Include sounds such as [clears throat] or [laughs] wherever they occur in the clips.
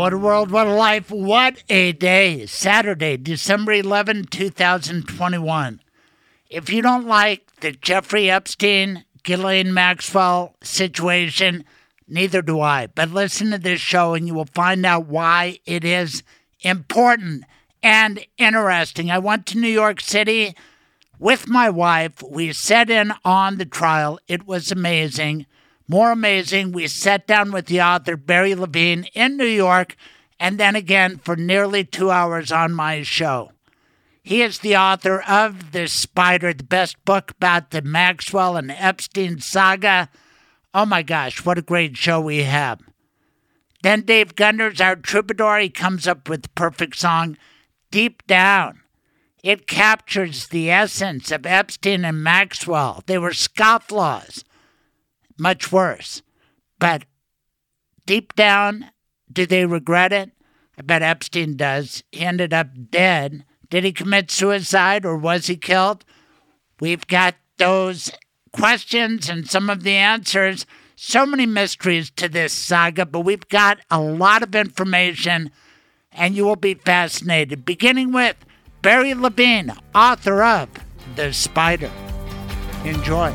What a world, what a life, what a day. Saturday, December 11, 2021. If you don't like the Jeffrey Epstein, Ghislaine Maxwell situation, neither do I. But listen to this show and you will find out why it is important and interesting. I went to New York City with my wife. We sat in on the trial. It was amazing. More amazing, we sat down with the author Barry Levine in New York and then again for nearly two hours on my show. He is the author of The Spider, the best book about the Maxwell and Epstein saga. Oh my gosh, what a great show we have. Then Dave Gunders, our troubadour, he comes up with the perfect song, Deep Down. It captures the essence of Epstein and Maxwell. They were scofflaws much worse. But deep down, do they regret it? I bet Epstein does. He ended up dead. Did he commit suicide or was he killed? We've got those questions and some of the answers. So many mysteries to this saga, but we've got a lot of information and you will be fascinated. Beginning with Barry Levine, author of The Spider. Enjoy.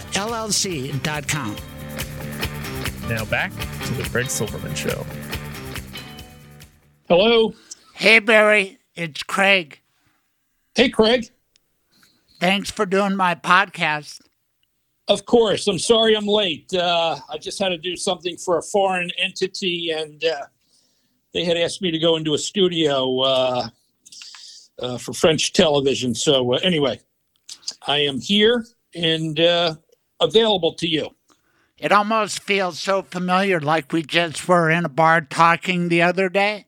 mblawllc.com. Now back to The Craig Silverman Show. Hello. Hey, Barry, it's Craig. Hey, Craig. Thanks for doing my podcast. Of course. I'm sorry I'm late. Uh, I just had to do something for a foreign entity, and uh, they had asked me to go into a studio uh, uh, for French television. So, uh, anyway, I am here and uh, available to you. It almost feels so familiar, like we just were in a bar talking the other day.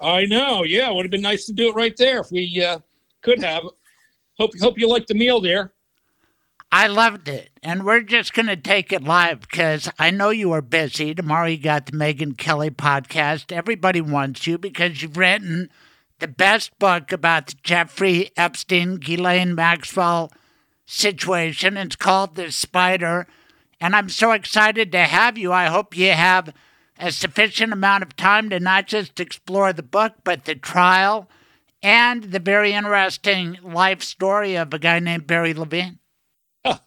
I know. Yeah, it would have been nice to do it right there if we uh, could have. Hope hope you liked the meal there. I loved it. And we're just going to take it live because I know you are busy. Tomorrow you got the Megyn Kelly podcast. Everybody wants you because you've written the best book about the Jeffrey Epstein, Ghislaine Maxwell situation. It's called The Spider. And I'm so excited to have you. I hope you have a sufficient amount of time to not just explore the book, but the trial and the very interesting life story of a guy named Barry Levine. [laughs] I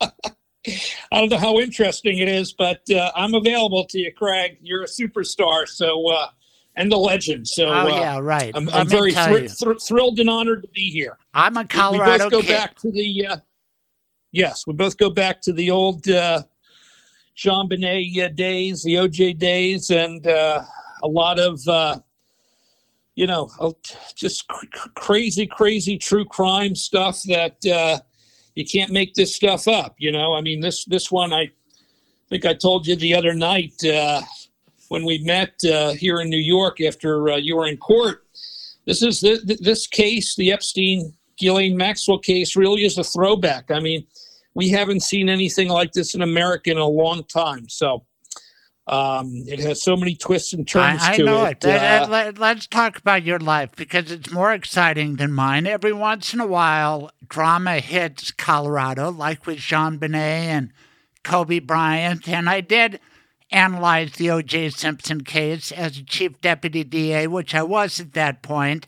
don't know how interesting it is, but uh, I'm available to you, Craig. You're a superstar, so uh, and the legend. So, Oh, uh, yeah, right. I'm, I'm very thr- thr- thrilled and honored to be here. I'm a Colorado we both go kid. back to the uh, yes, we both go back to the old uh, JonBenét uh, days, the OJ days, and uh, a lot of uh, you know just cr- cr- crazy, crazy true crime stuff that uh, you can't make this stuff up. You know, I mean this this one I think I told you the other night uh, when we met uh, here in New York after uh, you were in court. This is th- th- this case, the Epstein Ghislaine Maxwell case, really is a throwback. I mean, we haven't seen anything like this in America in a long time. So Um, it has so many twists and turns I, I know it. it. Uh, Let, us talk about your life because it's more exciting than mine. Every once in a while, drama hits Colorado, like with JonBenét and Kobe Bryant. And I did analyze the O.J. Simpson case as a chief deputy DA, which I was at that point.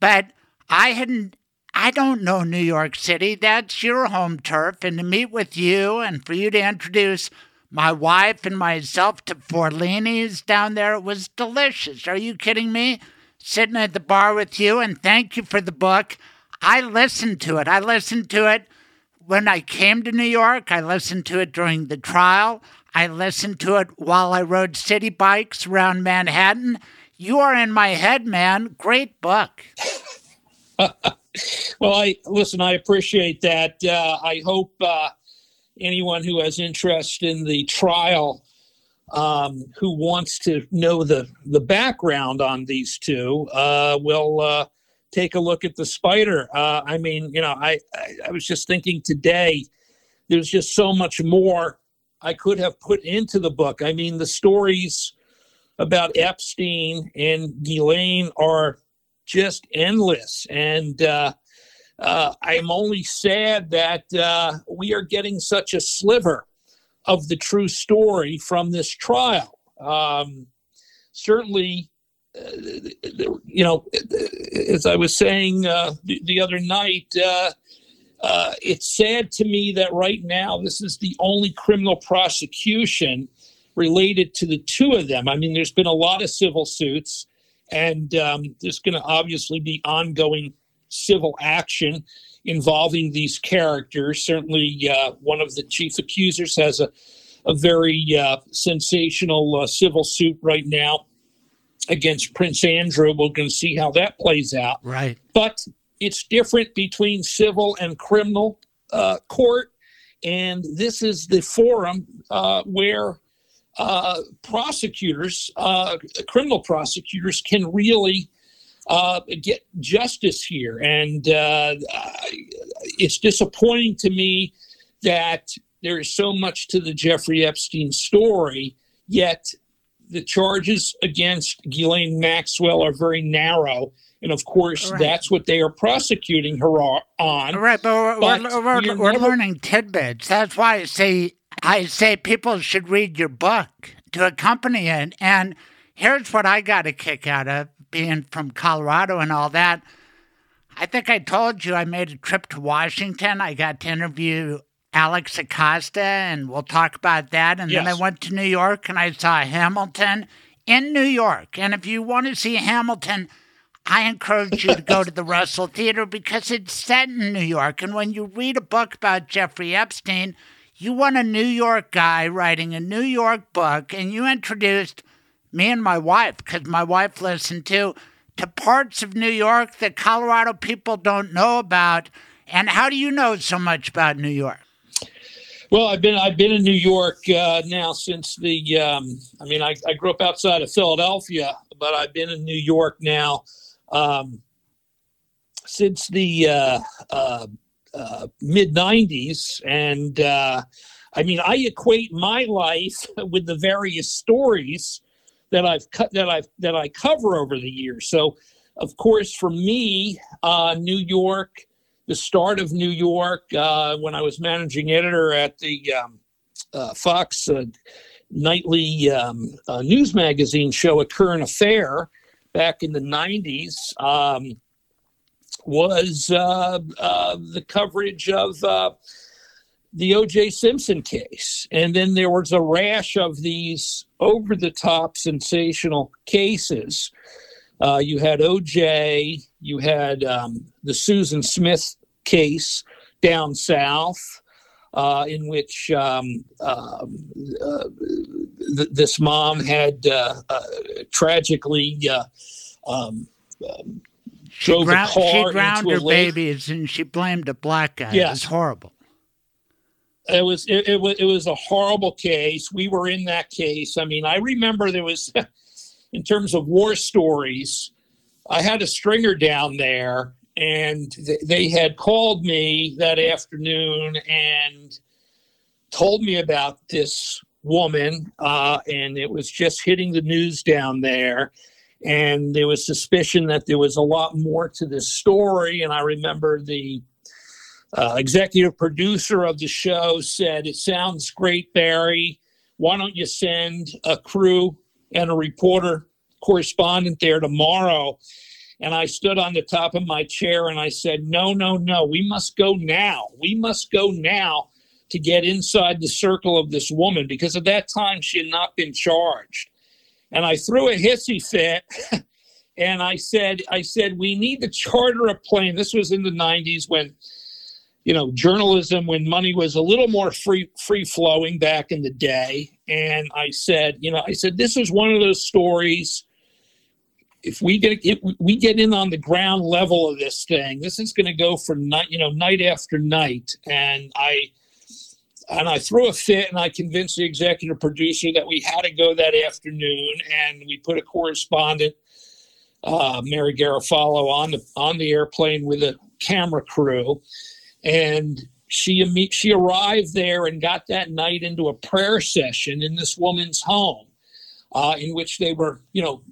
But I hadn't. I don't know New York City. That's your home turf. And to meet with you and for you to introduce my wife and myself to Forlini's down there. It was delicious. Are you kidding me? Sitting at the bar with you, and thank you for the book. I listened to it. I listened to it when I came to New York. I listened to it during the trial. I listened to it while I rode city bikes around Manhattan. You are in my head, man. Great book. [laughs] well, I listen. I appreciate that. Uh, I hope uh, anyone who has interest in the trial um, who wants to know the the background on these two uh, will uh, take a look at the spider. Uh, I mean, you know, I, I, I was just thinking today. There's just so much more I could have put into the book. I mean, the stories about Epstein and Ghislaine are just endless, and uh, uh, I'm only sad that uh, we are getting such a sliver of the true story from this trial. Um, certainly, uh, you know, as I was saying uh, the, the, other night, uh, it's sad to me that right now this is the only criminal prosecution related to the two of them. I mean, there's been a lot of civil suits, and um, there's going to obviously be ongoing civil action involving these characters. Certainly, uh, one of the chief accusers has a, a very uh, sensational uh, civil suit right now against Prince Andrew. We're going to see how that plays out. Right. But it's different between civil and criminal uh, court. And this is the forum uh, where uh, prosecutors, criminal prosecutors, can really uh, get justice here. And uh, it's disappointing to me that there is so much to the Jeffrey Epstein story, yet the charges against Ghislaine Maxwell are very narrow. And of course, right. that's what they are prosecuting her on. Right, but we're, but we're, we're, we're never... learning tidbits. That's why I say I say people should read your book to accompany it. And here's what I got a kick out of being from Colorado and all that, I think I told you I made a trip to Washington. I got to interview Alex Acosta, and we'll talk about that. And yes. then I went to New York and I saw Hamilton in New York. And if you want to see Hamilton, I encourage you to go to the [laughs] Russell Theater because it's set in New York. And when you read a book about Jeffrey Epstein, you want a New York guy writing a New York book, and you introduced me and my wife, because my wife listened to, to parts of New York that Colorado people don't know about. And how do you know so much about New York? Well, I've been I've been in New York uh, now since the. Um, I mean, I, I grew up outside of Philadelphia, but I've been in New York now um, since the uh, uh, uh mid '90s, and uh, I mean, I equate my life [laughs] with the various stories that I've cut that I've that I cover over the years. So, of course, for me, uh, New York, the start of New York, uh, when I was managing editor at the um, uh, Fox nightly um, news magazine show, A Current Affair, back in the '90s. Um, was uh, the coverage of the O.J. Simpson case. And then there was a rash of these over the top sensational cases. Uh, you had O.J., you had um, the Susan Smith case down south. Uh, in which um, um uh, th- this mom had uh, uh, tragically uh, um, um, drove she a car she drowned her lake. babies and she blamed a black guy. Yes. It was horrible it was it, it was it was a horrible case. We were in that case. I mean, I remember there was, [laughs] in terms of war stories, I had a stringer down there, and th- they had called me that afternoon and told me about this woman, uh, and it was just hitting the news down there. And there was suspicion that there was a lot more to this story. And I remember the uh, executive producer of the show said, It sounds great, Barry. Why don't you send a crew and a reporter correspondent there tomorrow? And I stood on the top of my chair and I said, No, no, no, we must go now. We must go now to get inside the circle of this woman because at that time she had not been charged. And I threw a hissy fit. [laughs] and I said, I said, we need to charter a plane. This was in the 90s when you know journalism when money was a little more free free flowing back in the day and i said you know i said this is one of those stories if we get if we get in on the ground level of this thing this is going to go for night you know night after night and i and i threw a fit and i convinced the executive producer that we had to go that afternoon and we put a correspondent uh, mary garofalo on the on the airplane with a camera crew and she she arrived there and got that night into a prayer session in this woman's home, uh, in which they were, you know,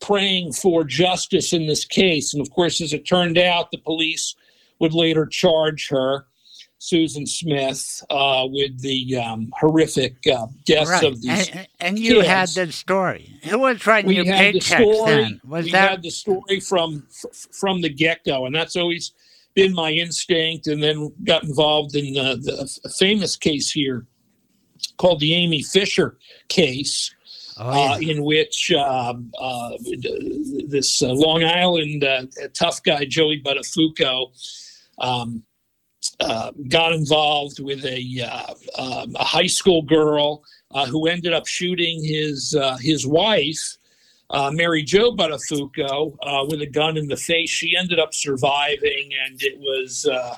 praying for justice in this case. And of course, as it turned out, the police would later charge her, Susan Smith, uh, with the um, horrific uh, deaths right. of these. And, and you kids. had the story. Who was writing we your had the paychecks story. then? Was we that had the story from from the get go, and that's always been my instinct, and then got involved in uh, the a famous case here called the Amy Fisher case, Oh, uh, in which um, uh, this uh, Long Island uh, tough guy Joey Buttafuoco um, uh, got involved with a, uh, um, a high school girl uh, who ended up shooting his uh, his wife uh, Mary Jo Buttafuoco uh, with a gun in the face. She ended up surviving, and it was uh,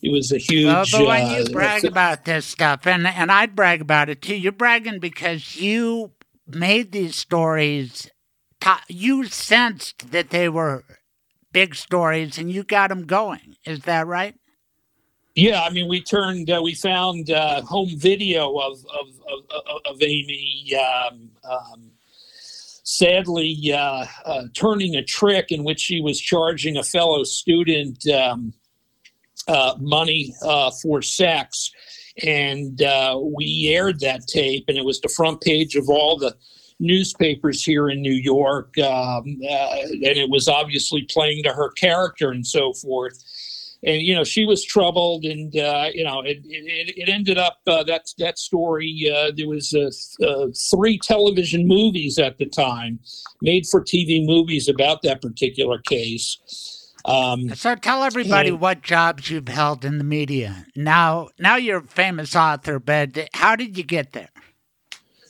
it was a huge. Well, but when you brag about this stuff, and and I'd brag about it too, you're bragging because you made these stories. You sensed that they were big stories, and you got them going. Is that right? Yeah, I mean, we turned, uh, we found uh, home video of of of, of, Amy. Um, um, sadly, uh, uh, turning a trick in which she was charging a fellow student um, uh, money uh, for sex, and uh, we aired that tape, and it was the front page of all the newspapers here in New York, um, and it was obviously playing to her character and so forth and you know she was troubled and uh, you know it, it, it ended up uh, that that story uh, there was uh, uh, three television movies at the time made for tv movies about that particular case um, So tell everybody and- what jobs you've held in the media. Now, now you're a famous author, but how did you get there?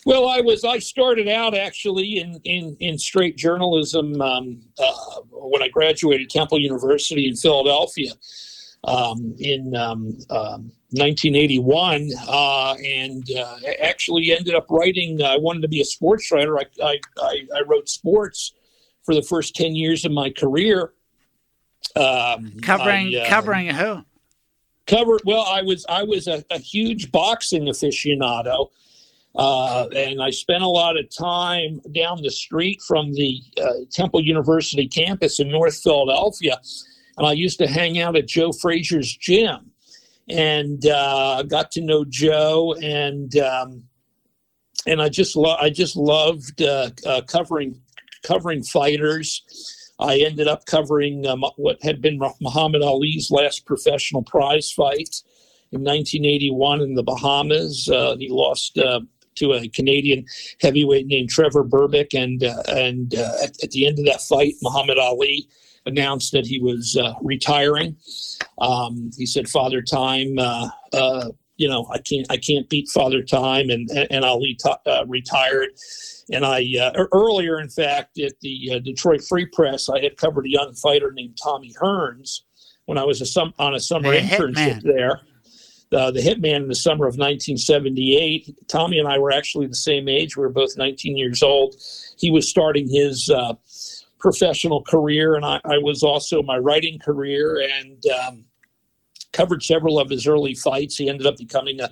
Well, I was. I started out actually in in, in straight journalism um, uh, when I graduated Temple University in Philadelphia um, in um, um, 1981, uh, and uh, actually ended up writing. I wanted to be a sports writer. I, I, I, I wrote sports for the first 10 years of my career. Um, Covering I, uh, covering who? covered well i was i was a, a huge boxing aficionado uh, and i spent a lot of time down the street from the uh, temple university campus in north philadelphia and i used to hang out at joe frazier's gym and uh, got to know joe and um, and i just lo- i just loved uh, uh, covering covering fighters I ended up covering um, what had been Muhammad Ali's last professional prize fight in 1981 in the Bahamas. Uh, he lost uh, to a Canadian heavyweight named Trevor Berbick, and uh, and uh, at, at the end of that fight, Muhammad Ali announced that he was uh, retiring. Um, he said, "Father Time." Uh, uh, you know, I can't, I can't beat Father Time, and and, Ali t- uh, retired. And I uh, earlier, in fact, at the uh, Detroit Free Press, I had covered a young fighter named Tommy Hearns when I was a on a summer The internship Hitman. there. Uh, the Hitman in the summer of 1978. Tommy and I were actually the same age. We were both 19 years old. He was starting his uh, professional career, and I, I was also my writing career, and um, covered several of his early fights. He ended up becoming a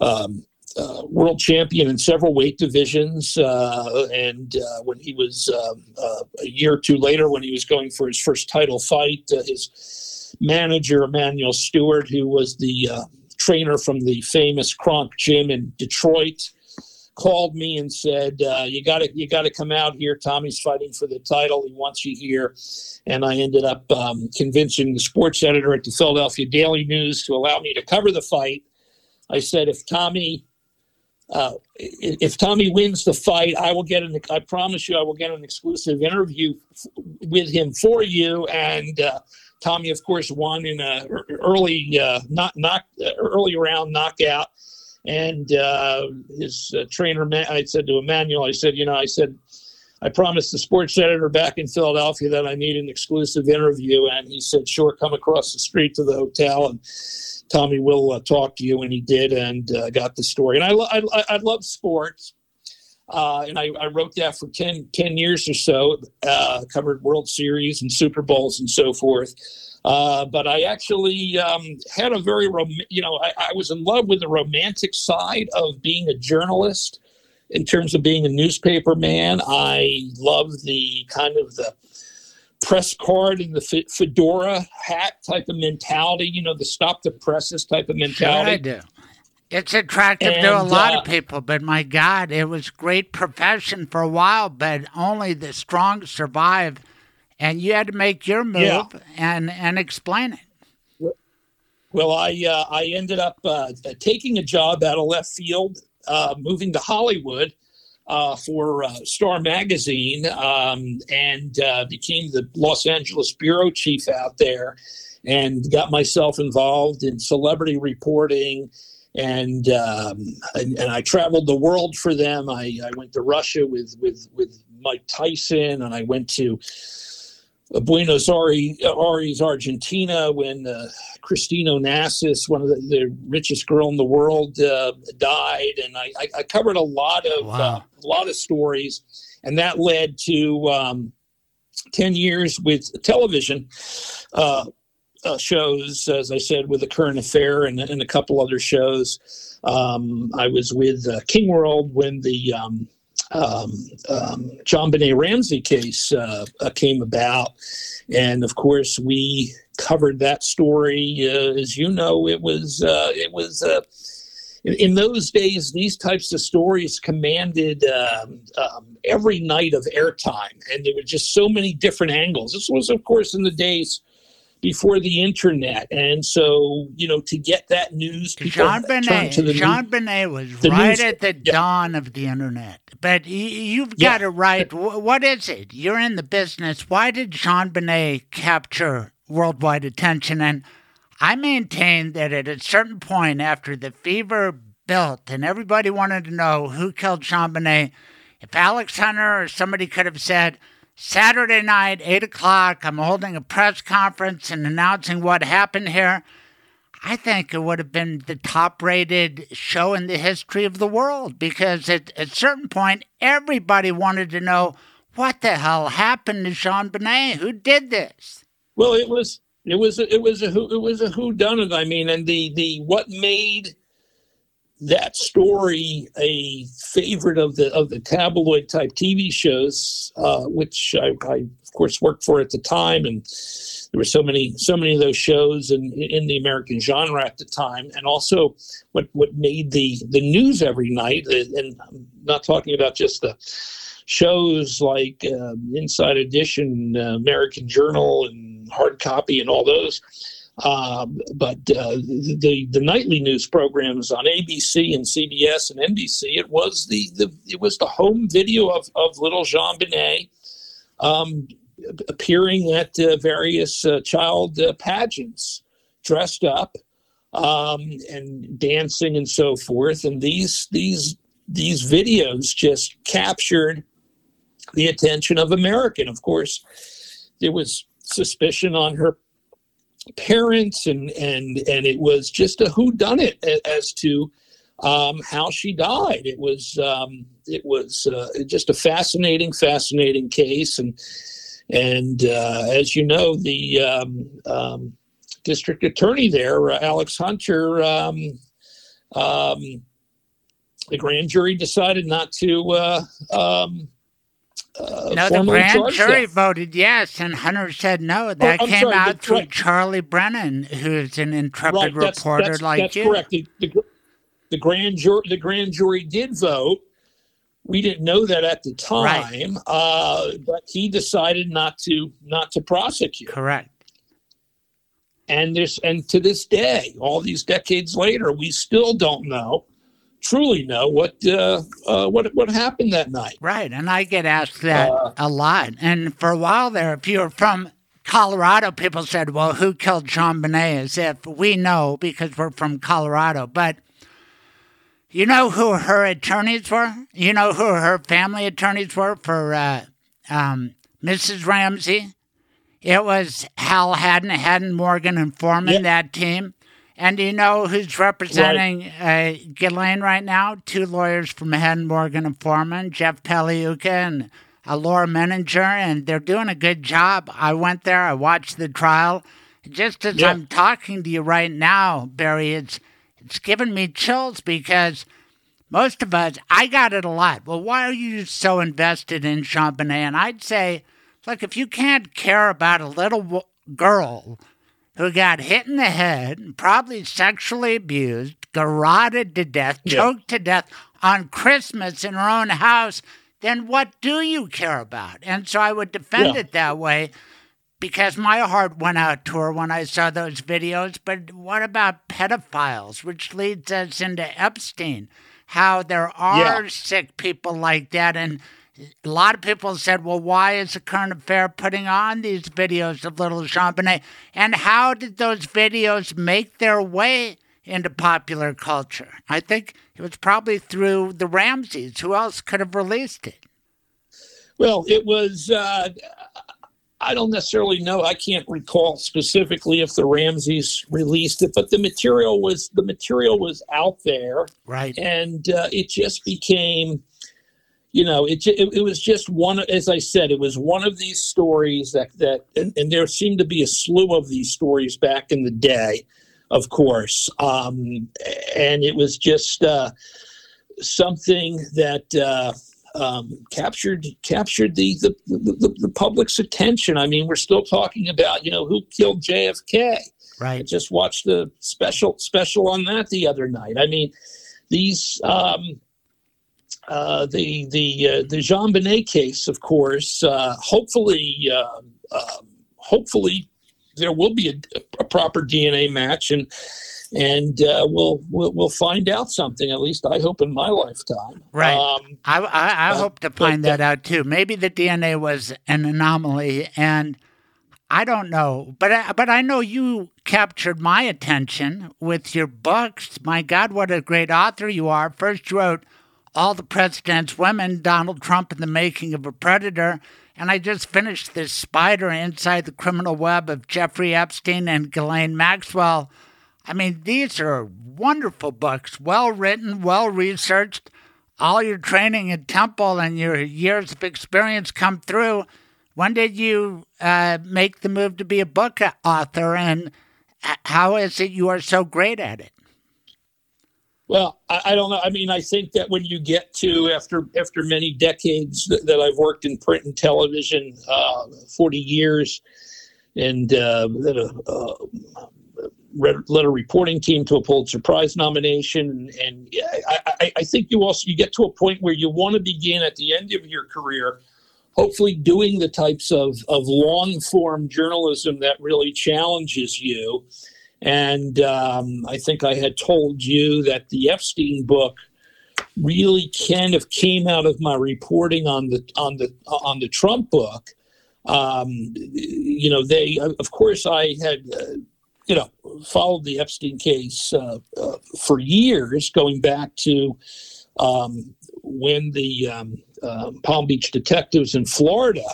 um, uh, world champion in several weight divisions. Uh, and uh, when he was um, uh, a year or two later, when he was going for his first title fight, uh, his manager, Emanuel Steward, who was the uh, trainer from the famous Kronk Gym in Detroit, called me and said, "You got to you got to come out here. Tommy's fighting for the title. He wants you here." And I ended up um, convincing the sports editor at the Philadelphia Daily News to allow me to cover the fight. I said, if Tommy uh, if Tommy wins the fight, I will get an. I promise you, I will get an exclusive interview f- with him for you. And uh, Tommy, of course, won in a early uh, not knock early round knockout. And uh, his uh, trainer, I said to Emmanuel, I said, you know, I said, I promised the sports editor back in Philadelphia that I need an exclusive interview, and he said, sure, come across the street to the hotel and Tommy will uh, talk to you, and he did, and uh, got the story. And I, lo- I, I love sports, uh, and I, I, wrote that for 10, 10 years or so. Uh, covered World Series and Super Bowls and so forth. Uh, but I actually um, had a very, rom- you know, I, I was in love with the romantic side of being a journalist. In terms of being a newspaper man, I love the kind of the press card and the fedora hat type of mentality, you know, the stop the presses type of mentality. Sure I do. It's attractive and, to a lot uh, of people, but my God, it was great profession for a while, but only the strong survive. And you had to make your move yeah. and, and explain it. Well, I uh, I ended up uh, taking a job out of left field, uh, moving to Hollywood, uh, for uh, Star Magazine um, and uh, became the Los Angeles bureau chief out there and got myself involved in celebrity reporting. And, um, and, and I traveled the world for them. I, I went to Russia with, with, with Mike Tyson, and I went to Buenos Aires, Argentina, when uh, Christine Onassis, one of the, the, richest girl in the world, uh, died, and I, I, covered a lot of wow. uh, a lot of stories, and that led to um, ten years with television uh, shows, as I said, with the Current Affair and, and a couple other shows. Um, I was with uh, King World when the um, um, um, JonBenét Ramsey case uh, uh, came about. And of course, we covered that story. Uh, as you know, it was uh, it was in, in, those days. These types of stories commanded um, um, every night of airtime, and there were just so many different angles. This was, of course, in the days before the internet. And so, you know, to get that news, JonBenét, JonBenét was right news, at the yeah. dawn of the internet. But you've got yeah. it right. What is it? You're in the business. Why did JonBenét capture worldwide attention? And I maintain that at a certain point after the fever built and everybody wanted to know who killed JonBenét, if Alex Hunter or somebody could have said, Saturday night, 8 o'clock, I'm holding a press conference and announcing what happened here. I think it would have been the top rated show in the history of the world because at a certain point, everybody wanted to know what the hell happened to JonBenét? Who did this? Well, it was it was it was a who it was a who done it. I mean, and the the what made that story a favorite of the of the tabloid type TV shows, uh, which I, I, of course worked for at the time, and there were so many so many of those shows in in the American genre at the time, and also what what made the the news every night. And I'm not talking about just the shows like uh, Inside Edition, uh, American Journal, and Hard Copy, and all those um, but uh, the the nightly news programs on ABC and CBS and NBC, it was the, the it was the home video of, of little JonBenét um, appearing at uh, various uh, child uh, pageants, dressed up um, and dancing and so forth. And these these these videos just captured the attention of American. Of course, there was suspicion on her parents and and and it was just a who done it as to um, how she died. It was um, it was uh, just a fascinating, fascinating case, and and uh, as you know, the um, um district attorney there, uh, Alex Hunter, um, um, the grand jury decided not to. Uh, No, the grand jury them. voted yes, and Hunter said no. That I'm came sorry, out through right. Charlie Brennan, who's an intrepid Right, that's, reporter that's, like that's you. correct. The, the, the grand jury, the grand jury did vote. We didn't know that at the Right. time, uh, but he decided not to not to prosecute. Correct. and this and to this day all these decades later we still don't know truly know what uh, uh, what what happened that night Right, and I get asked that Uh, a lot. And for a while there, if you're from Colorado, people said, "Well, who killed JonBenét?" As if we know because we're from Colorado. But you know who her attorneys were? You know who her family attorneys were for uh, um, Mrs. Ramsey? It was Hal Haddon, Haddon Morgan, and Foreman. Yep. That team. And do you know who's representing uh, Ghislaine right now? Two lawyers from Haddon Morgan and Foreman, Jeff Pagliuca and Laura Menninger, and they're doing a good job. I went there, I watched the trial. Just as Yeah. I'm talking to you right now, Barry, it's it's giving me chills because most of us, I got it a lot. Well, why are you so invested in Bonnet? And I'd say, look, if you can't care about a little girl who got hit in the head, and probably sexually abused, garroted to death, Yeah. choked to death on Christmas in her own house, then what do you care about? And so I would defend Yeah. it that way because my heart went out to her when I saw those videos. But what about pedophiles, which leads us into Epstein? How there are Yeah. sick people like that. And a lot of people said, well, why is the current affair putting on these videos of little JonBenét? And how did those videos make their way into popular culture? I think it was probably through the Ramseys. Who else could have released it? well it was uh, i don't necessarily know i can't recall specifically if the ramseys released it but the material was the material was out there Right. and uh, it just became you know it, it it was just one as i said it was one of these stories that that and, and there seemed to be a slew of these stories back in the day of course um, and it was just uh, something that uh, um, captured captured the the, the the the public's attention i mean we're still talking about you know who killed jfk Right. I just watched the special special on that the other night. I mean, these um, uh, the the uh, the JonBenét case, of course. Uh, hopefully, uh, um hopefully there will be a, a proper DNA match, and and uh, we'll, we'll we'll find out something. At least I hope in my lifetime. Right. Um, I, I, I hope to find that out too. Maybe the DNA was an anomaly, and I don't know. But I, but I know you captured my attention with your books. My God, what a great author you are! First, you wrote "All the President's Women," Donald Trump and the Making of a Predator. And I just finished this spider inside the criminal web of Jeffrey Epstein and Ghislaine Maxwell. I mean, these are wonderful books, well written, well researched. All your training at Temple and your years of experience come through. When did you uh, make the move to be a book author, and how is it you are so great at it? Well, I, I don't know. I mean, I think that when you get to after after many decades that, that I've worked in print and television, uh, forty years, and uh, a a reporting team to a Pulitzer Prize nomination, and, and I, I, I think you also you get to a point where you want to begin at the end of your career, hopefully doing the types of of long form journalism that really challenges you. And um, I think I had told you that the Epstein book really kind of came out of my reporting on the on the on the Trump book. Um, you know, they of course I had uh, you know followed the Epstein case uh, uh, for years, going back to um, when the um, uh, Palm Beach detectives in Florida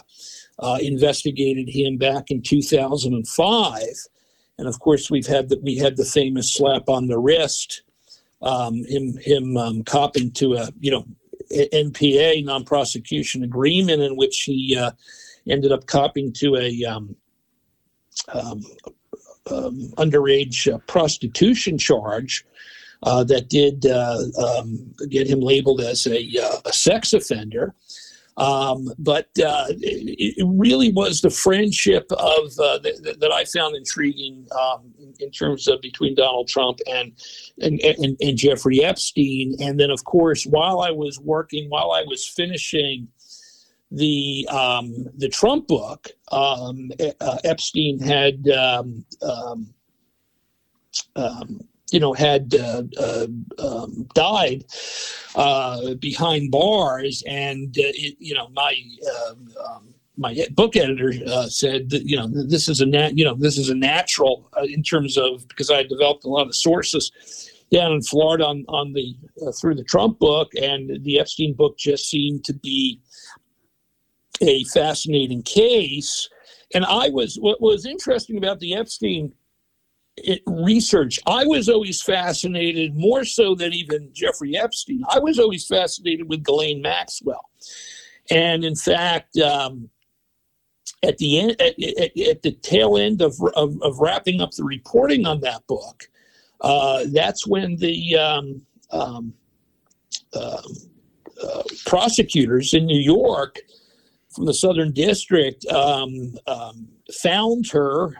uh, investigated him back in 2005 and of course we've had that we had the famous slap on the wrist um, him him um, copping to a you know NPA non-prosecution agreement in which he uh, ended up copping to a um, um, um, underage uh, prostitution charge uh, that did uh, um, get him labeled as a, uh, a sex offender. Um, but uh, it, it, really was the friendship of uh, th- that I found intriguing um, in, in, terms of between Donald Trump and, and, and and Jeffrey Epstein. And then, of course, while I was working, while I was finishing the um, the Trump book, um, uh, Epstein had um, um, um you know, had uh, uh, um, died uh, behind bars, and uh, it, you know, my um, um, my book editor uh, said that you know this is a nat- you know this is a natural uh, in terms of because I developed a lot of sources down in Florida on on the through the Trump book, and the Epstein book just seemed to be a fascinating case. And I was what was interesting about the Epstein it, research. I was always fascinated, more so than even Jeffrey Epstein. I was always fascinated with Ghislaine Maxwell, and in fact, um, at the end, at, at, at the tail end of, of, of, wrapping up the reporting on that book, uh, that's when the um, um, uh, uh, prosecutors in New York from the Southern District um, um, found her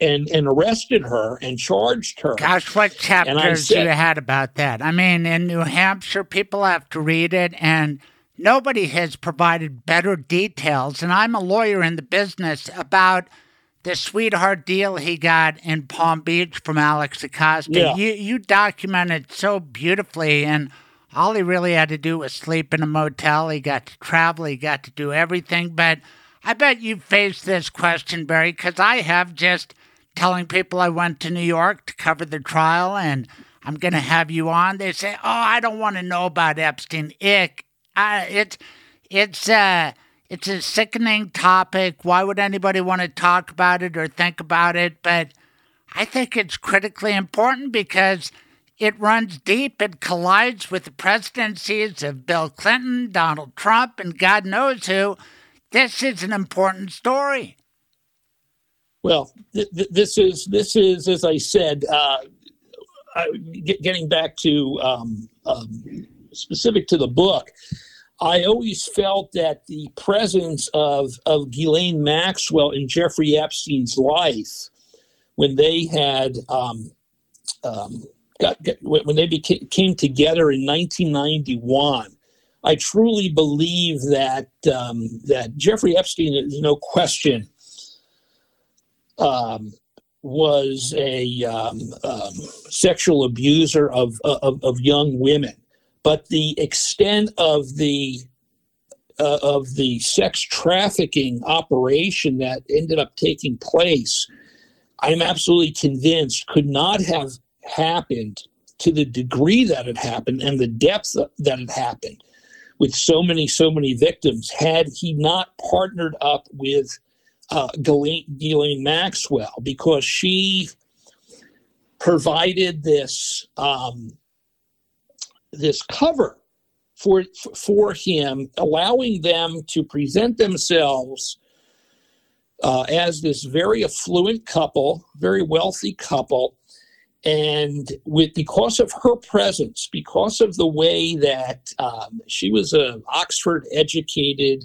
and and arrested her and charged her. Gosh, what chapters said, you had about that? I mean, in New Hampshire, people have to read it, and nobody has provided better details. And I'm a lawyer in the business about the sweetheart deal he got in Palm Beach from Alex Acosta. Yeah. You you documented so beautifully, and all he really had to do was sleep in a motel. He got to travel. He got to do everything, but. I bet you faced this question, Barry, because I have just telling people I went to New York to cover the trial and I'm going to have you on. They say, "Oh, I don't want to know about Epstein." Ick. I, it's it's uh it's a sickening topic. Why would anybody want to talk about it or think about it? But I think it's critically important because it runs deep. It collides with the presidencies of Bill Clinton, Donald Trump, and God knows who. This is an important story. Well, th- th- this is this is as I said. Uh, I, get, getting back to um, um, specific to the book, I always felt that the presence of of Ghislaine Maxwell in Jeffrey Epstein's life, when they had um, um got, get, when they became, came together in 1991. I truly believe that um, that Jeffrey Epstein is no question um, was a um, um, sexual abuser of, of, of young women, but the extent of the uh, of the sex trafficking operation that ended up taking place, I'm absolutely convinced could not have happened to the degree that it happened and the depth that it happened with so many, so many victims had he not partnered up with uh, Ghislaine Maxwell because she provided this um, this cover for for him, allowing them to present themselves uh, as this very affluent couple, very wealthy couple, and with because of her presence, because of the way that um, she was an Oxford educated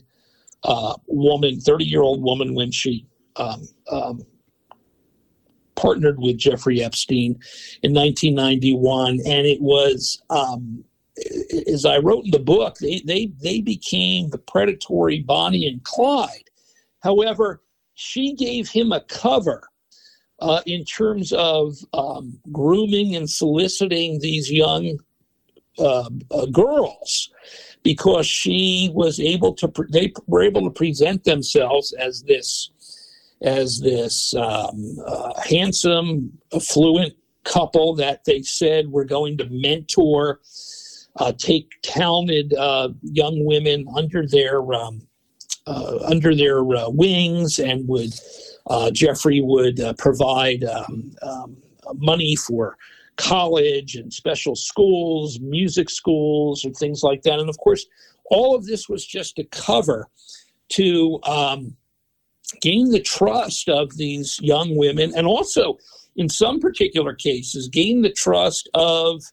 uh, woman, 30 year old woman, when she um, um, partnered with Jeffrey Epstein in 1991. And it was, um, as I wrote in the book, they, they, they became the predatory Bonnie and Clyde. However, she gave him a cover uh, in terms of um, grooming and soliciting these young uh, uh, girls because she was able to they were able to present themselves as this as this um, uh, handsome affluent couple that they said were going to mentor uh, take talented uh, young women under their um, uh, under their uh, wings and would uh, Jeffrey would provide um, um, money for college and special schools, music schools, and things like that. And of course, all of this was just a cover to um, gain the trust of these young women and also in some particular cases, gain the trust of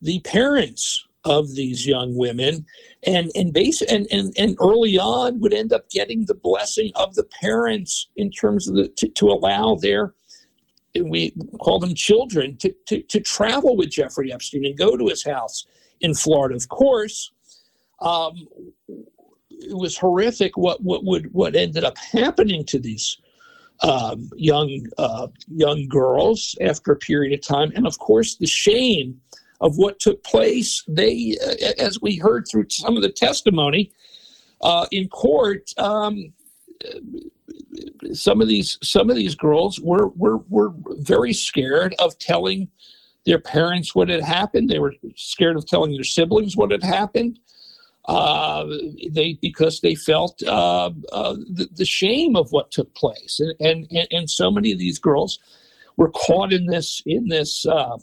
the parents of these young women and and base and, and and early on would end up getting the blessing of the parents in terms of the to, to allow their we call them children to, to to travel with Jeffrey Epstein and go to his house in Florida. Of course, um, it was horrific what what would what ended up happening to these um, young uh, young girls after a period of time, and of course the shame of what took place. They, uh, as we heard through some of the testimony uh, in court, um, some of these some of these girls were were were very scared of telling their parents what had happened. They were scared of telling their siblings what had happened. Uh, they because they felt uh, uh, the, the, shame of what took place, and, and and so many of these girls were caught in this in this uh,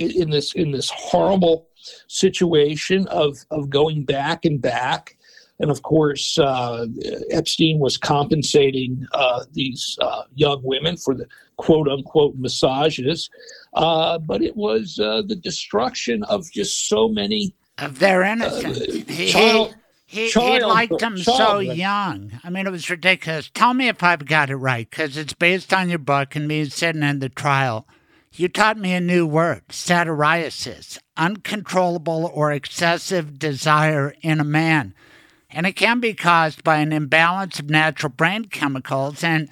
in this in this horrible situation of of going back and back. And of course, uh, Epstein was compensating uh, these uh, young women for the quote unquote massages. Uh, but it was uh, the destruction of just so many of their innocence. he, child, he, child, he liked them so young. I mean, it was ridiculous. Tell me if I've got it right, because it's based on your book and me sitting in the trial. You taught me a new word, satyriasis, uncontrollable or excessive desire in a man. And it can be caused by an imbalance of natural brain chemicals. And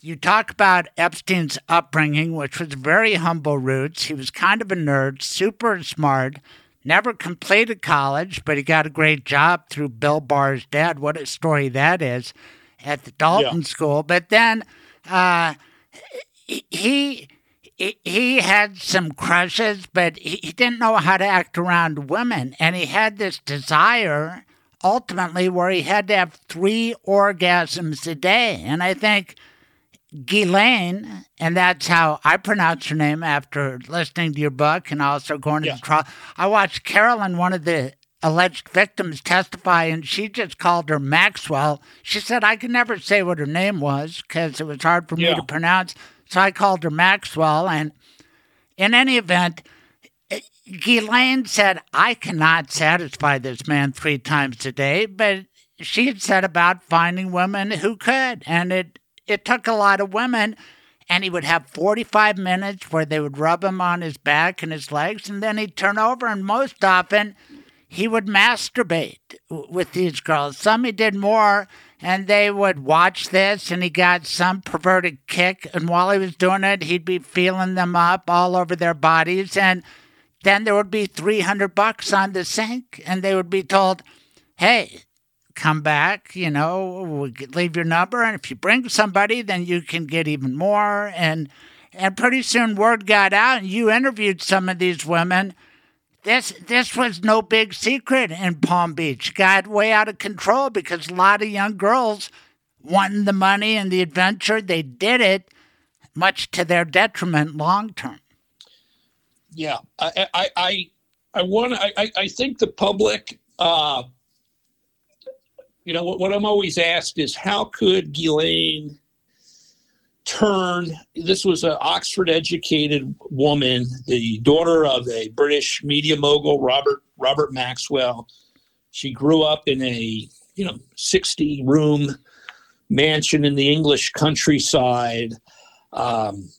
you talk about Epstein's upbringing, which was very humble roots. He was kind of a nerd, super smart, never completed college, but he got a great job through Bill Barr's dad. What a story that is at the Dalton yeah. School. But then uh, he he had some crushes, but he didn't know how to act around women. And he had this desire ultimately where he had to have three orgasms a day. And I think Ghislaine, and that's how I pronounce her name after listening to your book and also going to the trial. I watched Carolyn, one of the alleged victims, testify, and she just called her Maxwell. She said, I could never say what her name was because it was hard for me to pronounce. So I called her Maxwell. And in any event, Ghislaine said, I cannot satisfy this man three times a day, but she had said about finding women who could. And it, it took a lot of women. And he would have 45 minutes where they would rub him on his back and his legs, and then he'd turn over. And most often, he would masturbate with these girls. Some he did more and they would watch this and he got some perverted kick and while he was doing it he'd be feeling them up all over their bodies and then there would be 300 bucks on the sink and they would be told hey come back you know leave your number and if you bring somebody then you can get even more and and pretty soon word got out and you interviewed some of these women this this was no big secret in Palm Beach. Got way out of control because a lot of young girls wanting the money and the adventure. They did it, much to their detriment long term. Yeah, I I I, I want I I think the public. Uh, you know what, what I'm always asked is how could Ghislaine turn? This was an Oxford educated woman, the daughter of a British media mogul, Robert Robert Maxwell. She grew up in a you know 60 room mansion in the English countryside. Um,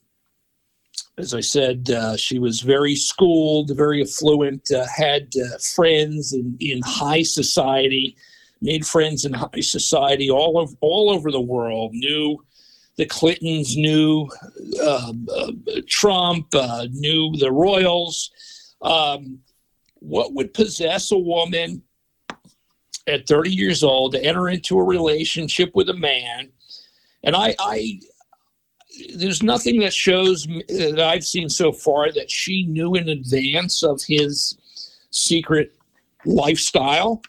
as I said, uh, she was very schooled, very affluent, uh, had uh, friends in, in high society, made friends in high society all over all over the world. Knew the Clintons knew uh, uh, Trump, uh, knew the Royals. Um, what would possess a woman at 30 years old to enter into a relationship with a man? And I, I there's nothing that shows that I've seen so far that she knew in advance of his secret lifestyle.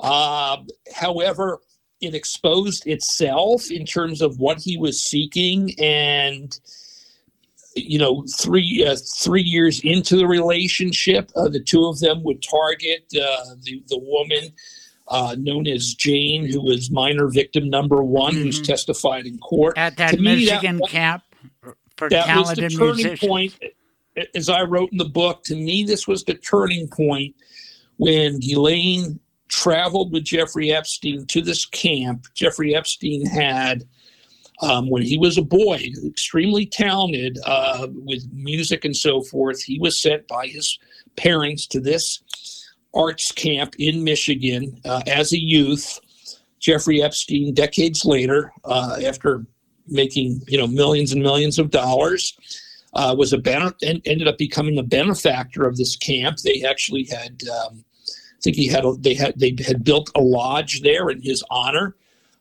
Uh, however, it exposed itself in terms of what he was seeking and you know three uh, three years into the relationship uh, the two of them would target uh, the, the woman uh, known as Jane, who was minor victim number one, mm-hmm. who's testified in court. At that to Michigan me, that, camp for that was the turning musicians. point. As I wrote in the book, to me, this was the turning point when Ghislaine traveled with Jeffrey Epstein to this camp. Jeffrey Epstein had, um, when he was a boy, extremely talented uh, with music and so forth. He was sent by his parents to this arts camp in Michigan uh, as a youth. Jeffrey Epstein, decades later, uh, after making you know millions and millions of dollars, uh, was a ben- ended up becoming a benefactor of this camp. They actually had, um, I think he had, a, they had, they had built a lodge there in his honor.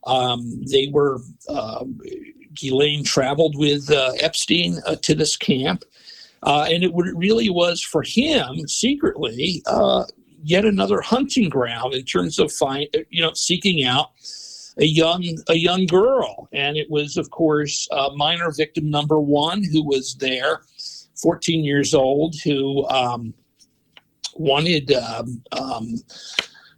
Um, they were, um, Ghislaine traveled with uh, Epstein uh, to this camp, uh, and it, it really was for him secretly uh, yet another hunting ground in terms of find, you know, seeking out a young a young girl, and it was, of course, uh, minor victim number one who was there, 14 years old, who um, wanted um, um,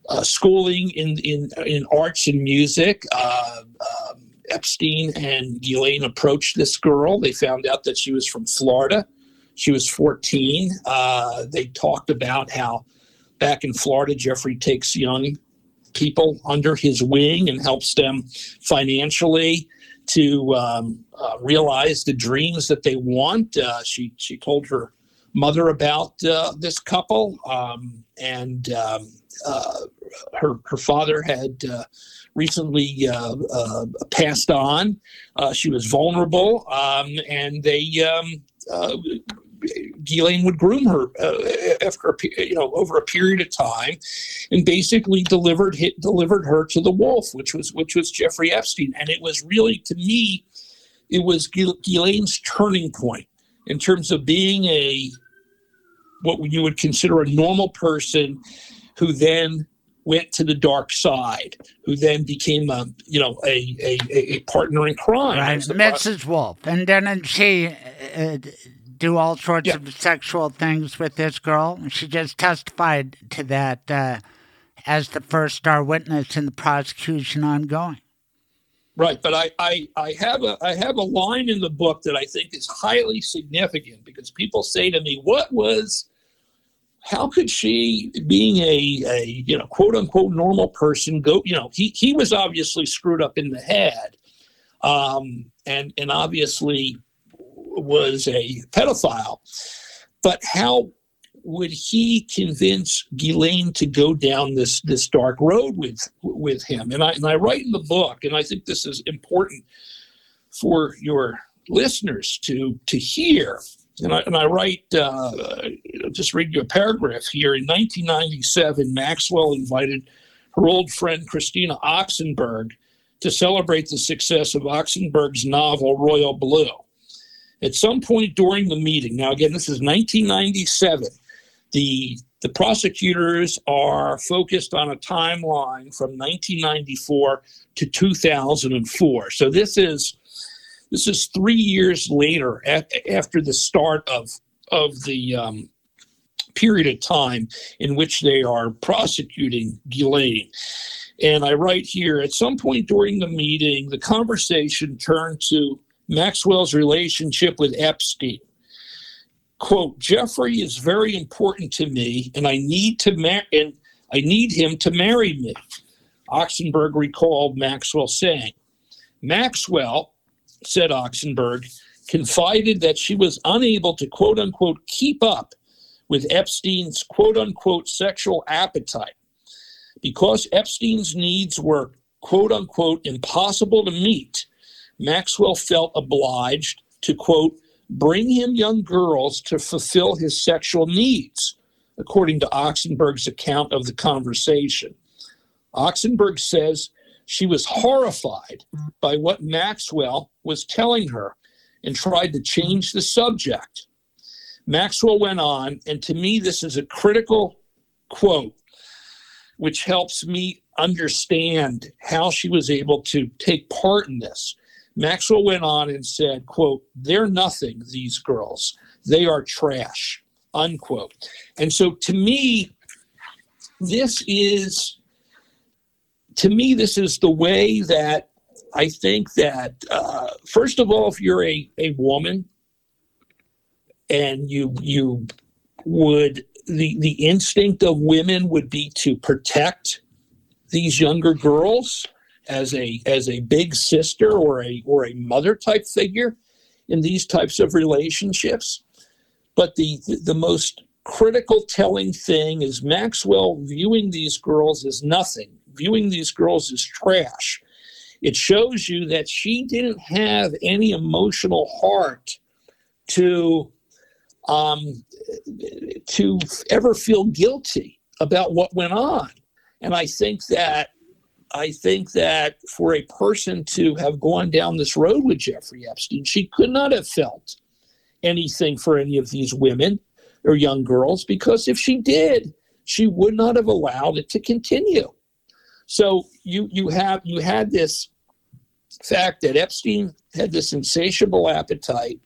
uh, schooling in, in in arts and music. Uh, um, Epstein and Ghislaine approached this girl. They found out that she was from Florida. She was 14. Uh, they talked about how back in Florida, Jeffrey takes young people under his wing and helps them financially to um, uh, realize the dreams that they want. Uh, she she told her mother about uh, this couple, um, and um, uh, her her father had uh, recently uh, passed on. She was vulnerable, um, and they. Uh, Ghislaine would groom her uh, after a, you know over a period of time, and basically delivered hit, delivered her to the wolf, which was which was Jeffrey Epstein, and it was really to me, it was Ghi- Ghislaine's turning point in terms of being a what you would consider a normal person, who then went to the dark side, who then became a you know a a, a partner in crime. Right, Mrs. Wolf. And didn't she uh, do all sorts Yeah. of sexual things with this girl? She just testified to that uh, as the first star witness in the prosecution ongoing. Right, but I, I, I have a I have a line in the book that I think is highly significant because people say to me, "What was? How could she, being a, a you know quote unquote normal person, go? You know, he he was obviously screwed up in the head, um, and and obviously was a pedophile, but how would he convince Ghislaine to go down this this dark road with with him? And I and I write in the book, and I think this is important for your listeners to to hear. And I and I write uh, just read you a paragraph here. In 1997, Maxwell invited her old friend Christina Oxenberg to celebrate the success of Oxenberg's novel Royal Blue. At some point during the meeting, now again, this is 1997 the the prosecutors are focused on a timeline from 1994 to 2004. So this is this is three years later after the start of of the um, period of time in which they are prosecuting Ghislaine. And I write here at some point during the meeting, the conversation turned to Maxwell's relationship with Epstein. Quote jeffrey is very important to me and i need to mar- and i need him to marry me oxenberg recalled maxwell saying. Maxwell said oxenberg confided that she was unable to quote unquote keep up with epstein's quote unquote sexual appetite. Because epstein's needs were quote unquote impossible to meet maxwell felt obliged to quote bring him young girls to fulfill his sexual needs, according to Oxenberg's account of the conversation. Oxenberg says she was horrified by what Maxwell was telling her and tried to change the subject. Maxwell went on, and to me, this is a critical quote, which helps me understand how she was able to take part in this. Maxwell went on and said, quote, they're nothing, these girls. They are trash, unquote. And so to me, this is to me, this is the way that I think that uh, first of all, if you're a, a woman and you you would the the instinct of women would be to protect these younger girls as a as a big sister or a or a mother type figure in these types of relationships. But the the most critical telling thing is Maxwell viewing these girls as nothing. Viewing these girls as trash. It shows you that she didn't have any emotional heart to um, to ever feel guilty about what went on. And I think that I think that for a person to have gone down this road with Jeffrey Epstein, she could not have felt anything for any of these women or young girls because if she did, she would not have allowed it to continue. So you you have you had this fact that Epstein had this insatiable appetite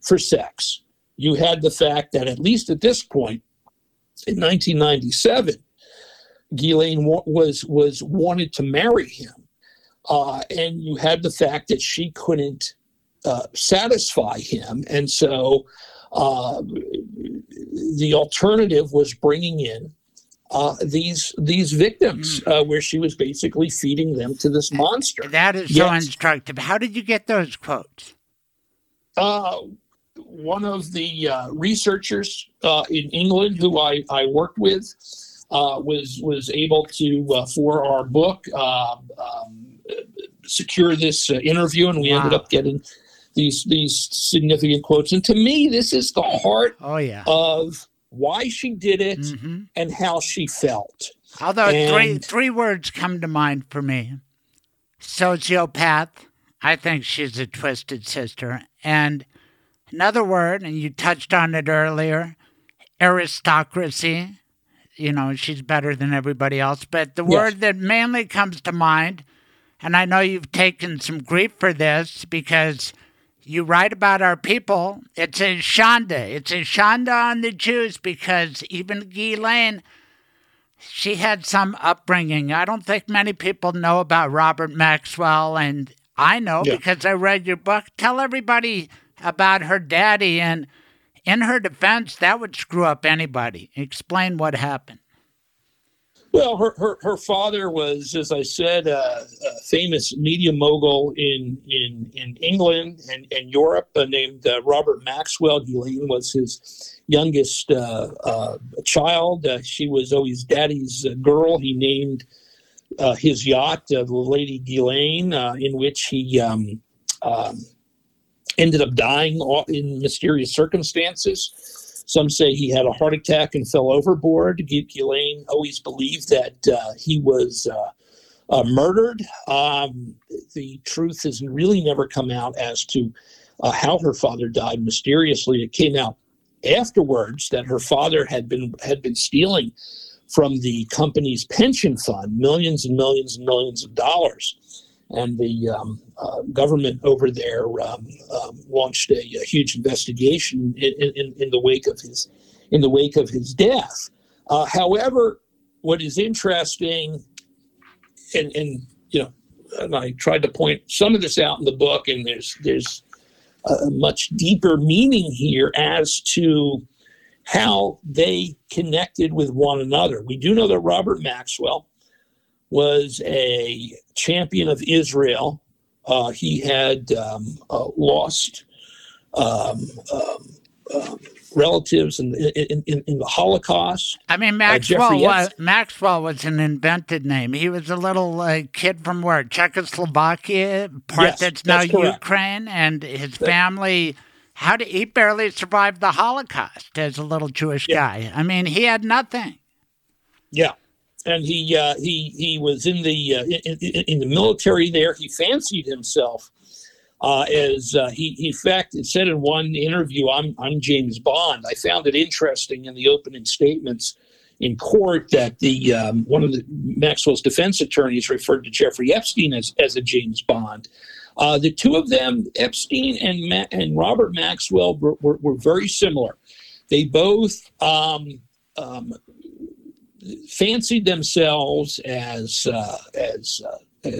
for sex. You had the fact that at least at this point in 1997, Ghislaine was was wanted to marry him, uh, and you had the fact that she couldn't uh, satisfy him, and so uh, the alternative was bringing in uh, these these victims, mm. uh, where she was basically feeding them to this monster. That is so instructive. How did you get those quotes? Uh, one of the uh, researchers uh, in England who I, I worked with uh, was was able to uh, for our book um, um, secure this uh, interview, and we wow. ended up getting these these significant quotes. And to me, this is the heart oh, yeah. of why she did it mm-hmm. and how she felt. Although and, three three words come to mind for me: sociopath. I think she's a twisted sister, and Another word, and you touched on it earlier aristocracy. You know, she's better than everybody else. But the yes. word that mainly comes to mind, and I know you've taken some grief for this because you write about our people. It's a shanda. It's a shanda on the Jews because even Ghislaine, she had some upbringing. I don't think many people know about Robert Maxwell, and I know yeah. because I read your book. Tell everybody about her daddy, and in her defense, that would screw up anybody. Explain what happened. Well, her, her, her father was, as I said, uh, a famous media mogul in in, in England and, and Europe, uh, named uh, Robert Maxwell. Ghislaine was his youngest uh, uh, child. Uh, she was always daddy's girl. He named his yacht the Lady Ghislaine, in which he um, um, ended up dying in mysterious circumstances. Some say he had a heart attack and fell overboard. Ghislaine always believed that uh, he was uh, uh, murdered. Um, the truth has really never come out as to uh, how her father died mysteriously. It came out afterwards that her father had been had been stealing from the company's pension fund millions and millions and millions of dollars and the um, uh, government over there um, um, launched a, a, huge investigation in, in, in, the wake of his in the wake of his death. Uh, however, what is interesting, and, and you know, and I tried to point some of this out in the book, and there's there's a much deeper meaning here as to how they connected with one another. We do know that Robert Maxwell was a champion of Israel. Uh, he had um, uh, lost um, um, um relatives in, in, in, in, the Holocaust. I mean, uh, Maxwell, was, Maxwell was an invented name. He was a little uh, kid from where? Czechoslovakia, part yes, that's now that's Ukraine, and his family. How did he barely survive the Holocaust as a little Jewish yeah. guy? I mean, he had nothing. Yeah and he uh, he he was in the uh, in, in, the military there. He fancied himself uh, as uh, he, he in fact it said in one interview, "I'm I'm James Bond." I found it interesting in the opening statements in court that the um, one of the Maxwell's defense attorneys referred to Jeffrey Epstein as as a James Bond. Uh, the two of them, Epstein and Ma- and Robert Maxwell, were, were, were very similar. They both um, um, fancied themselves as uh, as uh,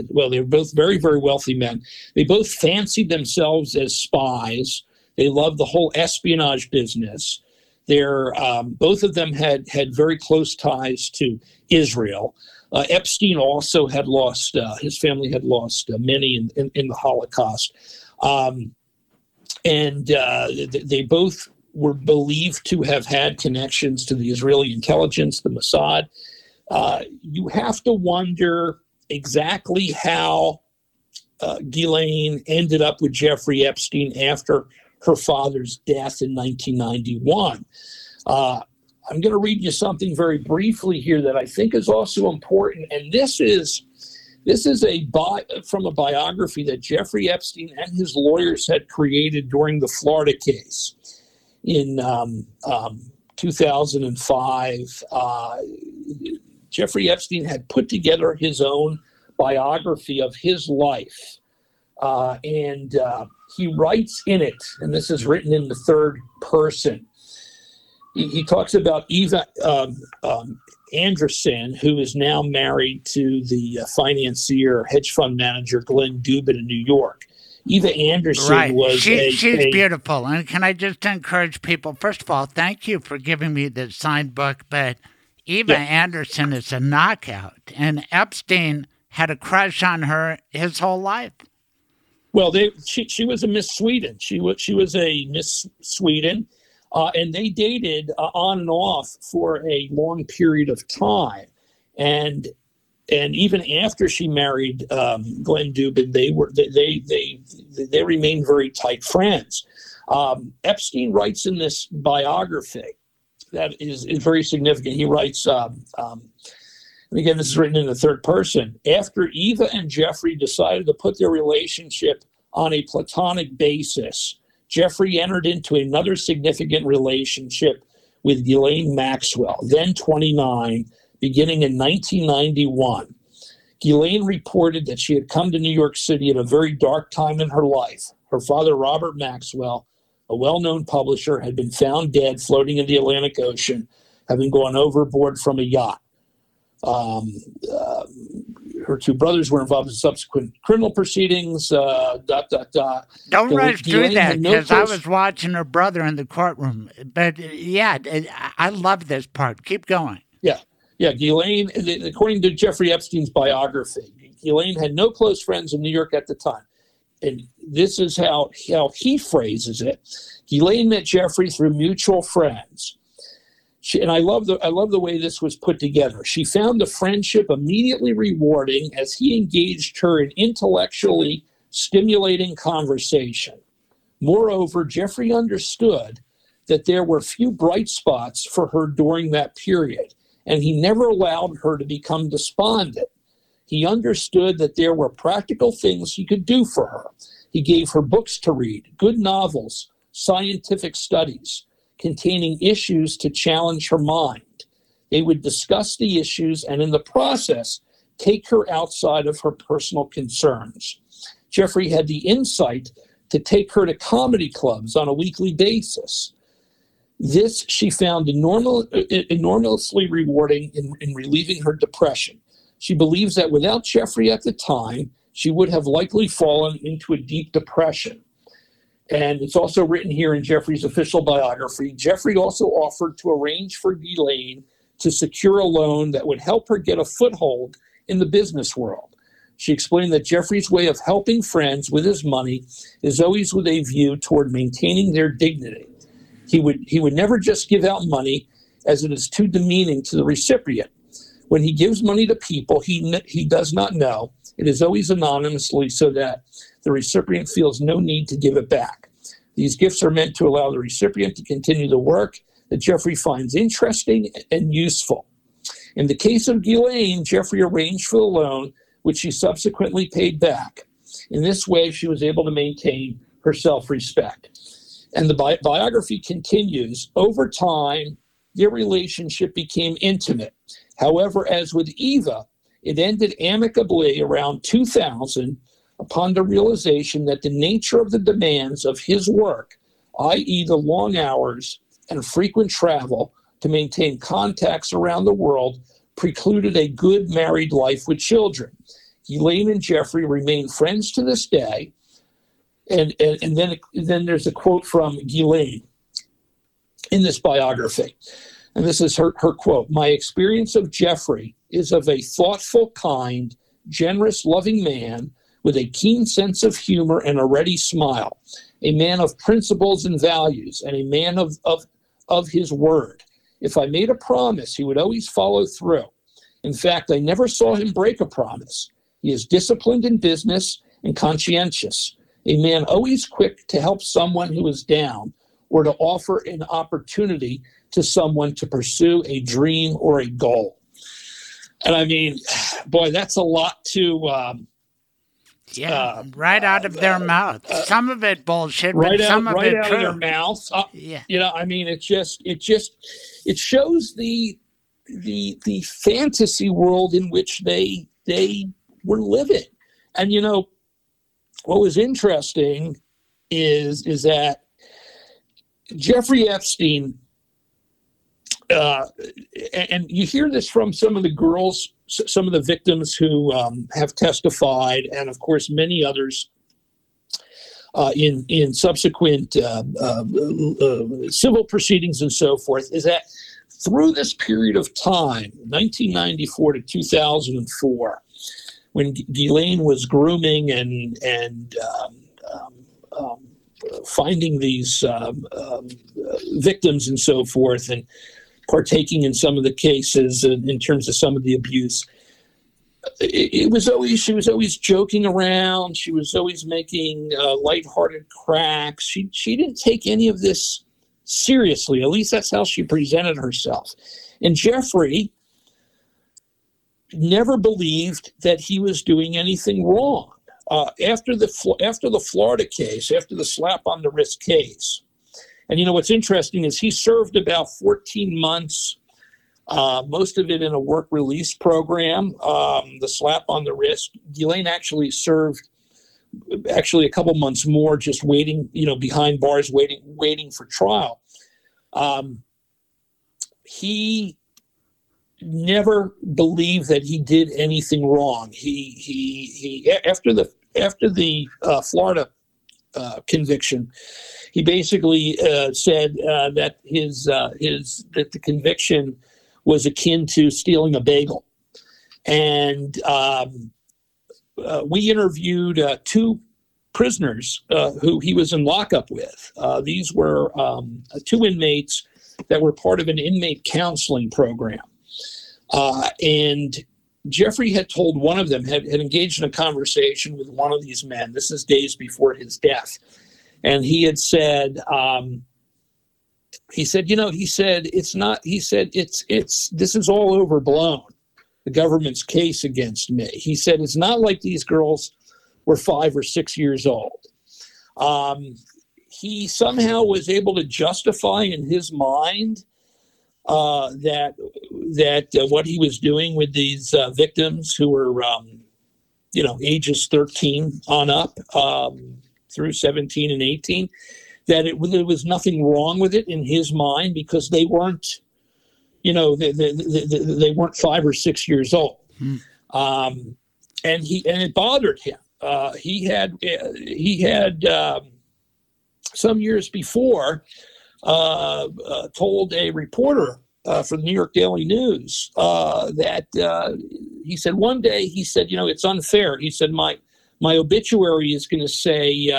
well, they were both very, very wealthy men. They both fancied themselves as spies. They loved the whole espionage business. They're, um, both of them had, had very close ties to Israel. Uh, Epstein also had lost, uh, his family had lost uh, many in, in, in, the Holocaust. Um, and uh, they both were believed to have had connections to the Israeli intelligence, the Mossad. Uh, you have to wonder exactly how uh, Ghislaine ended up with Jeffrey Epstein after her father's death in 1991. Uh, I'm going to read you something very briefly here that I think is also important, and this is this is a bi- from a biography that Jeffrey Epstein and his lawyers had created during the Florida case in um, um, 2005. Uh, Jeffrey Epstein had put together his own biography of his life. Uh, and uh, he writes in it, and this is written in the third person. He, he talks about Eva um, um, Andersson, who is now married to the uh, financier, hedge fund manager Glenn Dubin in New York. Eva Andersson right. was she, a, she's a, beautiful. And can I just encourage people? First of all, thank you for giving me the signed book, but Eva yeah. Andersson is a knockout, and Epstein had a crush on her his whole life. Well, they she she was a Miss Sweden. She was she was a Miss Sweden, uh, and they dated uh, on and off for a long period of time, and and even after she married um, Glenn Dubin, they were they they they, they remained very tight friends. Um, Epstein writes in this biography that is, is very significant. He writes, um, um, again, this is written in the third person. After Eva and Jeffrey decided to put their relationship on a platonic basis, Jeffrey entered into another significant relationship with Ghislaine Maxwell, then 29, beginning in 1991. Ghislaine reported that she had come to New York City at a very dark time in her life. Her father, Robert Maxwell, a well known publisher, had been found dead floating in the Atlantic Ocean, having gone overboard from a yacht. Um, uh, her two brothers were involved in subsequent criminal proceedings. Uh, dot dot dot. Don't so rush through that because no I was watching her brother in the courtroom. But yeah, I love this part. Keep going. Yeah, yeah. Ghislaine, according to Jeffrey Epstein's biography, Ghislaine had no close friends in New York at the time and this is how, how he phrases it. Ghislaine met Jeffrey through mutual friends. She, and I love the I love the way this was put together. She found the friendship immediately rewarding as he engaged her in intellectually stimulating conversation. Moreover, Jeffrey understood that there were few bright spots for her during that period, and he never allowed her to become despondent. He understood that there were practical things he could do for her. He gave her books to read, good novels, scientific studies containing issues to challenge her mind. They would discuss the issues and, in the process, take her outside of her personal concerns. Jeffrey had the insight to take her to comedy clubs on a weekly basis. This she found enormously rewarding in, in relieving her depression. She believes that without Jeffrey at the time, she would have likely fallen into a deep depression. And it's also written here in Jeffrey's official biography. Jeffrey also offered to arrange for Ghislaine to secure a loan that would help her get a foothold in the business world. She explained that Jeffrey's way of helping friends with his money is always with a view toward maintaining their dignity. He would, he would never just give out money as it is too demeaning to the recipient. When he gives money to people he, he does not know, it is always anonymously so that the recipient feels no need to give it back. These gifts are meant to allow the recipient to continue the work that Jeffrey finds interesting and useful. In the case of Ghislaine, Jeffrey arranged for the loan, which she subsequently paid back. In this way, she was able to maintain her self respect. And the bi- biography continues over time, their relationship became intimate. However, as with Eva, it ended amicably around 2000 upon the realization that the nature of the demands of his work, i.e., the long hours and frequent travel to maintain contacts around the world, precluded a good married life with children. Ghislaine and Jeffrey remain friends to this day. And and, and then then there's a quote from Ghislaine in this biography, and this is her her quote: "My experience of Jeffrey is of a thoughtful, kind, generous, loving man." With a keen sense of humor and a ready smile, a man of principles and values, and a man of, of, of his word. If I made a promise, he would always follow through. In fact, I never saw him break a promise. He is disciplined in business and conscientious, a man always quick to help someone who is down or to offer an opportunity to someone to pursue a dream or a goal. And I mean, boy, that's a lot to. Um, Yeah, Uh, right out of their mouth. some of it bullshit, right but out, some of right it out true. of their mouth. Uh, Yeah. you know, I mean, it just, it just, it shows the, the, the fantasy world in which they, they were living. And you know, what was interesting is, is that Jeffrey Epstein, uh, and you hear this from some of the girls, some of the victims who um, have testified, and of course, many others uh, in in subsequent uh, uh, uh, civil proceedings and so forth is that through this period of time, 1994 to 2004, when Ghislaine was grooming and and um, um, um, finding these um, um, victims and so forth, and partaking in some of the cases in, in terms of some of the abuse it, it was always she was always joking around. She was always making uh, lighthearted cracks. She she didn't take any of this seriously. At least that's how she presented herself. And Jeffrey never believed that he was doing anything wrong. Uh, after the after the Florida case, after the slap on the wrist case, and you know what's interesting is he served about 14 months uh, most of it in a work release program. Um, the slap on the wrist. Ghislaine actually served actually a couple months more, just waiting, you know, behind bars, waiting, waiting for trial. Um, he never believed that he did anything wrong. He he he after the after the uh, Florida uh, conviction, he basically uh, said uh, that his uh, his that the conviction was akin to stealing a bagel. And um, uh, we interviewed two prisoners who he was in lockup with. These were um, two inmates that were part of an inmate counseling program. Uh, and Jeffrey had told one of them, had, had engaged in a conversation with one of these men. This is days before his death. And he had said, um, he said, you know, he said, it's not, he said, it's, it's, this is all overblown, the government's case against me. He said, it's not like these girls were five or six years old. Um, he somehow was able to justify in his mind uh, that that uh, what he was doing with these uh, victims who were, um, you know, ages 13 on up um, through 17 and 18, that it, there was nothing wrong with it in his mind because they weren't, you know, they, they, they, they weren't five or six years old. Um, and he and it bothered him. Uh, he had uh, he had um, some years before uh, uh, told a reporter uh, for the New York Daily News uh, that uh, he said one day he said, you know, it's unfair. He said my my obituary is going to say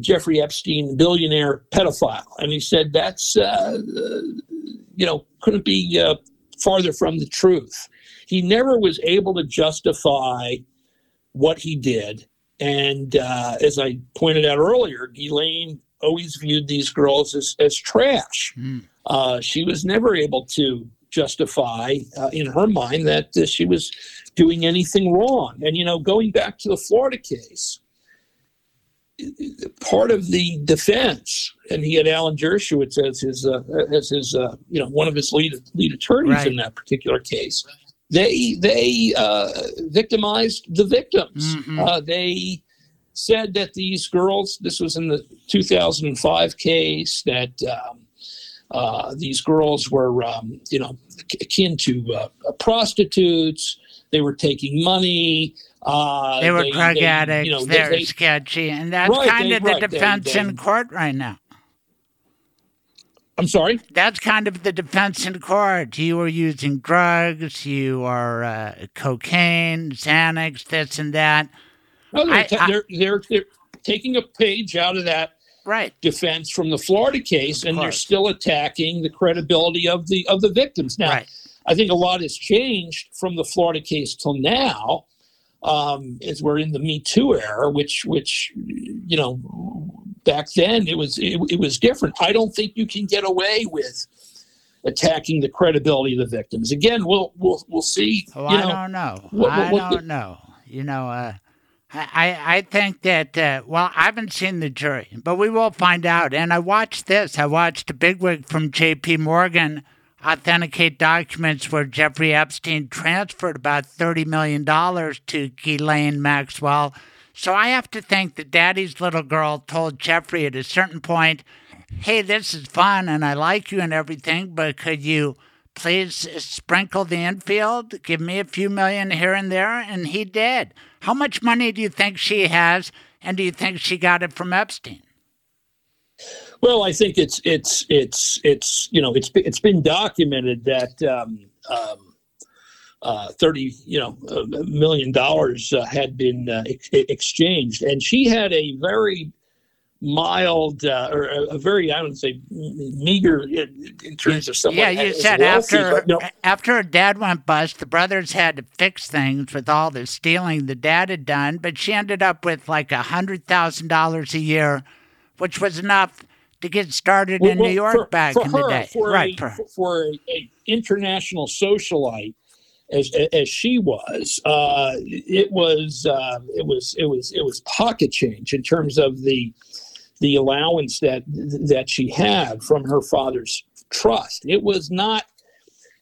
Jeffrey Epstein, billionaire pedophile, and he said that's you know couldn't be farther from the truth. He never was able to justify what he did. And uh, as I pointed out earlier, Ghislaine always viewed these girls as, as trash. Uh, she was never able to justify uh, in her mind that uh, she was doing anything wrong. And, you know, going back to the Florida case, part of the defense, and he had Alan Dershowitz as his, uh, as his, uh, you know, one of his lead lead attorneys Right. in that particular case. They they uh, victimized the victims. Mhm. Uh, they said that these girls. This was in the 2005 case that. Um, uh, these girls were, um, you know, akin to uh, prostitutes. They were taking money. Uh, They were drug they- addicts. you know, they, are they- sketchy, and that's Right, kind they- of the right, they- defense they- in court right now. I'm sorry. That's kind of the defense in court. You were using drugs. You are uh, cocaine, Xanax, this and that. No, they're, I- ta- I- they're they're they're taking a page out of that Right. defense from the Florida case, and they're still attacking the credibility of the of the victims. Now, Right. I think a lot has changed from the Florida case till now, um, as we're in the Me Too era, which which you know back then it was it, it was different. I don't think you can get away with attacking the credibility of the victims. Again, we'll we'll we'll see. Oh, I know, don't know. what- what- I what the- don't know. You know, uh, I, I think that, uh, well, I haven't seen the jury, but we will find out. And I watched this. I watched a bigwig from J.P. Morgan authenticate documents where Jeffrey Epstein transferred about $30 million to Ghislaine Maxwell. So I have to think that Daddy's little girl told Jeffrey at a certain point, hey, this is fun and I like you and everything, but could you please sprinkle the infield? Give me a few million here and there. And he did. How much money do you think she has? And do you think she got it from Epstein? Well, I think it's it's it's it's you know it's it's been documented that um, um, uh, thirty you know million dollars uh, had been uh, ex- exchanged, and she had a very mild uh, or a, a very I don't say meager in, in terms of stuff. yeah, you as said wealthy, after no, after her dad went bust, the brothers had to fix things with all the stealing the dad had done, but she ended up with like a hundred thousand dollars a year, which was enough to get started in Well, New York for, back for in her, the day. For right. a, for for a, a international socialite as as she was, uh, it was uh, it was it was it was pocket change in terms of the the allowance that that she had from her father's trust. It was not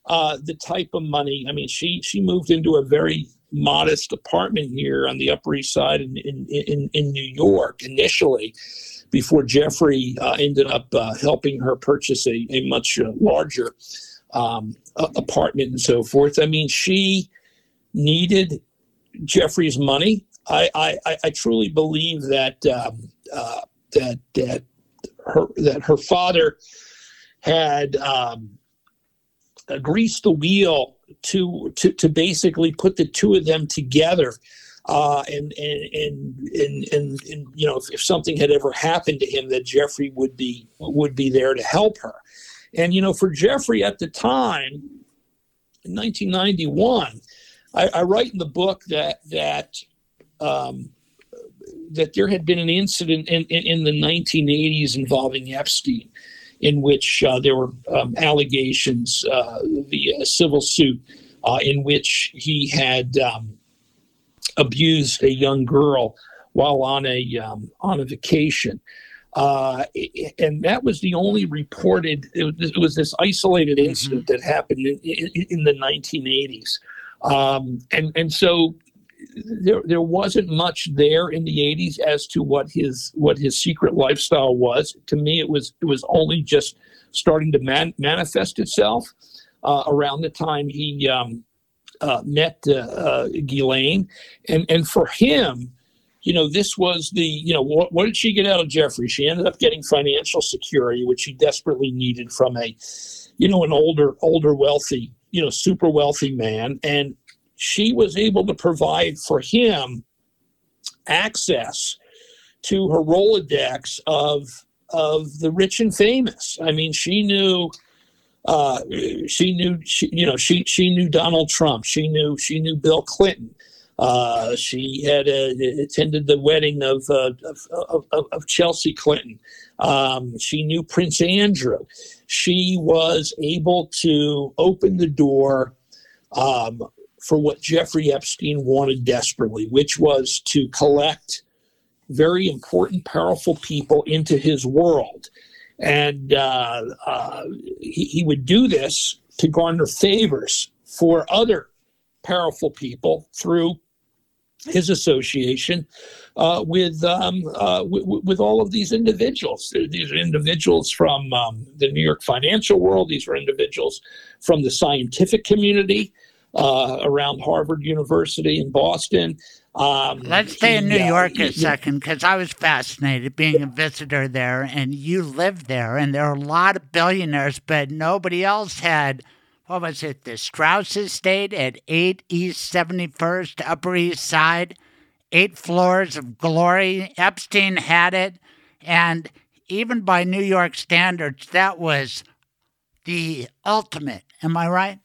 uh, the type of money. I mean, she she moved into a very modest apartment here on the Upper East Side in in in, in New York initially before Jeffrey uh, ended up uh, helping her purchase a, a much uh, larger um, apartment and so forth. I mean, she needed Jeffrey's money. I, I, I- I truly believe that um, uh, that that her that her father had um, greased the wheel to, to to basically put the two of them together uh, and, and, and, and, and, and, you know, if, if something had ever happened to him, that Jeffrey would be, would be there to help her. And, you know, for Jeffrey at the time, in 1991, I, I write in the book that, that, um, that there had been an incident in, in, in the 1980s involving Epstein, in which uh, there were um, allegations uh, via a civil suit uh, in which he had um, abused a young girl while on a um, on a vacation. Uh, and that was the only reported. It was, it was this isolated incident that happened in, in, in the 1980s, um, and and so there there wasn't much there in the 80s as to what his what his secret lifestyle was. To me, it was it was only just starting to man, manifest itself uh, around the time he um, uh, met uh, uh, Ghislaine, and and for him, you know, this was the you know what, what did she get out of Jeffrey? She ended up getting financial security, which she desperately needed from a, you know, an older older wealthy you know super wealthy man, and she was able to provide for him access to her Rolodex of of the rich and famous. I mean, she knew uh, she knew she, you know she she knew Donald Trump. She knew she knew Bill Clinton. Uh, she had uh, attended the wedding of, uh, of, of of Chelsea Clinton. Um, she knew Prince Andrew. She was able to open the door um, for what Jeffrey Epstein wanted desperately, which was to collect very important, powerful people into his world and uh, uh, he, he would do this to garner favors for other powerful people through his association uh, with um, uh, w- with all of these individuals. These are individuals from um, the New York financial world. These were individuals from the scientific community. Uh, around Harvard University in Boston. Um, Let's stay in New he, uh, York a second because I was fascinated being a visitor there, and you lived there, and there are a lot of billionaires, but nobody else had. What was it? The Straus Estate at 8 East 71st, Upper East Side, eight floors of glory. Epstein had it, and even by New York standards, that was the ultimate. Am I right?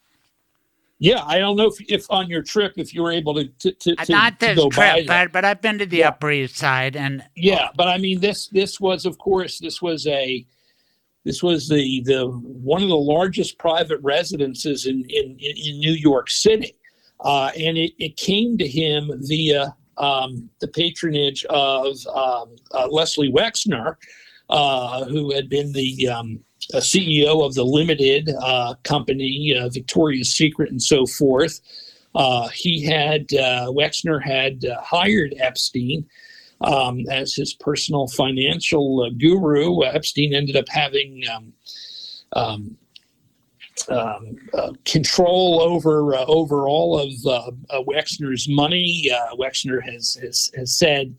Yeah, I don't know if, if on your trip if you were able to to, to, Uh, to Not to this go by trip, but, but I've been to the Yeah. Upper East Side, and Yeah, but I mean this this was of course this was a this was the the one of the largest private residences in in, in in New York City, uh, and it, it came to him via um, the patronage of um, uh, Leslie Wexner, uh, who had been the um, uh, CEO of the limited uh, company, uh, Victoria's Secret, and so forth. Uh, he had uh, Wexner had uh, hired Epstein um, as his personal financial uh, guru. Epstein ended up having um, um, um, control over over all of Wexner's money. Wexner has, has has said,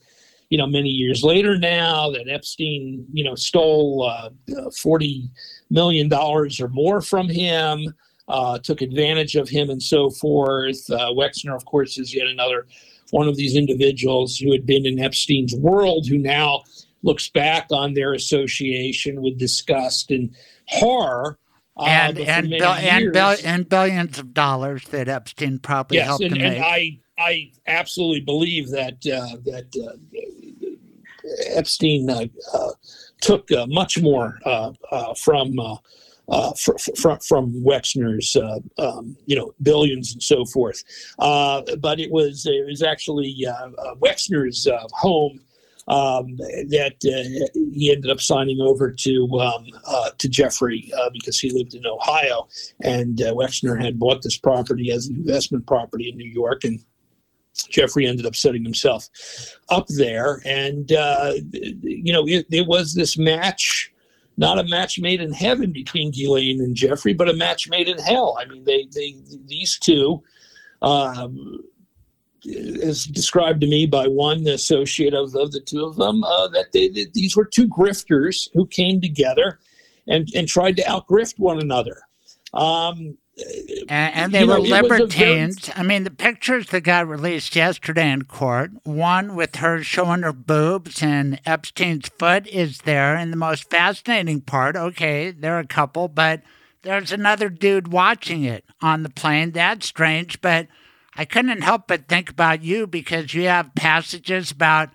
you know, many years later now that Epstein, you know, stole uh, uh, forty million dollars or more from him. Uh, took advantage of him and so forth. Uh, Wexner, of course, is yet another one of these individuals who had been in Epstein's world, who now looks back on their association with disgust and horror. uh, and and many and, and billions of dollars that Epstein probably yes, helped and, to and make. I I absolutely believe that uh, that uh, Epstein uh, uh, took uh, much more uh, from. Uh, fr- from Wexner's, um, you know, billions and so forth, but it was it was actually Wexner's home um, that uh, he ended up signing over to um, uh, to Jeffrey uh, because he lived in Ohio, and Wexner had bought this property as an investment property in New York, and Jeffrey ended up setting himself up there, and uh, you know it, it was this match. Not a match made in heaven between Ghislaine and Jeffrey, but a match made in hell. I mean, they, they these two, um, as described to me by one associate of, of the two of them, uh, that they, that these were two grifters who came together and, and tried to outgrift one another. Um, and, and they were know, a very- libertines. I mean, the pictures that got released yesterday in court, one with her showing her boobs and Epstein's foot is there. And the most fascinating part, okay, they're a couple, but there's another dude watching it on the plane. That's strange, but I couldn't help but think about you because you have passages about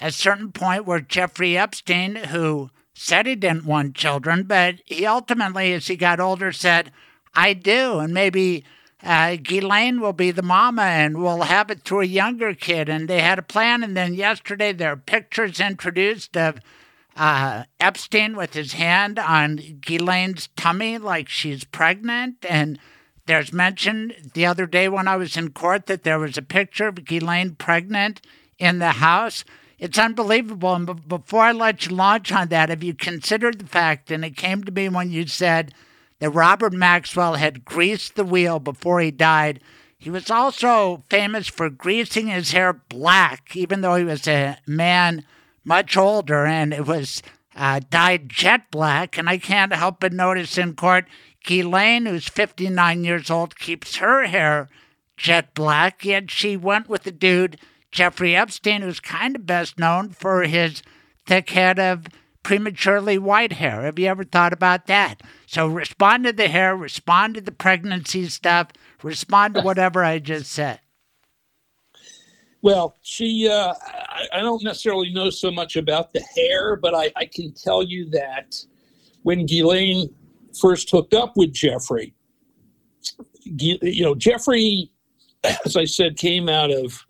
a certain point where Jeffrey Epstein, who said he didn't want children, but he ultimately, as he got older, said, I do. And maybe uh, Ghislaine will be the mama and we'll have it to a younger kid. And they had a plan. And then yesterday, there are pictures introduced of uh, Epstein with his hand on Ghislaine's tummy like she's pregnant. And there's mention the other day when I was in court that there was a picture of Ghislaine pregnant in the house. It's unbelievable. And be- before I let you launch on that, have you considered the fact, and it came to me when you said that Robert Maxwell had greased the wheel before he died. He was also famous for greasing his hair black, even though he was a man much older, and it was uh, dyed jet black. And I can't help but notice in court, Ghislaine, who's 59 years old, keeps her hair jet black, yet she went with the dude, Jeffrey Epstein, who's kind of best known for his thick head of prematurely white hair. Have you ever thought about that? So respond to the hair, respond to the pregnancy stuff, respond to whatever I just said. Well, she, uh, I, I don't necessarily know so much about the hair, but I, I can tell you that when Ghislaine first hooked up with Jeffrey, you know, Jeffrey, [clears throat] as I said, came out of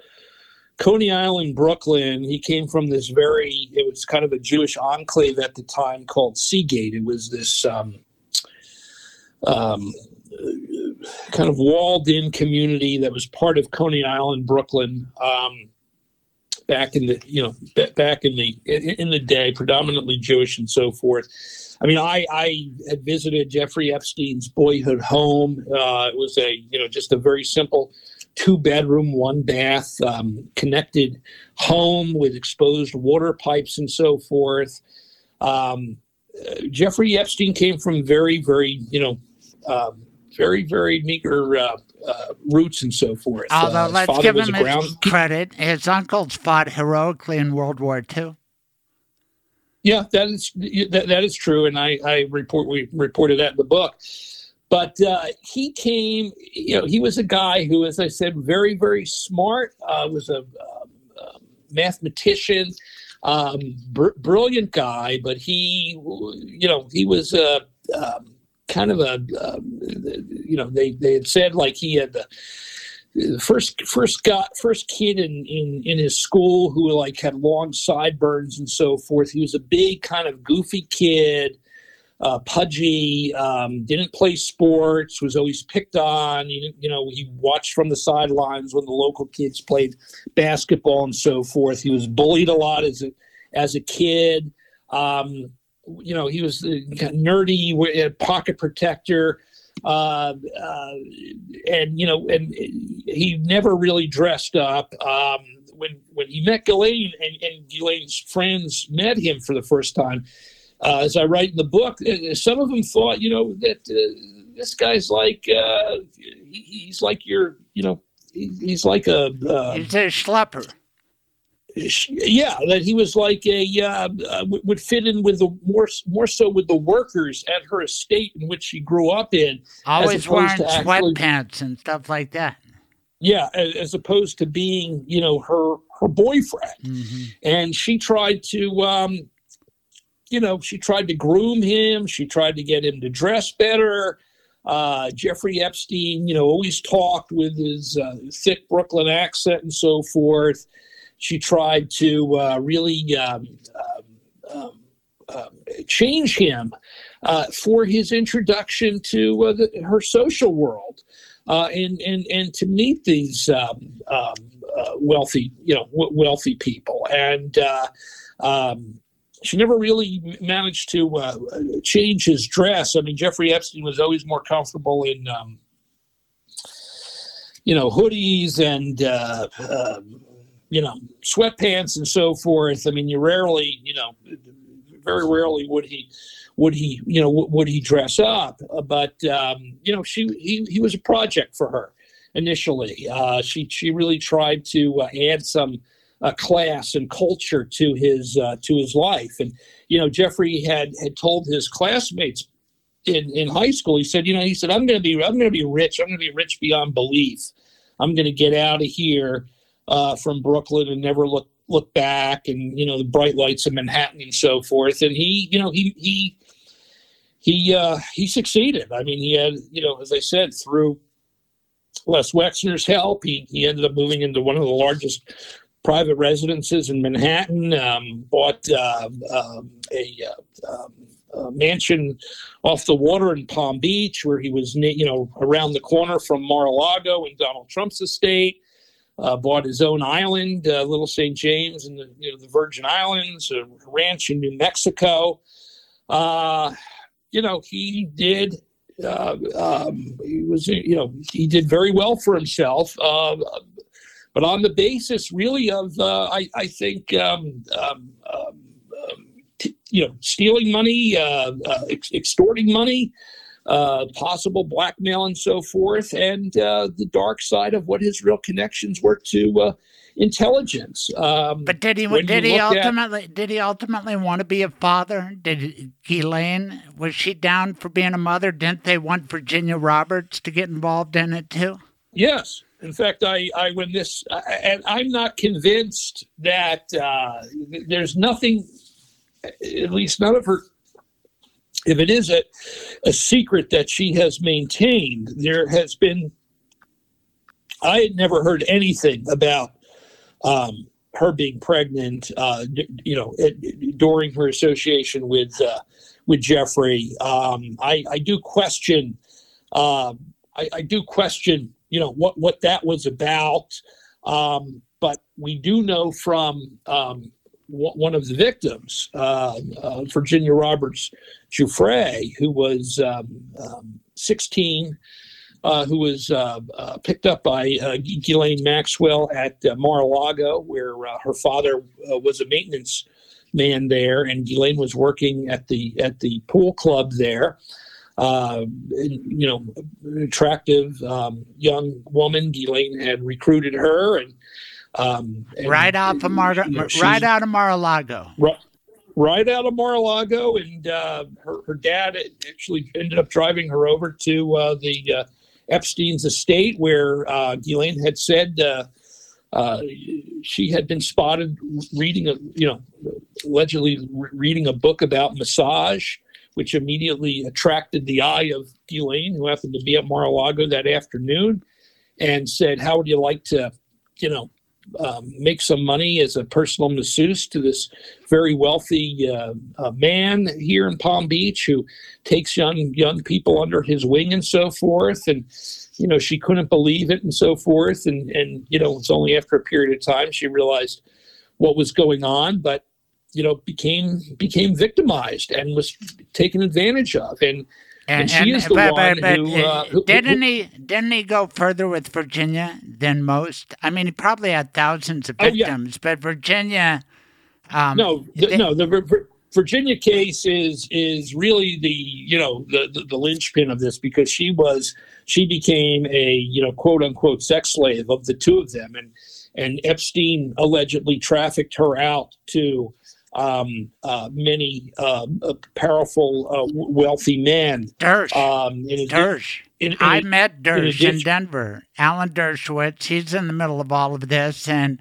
Coney Island, Brooklyn. He came from this very, it was kind of a Jewish enclave at the time called Sea Gate. It was this um, um, kind of walled in community that was part of Coney Island, Brooklyn. Um, back in the you know back in the in, the day, predominantly Jewish and so forth. I mean, I I had visited Jeffrey Epstein's boyhood home. Uh, it was a you know just a very simple two bedroom, one bath, um, connected home with exposed water pipes and so forth. Um, uh, Jeffrey Epstein came from very, very, you know, um, very, very meager uh, uh, roots and so forth. Although, Uh, let's give him ground- credit. His uncles fought heroically in World War II. Yeah, that is that, that is true, and I, I report we reported that in the book. But uh, he came, you know, he was a guy who, as I said, very very smart. Uh, was a, um, uh, mathematician, um, br- brilliant guy. But he, you know, he was a um, kind of a, um, you know, they they had said like he had the the first first got first kid in, in in his school who like had long sideburns and so forth. He was a big kind of goofy kid, uh, pudgy, um, didn't play sports, was always picked on. You, you know, he watched from the sidelines when the local kids played basketball and so forth. He was bullied a lot as a as a kid. Um, you know, he was uh, nerdy, a pocket protector uh, uh, and you know, and he never really dressed up. Um, when when he met Ghislaine and, and Ghislaine's friends met him for the first time, uh, as I write in the book, uh, some of them thought, you know, that uh, this guy's like uh, he- he's like your, you know, he- he's like a uh, He's a schlepper. yeah, that he was like a uh, uh, would fit in with the more more so with the workers at her estate in which she grew up in. Always wearing actually- sweatpants and stuff like that. Yeah, as opposed to being, you know, her her boyfriend. Mhm. And she tried to, um, you know, she tried to groom him. She tried to get him to dress better. Uh, Jeffrey Epstein, you know, always talked with his uh, thick Brooklyn accent and so forth. She tried to uh, really um, um, um, um, change him uh, for his introduction to uh, the, her social world uh, and and and to meet these um, um, uh, wealthy, you know, w- wealthy people. And uh, um, she never really managed to uh, change his dress. I mean, Jeffrey Epstein was always more comfortable in, um, you know, hoodies and. Uh, um, you know, sweatpants and so forth. I mean, you rarely, you know, very rarely would he, would he, you know, would he dress up? Uh, but um, you know, she he he was a project for her initially. Uh, she she really tried to uh, add some uh, class and culture to his uh, to his life. And you know, Jeffrey had had told his classmates in in high school. He said, you know, he said, I'm going to be I'm going to be rich. I'm going to be rich beyond belief. I'm going to get out of here uh, from Brooklyn and never look look back. And you know, the bright lights of Manhattan and so forth. And he, you know, he he he uh, he succeeded. I mean, he had, you know, as I said, through Les Wexner's help, he he ended up moving into one of the largest private residences in Manhattan. Um, bought uh, um, a, uh, um, a mansion off the water in Palm Beach, where he was, you know, around the corner from Mar-a-Lago and Donald Trump's estate. Uh, bought his own island, uh, Little St. James, in the you know the Virgin Islands, a ranch in New Mexico. Uh, you know, he did. Uh, um, he was, you know, he did very well for himself. Uh, but on the basis, really, of uh, I, I think, um, um, um, um, t- you know, stealing money, uh, uh, ex- extorting money, uh, possible blackmail, and so forth, and uh, the dark side of what his real connections were to uh, intelligence. Um, But did he did he look at- ultimately did he ultimately want to be a father? Did Ghislaine was she down for being a mother? Didn't they want Virginia Roberts to get involved in it too? Yes. In fact, I, I when this, and I'm not convinced that uh, there's nothing, at least none of her, if it is a, a secret that she has maintained, there has been, I had never heard anything about um, her being pregnant, uh, you know, during her association with, uh, with Jeffrey. Um, I, I do question, um, I, I do question, you know, what, what that was about. Um, but we do know from um, one of the victims, uh, uh, Virginia Roberts Giuffre, who was um, um, 16, uh, who was uh, uh, picked up by uh, Ghislaine Maxwell at uh, Mar-a-Lago, where her father was a maintenance man there, and Ghislaine was working at the at the pool club there. Uh, you know, attractive um, young woman. Ghislaine had recruited her, and, um, and right off of Mar- you know, right out of Mar-a-Lago. right, right out of Mar-a-Lago, and uh, her her dad actually ended up driving her over to uh, the uh, Epstein's estate, where uh, Ghislaine had said uh, uh, she had been spotted reading a you know allegedly re- reading a book about massage. Which immediately attracted the eye of Ghislaine, who happened to be at Mar-a-Lago that afternoon, and said, "How would you like to, you know, um, make some money as a personal masseuse to this very wealthy uh, uh, man here in Palm Beach who takes young young people under his wing and so forth. And you know, she couldn't believe it and so forth. And and you know, it's only after a period of time she realized what was going on, but you know, became became victimized and was taken advantage of. And And she is the one who, uh, who- didn't he? Didn't he go further with Virginia than most? I mean, he probably had thousands of Oh, yeah. victims, but Virginia. Um, no, the, they- no, the Vir- Vir- Virginia case is is really the you know the, the the linchpin of this because she was she became a you know quote unquote sex slave of the two of them and and Epstein allegedly trafficked her out to um, uh, many um, uh, powerful uh, wealthy men. Dersh. Um, in, Dersh. in, in, I met Dersh in, Denver. Alan Dershowitz. He's in the middle of all of this, and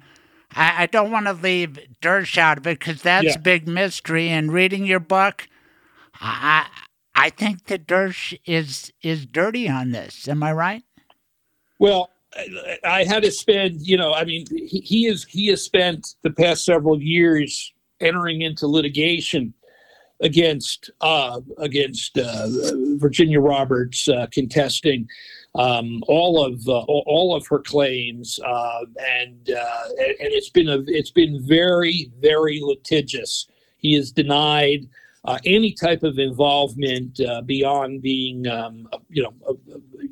I, I don't want to leave Dersh out of it because that's Yeah. a big mystery. And reading your book, I I think that Dersh is is dirty on this. Am I right? Well, I, I had to spend, you know, I mean, he, he is he has spent the past several years entering into litigation against uh, against uh, Virginia Roberts, uh, contesting um, all of uh, all of her claims, uh, and uh, and and it's been a it's been very very litigious. He has denied. Any type of involvement beyond being, um, you know,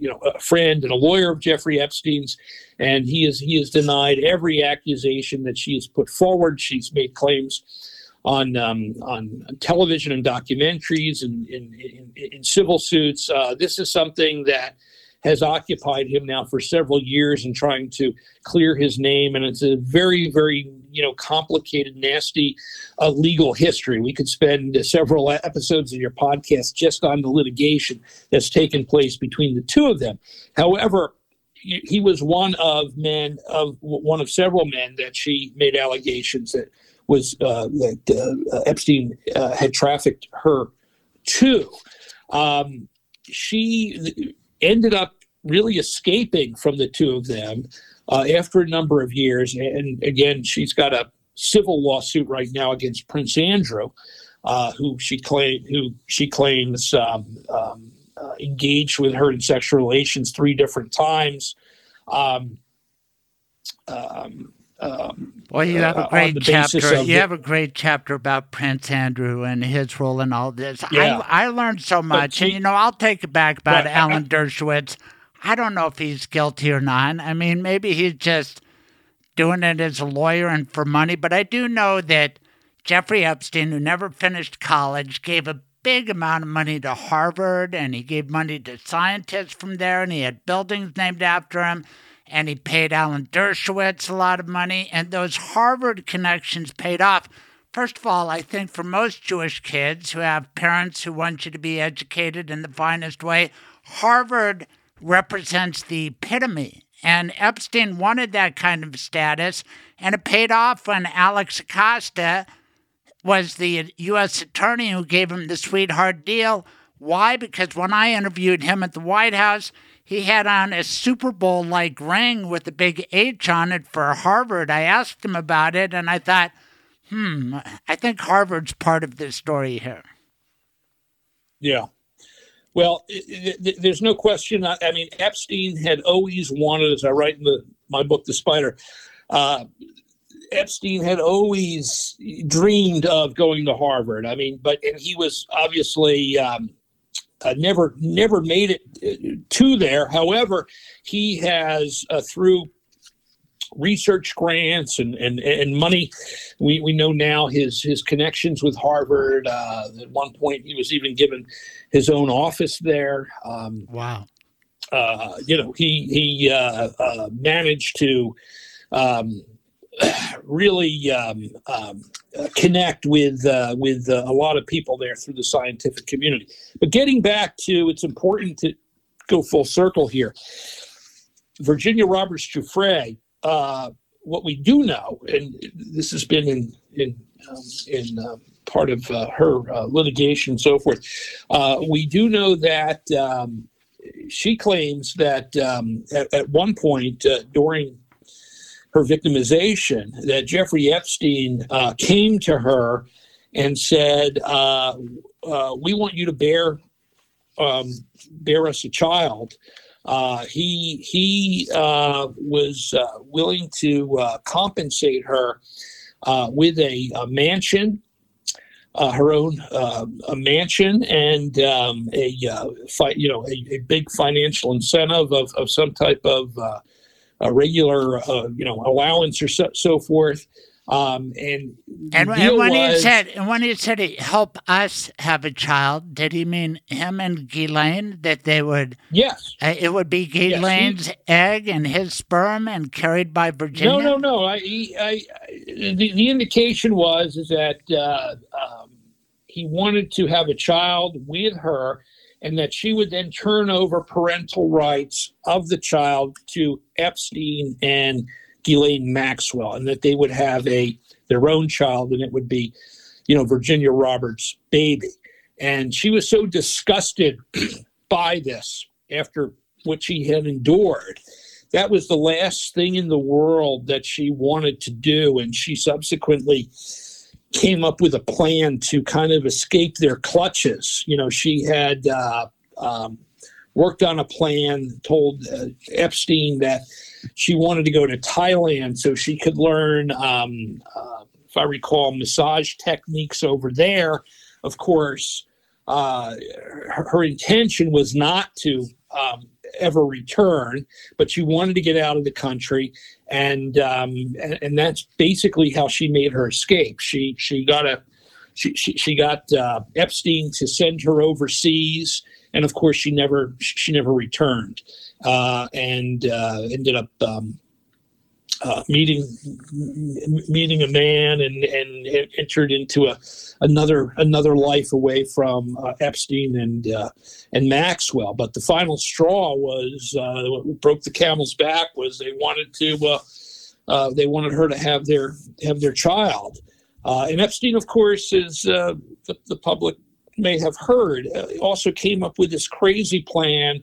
you know, a friend and a lawyer of Jeffrey Epstein's, and he is he has denied every accusation that she has put forward. She's made claims on um, on television and documentaries and in, in, civil suits. Uh, this is something that has occupied him now for several years in trying to clear his name, and it's a very very you know complicated, nasty uh, legal history. We could spend several episodes of your podcast just on the litigation that's taken place between the two of them. However, he he was one of men of one of several men that she made allegations that was uh, that uh, Epstein uh, had trafficked her to. Um, she ended up really escaping from the two of them uh, after a number of years, and again, she's got a civil lawsuit right now against Prince Andrew, uh, who she claim who she claims um, um, uh, engaged with her in sexual relations three different times. Um, um, um, Well, you have uh, a great chapter. You the- have a great chapter about Prince Andrew and his role in all this. Yeah. I I learned so much, and you know, I'll take it back about Right, Alan Dershowitz. I don't know if he's guilty or not. I mean, maybe he's just doing it as a lawyer and for money. But I do know that Jeffrey Epstein, who never finished college, gave a big amount of money to Harvard and he gave money to scientists from there and he had buildings named after him and he paid Alan Dershowitz a lot of money and those Harvard connections paid off. First of all, I think for most Jewish kids who have parents who want you to be educated in the finest way, Harvard represents the epitome. And Epstein wanted that kind of status, and it paid off when Alex Acosta was the U.S. attorney who gave him the sweetheart deal. Why? Because when I interviewed him at the White House, he had on a Super Bowl like ring with a big H on it for Harvard. I asked him about it, and I thought, hmm, I think Harvard's part of this story here. Yeah. Well, i i th- there's no question. I, I mean, Epstein had always wanted, as I write in the, my book, The Spider, uh, Epstein had always dreamed of going to Harvard. I mean, but and he was obviously um, uh, never never made it uh, to there. However, he has uh, through research grants and, and, and money. We, we know now his his connections with Harvard. Uh, at one point, he was even given his own office there. Um, Wow. uh, you know, he he uh, uh, managed to um, [clears throat] really um, um, connect with uh, with uh, a lot of people there through the scientific community. But getting back to, it's important to go full circle here. Virginia Roberts Giuffre, uh, what we do know, and this has been in in um, in uh, part of uh, her uh, litigation and so forth. Uh, we do know that um, she claims that um, at, at one point uh, during her victimization, that Jeffrey Epstein came to her and said, "We want you to bear um, bear us a child." Uh, he he uh, was uh, willing to uh, compensate her uh, with a, a mansion, uh, her own a mansion, and um, a fi- you know a, a big financial incentive of, of some type of a regular you know allowance or so, so forth. Um, and And, and when he said and when he said he help us have a child, did he mean him and Ghislaine that they would yes, uh, it would be Ghislaine's egg and his sperm and carried by Virginia? No, no, no. I, he- I, I the, the indication was is that uh, um, he wanted to have a child with her, and that she would then turn over parental rights of the child to Epstein and Ghislaine Maxwell, and that they would have a their own child, and it would be, you know, Virginia Roberts' baby. And she was so disgusted [clears throat] by this after what she had endured that was the last thing in the world that she wanted to do and she subsequently came up with a plan to kind of escape their clutches you know she had uh, um, worked on a plan told uh, epstein that she wanted to go to thailand so she could learn um, uh, if i recall massage techniques over there. Of course uh, her, her intention was not to um, ever return, but she wanted to get out of the country, and um, and, and that's basically how she made her escape. She she got a she she, she got uh, Epstein to send her overseas, and of course she never she never returned, uh, and uh, ended up. Um, uh, meeting meeting a man and and entered into a another another life away from uh, Epstein and uh, and Maxwell. But the final straw was uh, what broke the camel's back was they wanted to uh, uh, they wanted her to have their have their child. And Epstein, of course, is the, the public may have heard, uh, also came up with this crazy plan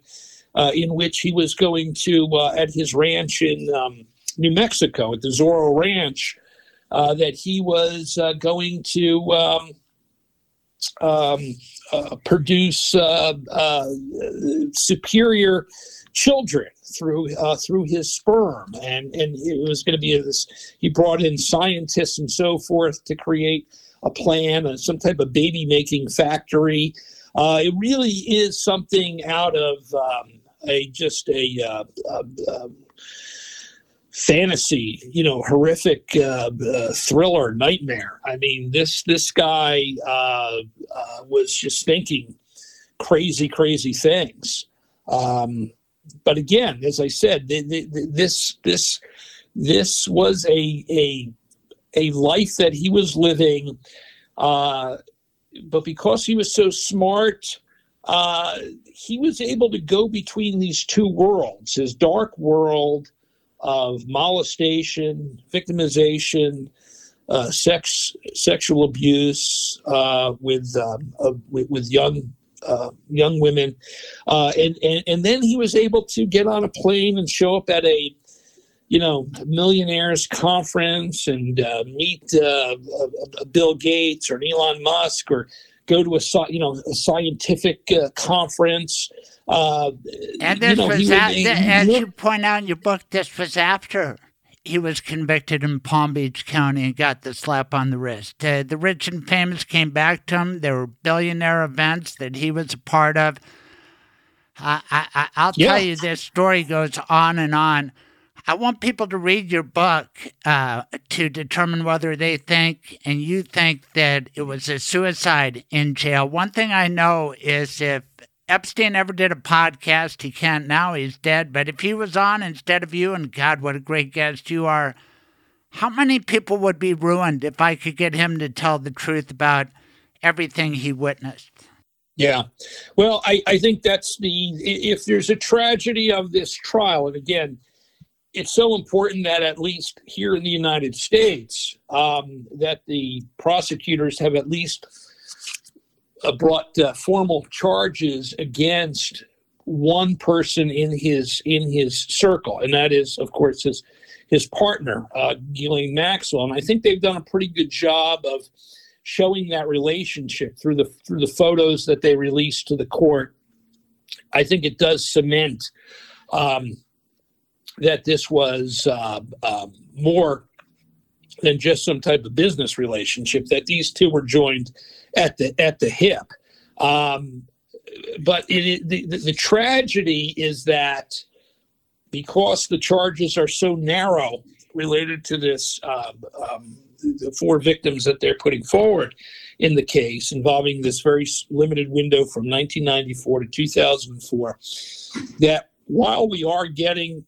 uh, in which he was going to uh, at his ranch in um, New Mexico at the Zorro Ranch. Uh, that he was uh, going to um, um, produce superior children through uh, through his sperm, and and it was going to be this. He brought in scientists and so forth to create a plan, uh, some type of baby making factory. Uh, it really is something out of um, a just a. Uh, uh, uh, fantasy you know horrific uh, uh, thriller nightmare i mean this this guy was just thinking crazy crazy things um, but again as i said th- th- th- this this this was a a a life that he was living uh, but because he was so smart uh, he was able to go between these two worlds his dark world of molestation, victimization, uh, sex, sexual abuse uh, with, um, uh, with with young uh, young women, uh, and, and and then he was able to get on a plane and show up at a you know millionaires conference and uh, meet uh, uh, Bill Gates or Elon Musk or go to a you know a scientific uh, conference. Uh, And you this know, he was, would- as looked- you point out in your book, this was after he was convicted in Palm Beach County and got the slap on the wrist. Uh, the rich and famous came back to him. There were billionaire events that he was a part of. I, I, I'll Yeah. tell you, this story goes on and on. I want people to read your book uh, to determine whether they think and you think that it was a suicide in jail. One thing I know is if Epstein ever did a podcast, he can't now, he's dead. But if he was on instead of you, and God, what a great guest you are, how many people would be ruined if I could get him to tell the truth about everything he witnessed? Yeah. Well, I, I think that's the, if there's a tragedy of this trial, and again, it's so important that at least here in the United States, um, that the prosecutors have at least uh, brought uh, formal charges against one person in his in his circle, and that is, of course, his his partner, uh, Maxwell. And I think they've done a pretty good job of showing that relationship through the through the photos that they released to the court. I think it does cement um, that this was uh, um more than just some type of business relationship. That these two were joined at the at the hip. Um, but it, the, the tragedy is that because the charges are so narrow related to this uh, um, the four victims that they're putting forward in the case involving this very limited window from 1994 to 2004 that while we are getting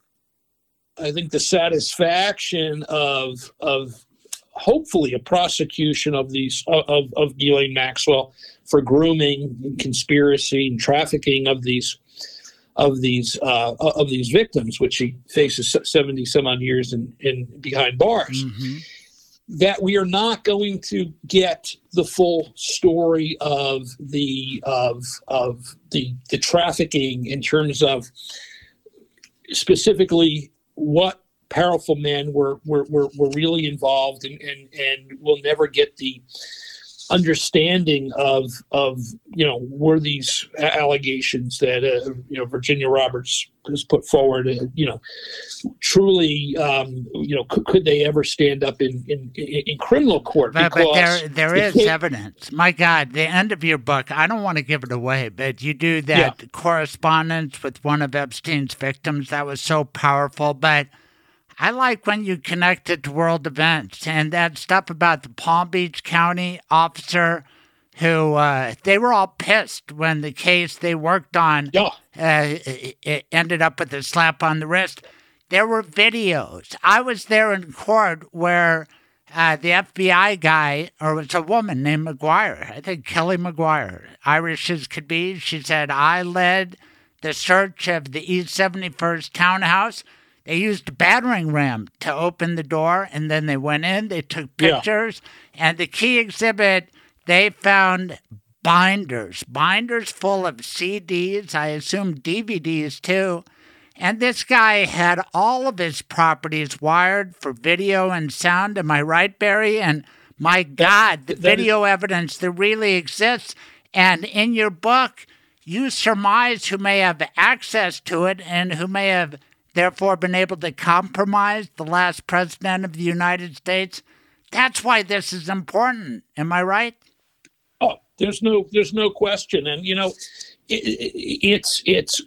i think the satisfaction of of hopefully a prosecution of these of of Ghislaine Maxwell for grooming and conspiracy and trafficking of these of these uh, of these victims, which she faces seventy some odd years in, in behind bars. That we are not going to get the full story of the of of the the trafficking in terms of specifically what powerful men were were, were, were really involved and, and and we'll never get the understanding of of you know were these allegations that uh, you know Virginia Roberts has put forward uh, you know truly um, you know could, could they ever stand up in in, in, in criminal court But, but there, there is evidence. My God, the end of your book, I don't want to give it away, but you do that correspondence with one of Epstein's victims. That was so powerful. But I like when you connect it to world events and that stuff about the Palm Beach County officer who uh, they were all pissed when the case they worked on yeah uh, it it ended up with a slap on the wrist. There were videos. I was there in court where uh, the FBI guy, or it was a woman named McGuire, I think Kelly McGuire, Irish as could be, she said, I led the search of the East 71st townhouse. They used a battering ram to open the door, and then they went in, they took Yeah. pictures, and the key exhibit, they found binders, binders full of CDs, I assume DVDs too. And this guy had all of his properties wired for video and sound. Am I right, Barry? And my God, the that is- video evidence that really exists. And in your book, you surmise who may have access to it and who may have therefore been able to compromise the last president of the United States. That's why this is important. Am I right? Oh, there's no, there's no question, and you know, it, it, it's it's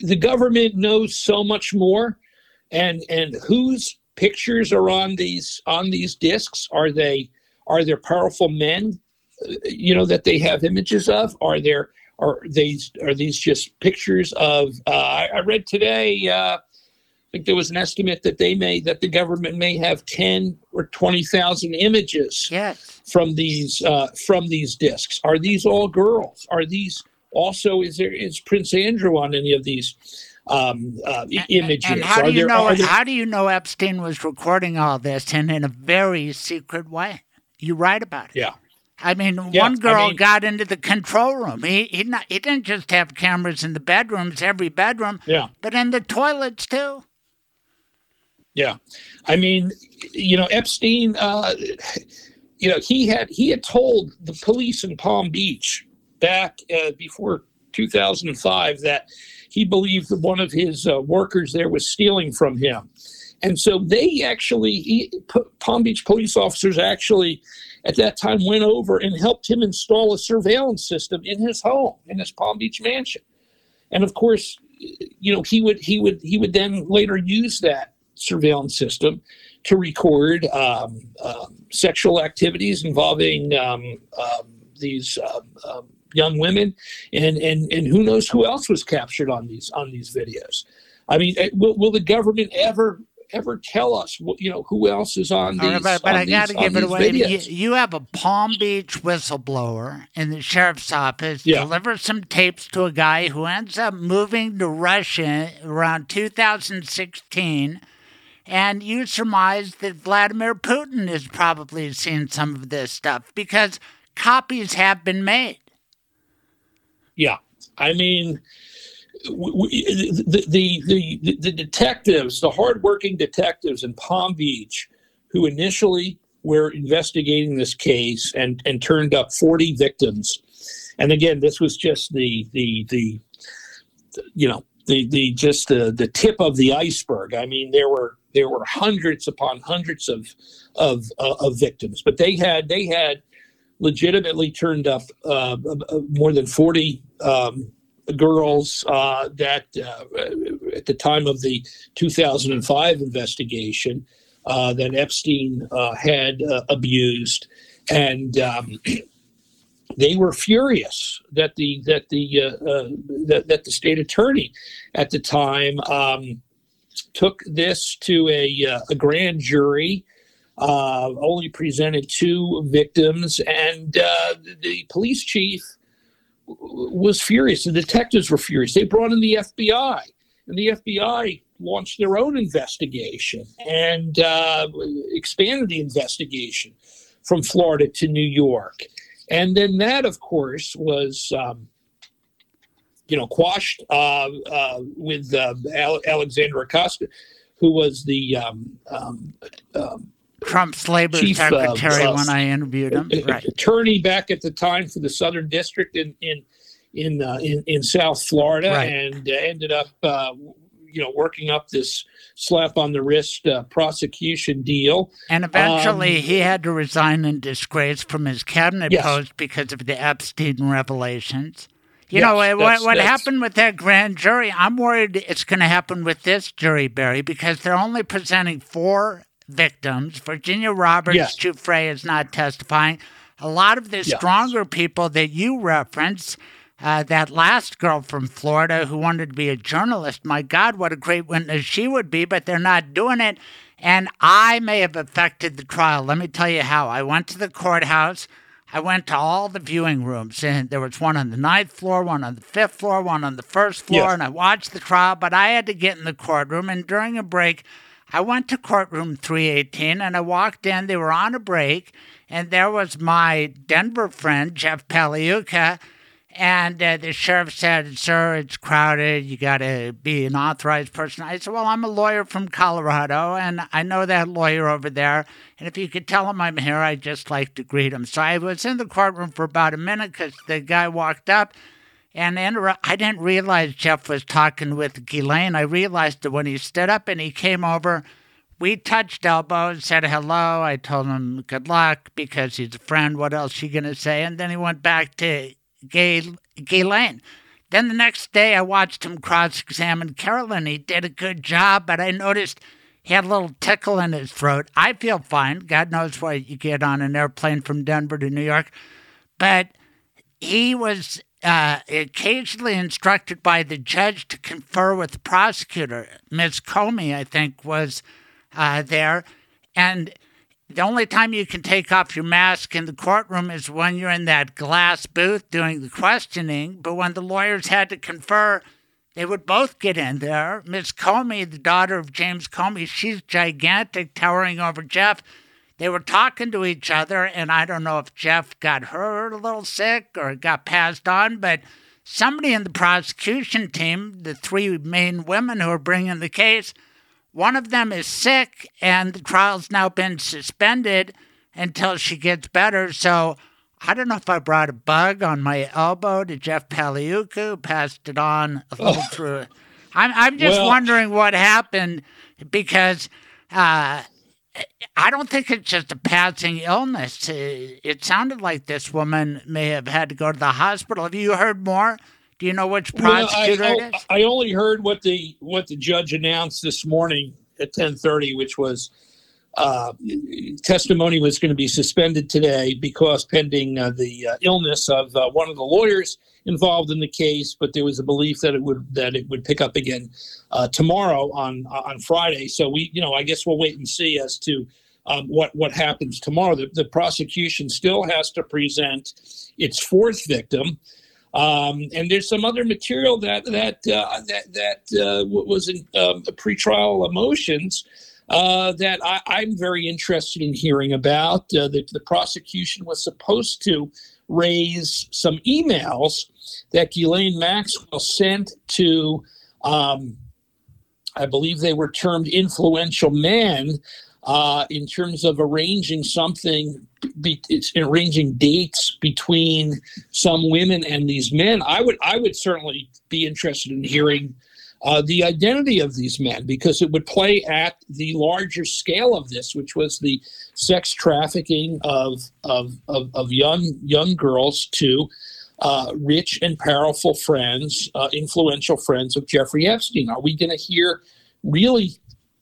the government knows so much more, and and whose pictures are on these on these discs? Are they are there powerful men, uh, you know, that they have images of? Are there are these are these just pictures of? Uh, I, read today. Uh, think there was an estimate that they may that the government may have ten or twenty thousand images Yes. from these uh, from these discs? Are these all girls? Are these also is there is Prince Andrew on any of these um, uh, i- images? And how do you there, know? there- How do you know Epstein was recording all this and in a very secret way? You write about it. yeah, I mean, Yeah, one I girl mean- got into the control room. He he, not, he didn't just have cameras in the bedrooms, every bedroom, yeah, but in the toilets too. Yeah. I mean, you know, Epstein. Uh, you know, he had he had told the police in Palm Beach back uh, before 2005 that he believed that one of his uh, workers there was stealing from him. And so they actually, he, Palm Beach police officers actually at that time went over and helped him install a surveillance system in his home, in his Palm Beach mansion. And of course, you know, he would he would he would then later use that surveillance system to record um, um, sexual activities involving um, um these um, um, young women, and and and who knows who else was captured on these on these videos. I mean, eh, will, will the government ever ever tell us, you know, who else is on these. Right, but, but I got to give it away. You, you, have a Palm Beach whistleblower in the sheriff's office yeah. delivers some tapes to a guy who ends up moving to Russia around 2016. And you surmise that Vladimir Putin has probably seen some of this stuff because copies have been made. Yeah. I mean, the, the, the, the detectives, the hardworking detectives in Palm Beach, who initially were investigating this case and, and turned up 40 victims. And again, this was just the, the, the, you know, the, the, just the, the tip of the iceberg. I mean, there were, there were hundreds upon hundreds of, of, uh, of victims, but they had, they had legitimately turned up uh, uh more than 40 um, girls uh, that uh, at the time of the 2005 investigation uh, that Epstein had abused, and um, [clears throat] they were furious that the that the that, that, the state attorney at the time um, took this to a, a grand jury. only presented two victims, and the police chief was furious. The detectives were furious. They brought in the FBI, and the FBI launched their own investigation and uh, expanded the investigation from Florida to New York. And then that, of course, was. Um, you know, quashed uh, uh, with uh, Alexander Acosta, who was the um, um, um Trump's labor Chief, secretary uh, when I interviewed him. Right. Attorney back at the time for the Southern District in in in uh, in, in, South Florida, right. and uh, ended up uh, you know working up this slap on the wrist uh, prosecution deal. And eventually, um, he had to resign in disgrace from his cabinet yes. post because of the Epstein revelations. You yes, know, what, what happened with that grand jury, I'm worried it's going to happen with this jury, Barry, because they're only presenting four victims. Virginia Roberts yes. Giuffre is not testifying. A lot of the yes. stronger people that you reference, uh, that last girl from Florida who wanted to be a journalist, my God, what a great witness she would be, but they're not doing it. And I may have affected the trial. Let me tell you how. I went to the courthouse. I went to all the viewing rooms, and there was one on the ninth floor, one on the fifth floor, one on the first floor, yes. and I watched the trial. But I had to get in the courtroom, and during a break, I went to courtroom 318 and I walked in. They were on a break, and there was my Denver friend, Jeff Pagliuca. And uh, the sheriff said, Sir, it's crowded. You got to be an authorized person. I said, Well, I'm a lawyer from Colorado, and I know that lawyer over there. And if you could tell him I'm here, I'd just like to greet him. So I was in the courtroom for about a minute because the guy walked up and I didn't realize Jeff was talking with Ghislaine. I realized it when he stood up and he came over. We touched elbows, said hello. I told him good luck because he's a friend. What else you gonna say? And then he went back to Gay Ghislaine. Then the next day, I watched him cross-examine Carolyn. He did a good job, but I noticed he had a little tickle in his throat. I feel fine. God knows why you get on an airplane from Denver to New York, but he was uh, occasionally instructed by the judge to confer with the prosecutor. Ms. Comey, I think, was uh, there. And the only time you can take off your mask in the courtroom is when you're in that glass booth doing the questioning. But when the lawyers had to confer, they would both get in there. Miss Comey, the daughter of James Comey, she's gigantic, towering over Jeff they were talking to each other, and I don't know if Jeff got hurt a little sick or got passed on, but somebody in the prosecution team, the three main women who are bringing the case, one of them is sick, and the trial's now been suspended until she gets better. So I don't know if I brought a bug on my elbow to Jeff Pagliuca, passed it on a little oh. through. I'm, I'm just well, wondering what happened because Uh, I don't think it's just a passing illness. It, it sounded like this woman may have had to go to the hospital. Have you heard more? Do you know which prosecutor well, I, it is? I only heard what the what the judge announced this morning at ten thirty, which was uh, testimony was going to be suspended today because pending uh, the uh, illness of uh, one of the lawyers involved in the case. But there was a belief that it would that it would pick up again uh, tomorrow on on Friday. So we, you know, I guess we'll wait and see as to um, what what happens tomorrow. The, the prosecution still has to present its fourth victim. Um, and there's some other material that that uh, that that uh, was in um, pretrial motions uh, that I, am very interested in hearing about. Uh, that the prosecution was supposed to raise some emails that Ghislaine Maxwell sent to, um, I believe they were termed influential men, uh, in terms of arranging something, be, arranging dates between some women and these men. I would I would certainly be interested in hearing uh, the identity of these men because it would play at the larger scale of this, which was the sex trafficking of of of, of young young girls to uh, rich and powerful friends, uh, influential friends of Jeffrey Epstein. Are we going to hear really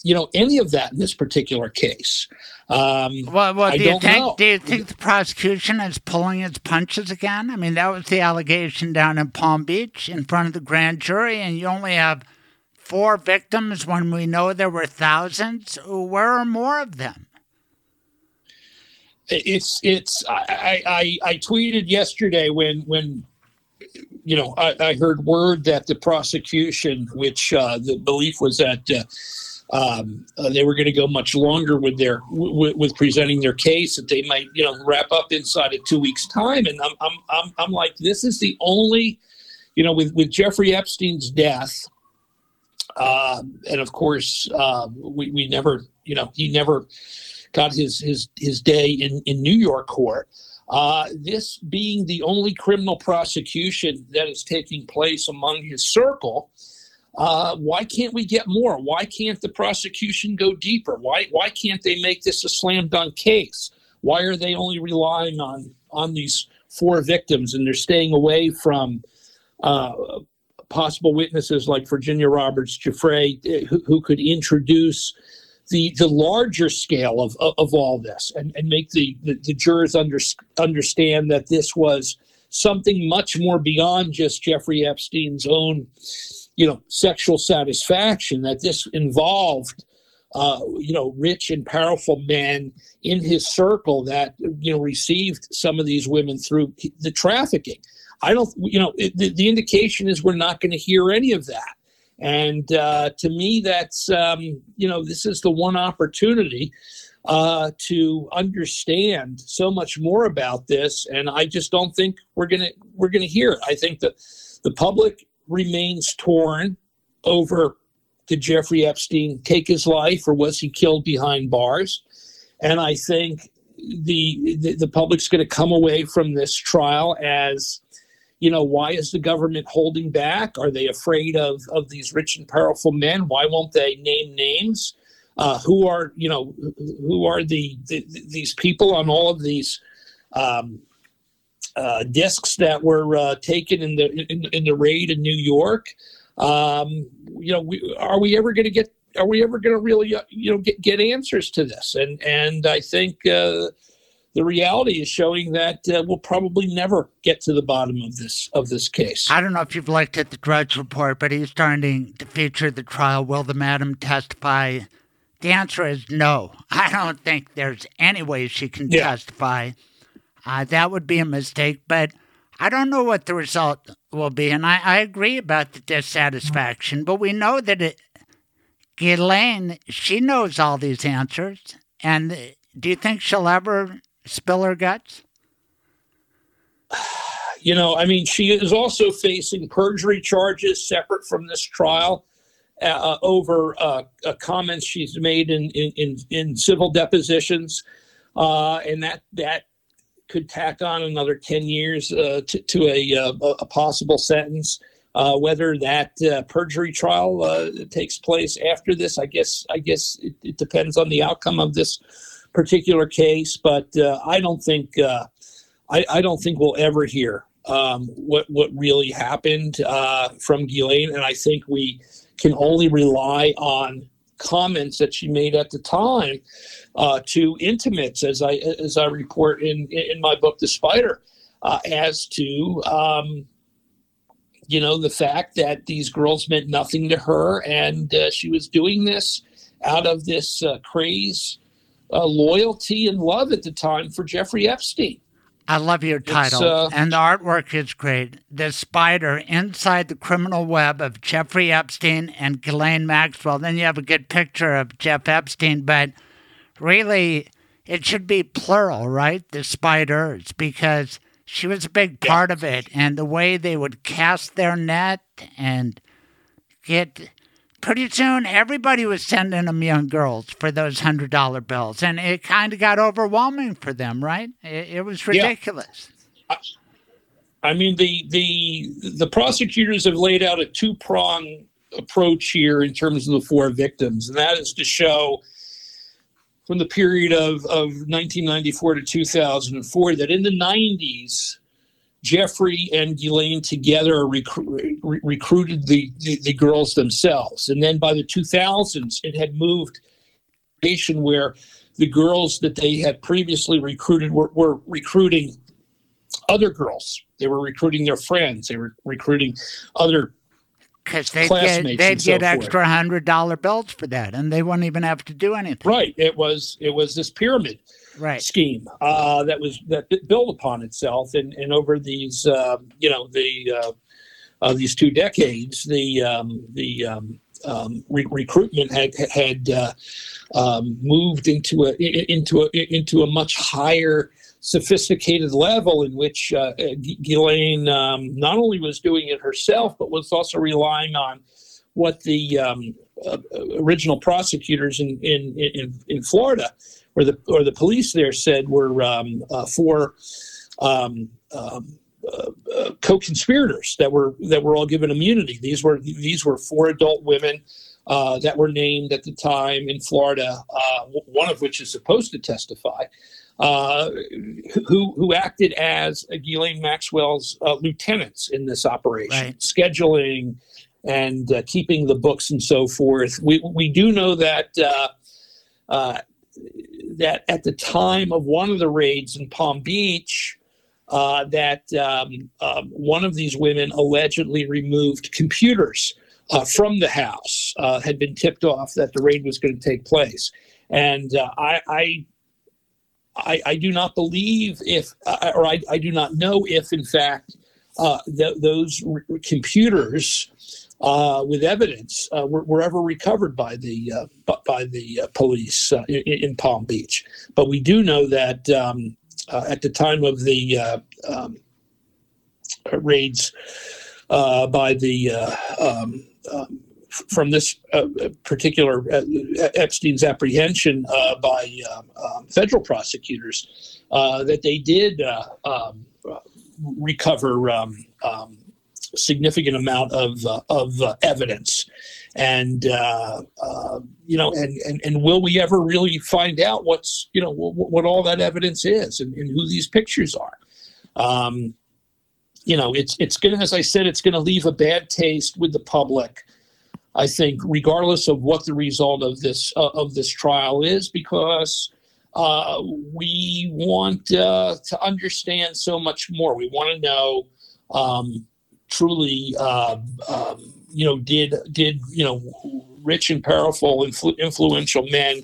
you know any of that in this particular case. Um, well, well do you think know. do you think the prosecution is pulling its punches again? I mean, that was the allegation down in Palm Beach in front of the grand jury, and you only have four victims when we know there were thousands. Where are more of them? It's it's I I, I tweeted yesterday when when you know I, I heard word that the prosecution, which uh, the belief was that. Uh, um, uh, they were going to go much longer with their w- with presenting their case that they might you know wrap up inside of two weeks time. And I'm, I'm i'm i'm like this is the only you know with with jeffrey epstein's death uh, and of course uh, we, we never you know he never got his his his day in in new york court. Uh, this being the only criminal prosecution that is taking place among his circle uh, why can't we get more? Why can't the prosecution go deeper? Why why can't they make this a slam dunk case? Why are they only relying on on these four victims and they're staying away from uh, possible witnesses like Virginia Roberts Giuffre, eh, who, who could introduce the the larger scale of of, of all this and, and make the, the, the jurors under, understand that this was something much more beyond just Jeffrey Epstein's own you know, sexual satisfaction, that this involved, uh, you know, rich and powerful men in his circle that, you know, received some of these women through the trafficking. I don't, you know, it, the, the indication is we're not going to hear any of that. And uh, to me, that's, um, you know, this is the one opportunity uh, to understand so much more about this. And I just don't think we're going to, we're going to hear it. I think that the public remains torn over did Jeffrey Epstein take his life or was he killed behind bars? And I think the the, the public's going to come away from this trial as you know why is the government holding back? Are they afraid of of these rich and powerful men? Why won't they name names? Uh, who are you know who are the, the, these people on all of these um, uh, discs that were uh, taken in the in, in, the raid in New York. Um, you know, we, are we ever going to get? Are we ever going to really, uh, you know, get get answers to this? And and I think uh, the reality is showing that uh, we'll probably never get to the bottom of this of this case. I don't know if you've looked at the Drudge Report, but he's starting to feature the trial. Will the madam testify? The answer is no. [laughs] I don't think there's any way she can yeah. testify. Uh, that would be a mistake, but I don't know what the result will be. And I, I agree about the dissatisfaction, but we know that it, Ghislaine, she knows all these answers. And do you think she'll ever spill her guts? You know, I mean, she is also facing perjury charges separate from this trial. Uh, over uh, uh, comments she's made in, in, in civil depositions, uh, and that that could tack on another 10 years uh, to, to a, uh, a, possible sentence. Uh, whether that uh, perjury trial takes place after this, I guess I guess it, it, depends on the outcome of this particular case. But I don't think I, I, don't think we'll ever hear um, what what really happened from Ghislaine, and I think we can only rely on comments that she made at the time uh, to intimates, as I as I report in in my book, The Spider, uh, as to um, you know the fact that these girls meant nothing to her, and uh, she was doing this out of this uh, craze, uh, loyalty, and love at the time for Jeffrey Epstein. I love your title. Uh, and the artwork is great. The spider inside the criminal web of Jeffrey Epstein and Ghislaine Maxwell. Then you have a good picture of Jeff Epstein, but really, it should be plural, right? The spiders, because she was a big part of it. And the way they would cast their net and get pretty soon everybody was sending them young girls for those hundred dollar bills, and it kind of got overwhelming for them, right? It, it was ridiculous. Yeah. I, I mean, the the the prosecutors have laid out a two prong approach here in terms of the four victims, and that is to show from the period of, of 1994 to 2004 that in the 90s Jeffrey and Ghislaine together re- recruited the, the, the, girls themselves. And then by the 2000s, it had moved nation where the girls that they had previously recruited were, were recruiting other girls. They were recruiting their friends. They were recruiting other because they'd get they'd get so extra hundred dollar bills for that, and they wouldn't even have to do anything. Right. It was it was this pyramid right. scheme uh, that was that built upon itself, and and over these uh, you know the uh, uh, these two decades, the um, the um, um, re- recruitment had had uh, um, moved into a into a into a much higher sophisticated level in which uh, Ghislaine um, not only was doing it herself, but was also relying on what the uh, original prosecutors in, in, in, in, Florida or the, or the police there said were um, uh, four um, um, uh, uh, co-conspirators that were that were all given immunity. These were these were four adult women uh, that were named at the time in Florida, uh, one of which is supposed to testify uh, who who acted as Ghislaine Maxwell's uh, lieutenants in this operation, right. scheduling and uh, keeping the books and so forth. We we do know that uh, uh, that at the time of one of the raids in Palm Beach. Uh, that um, um, one of these women allegedly removed computers from the house, had been tipped off that the raid was going to take place. And I, I I, I do not believe if, uh, or I, I do not know if, in fact, uh, th- those computers uh, with evidence uh, were, were, ever recovered by the uh, by the uh, police in, in, Palm Beach. But we do know that um, at the time of the um, raids by the um, um from this uh, particular uh, Epstein's apprehension uh, by um, um, federal prosecutors uh, that they did uh, recover significant amount of of evidence, and you know, and, and and will we ever really find out what's you know what, what all that evidence is and, and who these pictures are? Um, you know, it's it's gonna, as I said, it's gonna leave a bad taste with the public. I think, regardless of what the result of this uh, of this trial is, because uh, we want uh, to understand so much more. We want to know um, truly, uh, um, you know, did did you know rich and powerful, influ- influential men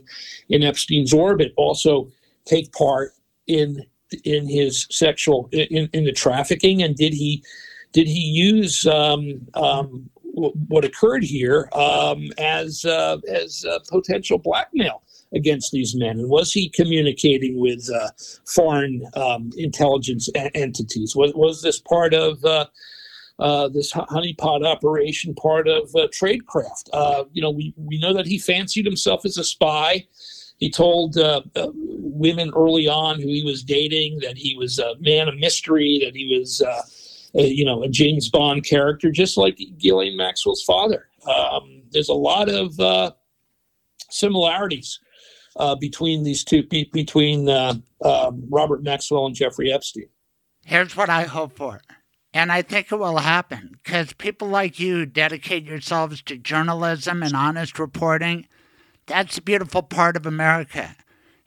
in Epstein's orbit also take part in in his sexual in, in the trafficking, and did he did he use um, um, what occurred here um, as uh, as uh, potential blackmail against these men, and was he communicating with uh, foreign um, intelligence a- entities? Was was this part of uh, uh, this honeypot operation, part of uh, tradecraft? you know, we we know that he fancied himself as a spy. He told women early on who he was dating that he was a man of mystery, that he was you know, a James Bond character, just like Ghislaine Maxwell's father. Um, there's a lot of uh, similarities uh, between these two, be- between uh, um, Robert Maxwell and Jeffrey Epstein. Here's what I hope for. And I think it will happen because people like you dedicate yourselves to journalism and honest reporting. That's a beautiful part of America.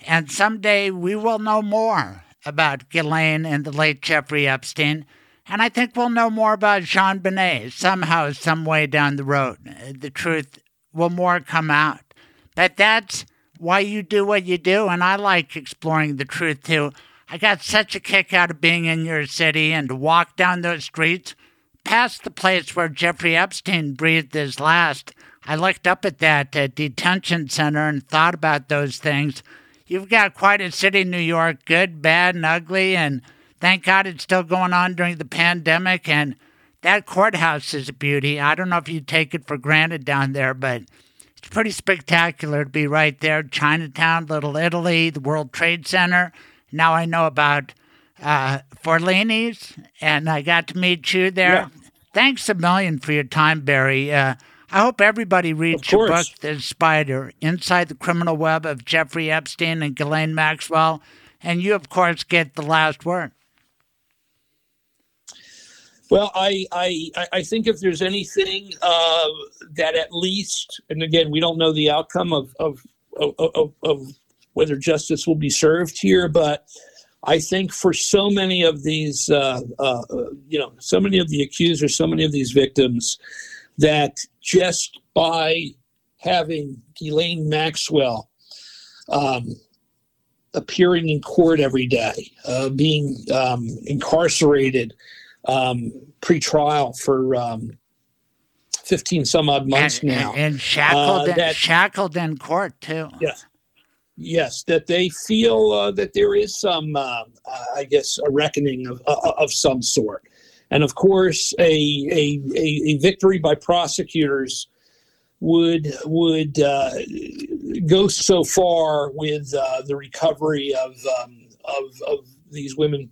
And someday we will know more about Ghislaine and the late Jeffrey Epstein. And I think we'll know more about JonBenét somehow, some way down the road. The truth will more come out. But that's why you do what you do. And I like exploring the truth too. I got such a kick out of being in your city and to walk down those streets past the place where Jeffrey Epstein breathed his last. I looked up at that uh, detention center and thought about those things. You've got quite a city, New York, good, bad, and ugly, and thank God it's still going on during the pandemic. And that courthouse is a beauty. I don't know if you take it for granted down there, but it's pretty spectacular to be right there. Chinatown, Little Italy, the World Trade Center. Now I know about uh, Forlini's, and I got to meet you there. Yeah. Thanks a million for your time, Barry. Uh, I hope everybody reads your book. The Spider, Inside the Criminal Web of Jeffrey Epstein and Ghislaine Maxwell. And you, of course, get the last word. Well, I, I, I- I think if there's anything uh, that at least, and again, we don't know the outcome of, of, of, of, of whether justice will be served here, but I think for so many of these, uh, uh, you know, so many of the accusers, so many of these victims, that just by having Ghislaine Maxwell um, appearing in court every day, uh, being um, incarcerated um, pre-trial for um, 15 some odd months and, now. And, and shackled, Uh, in, that- shackled in court, too. Yes. Yes, that they feel uh, that there is some, uh, uh, I guess, a reckoning of, uh, of some sort. And of course, a, a, a, a victory by prosecutors would would uh, go so far with uh, the recovery of, um, of of these women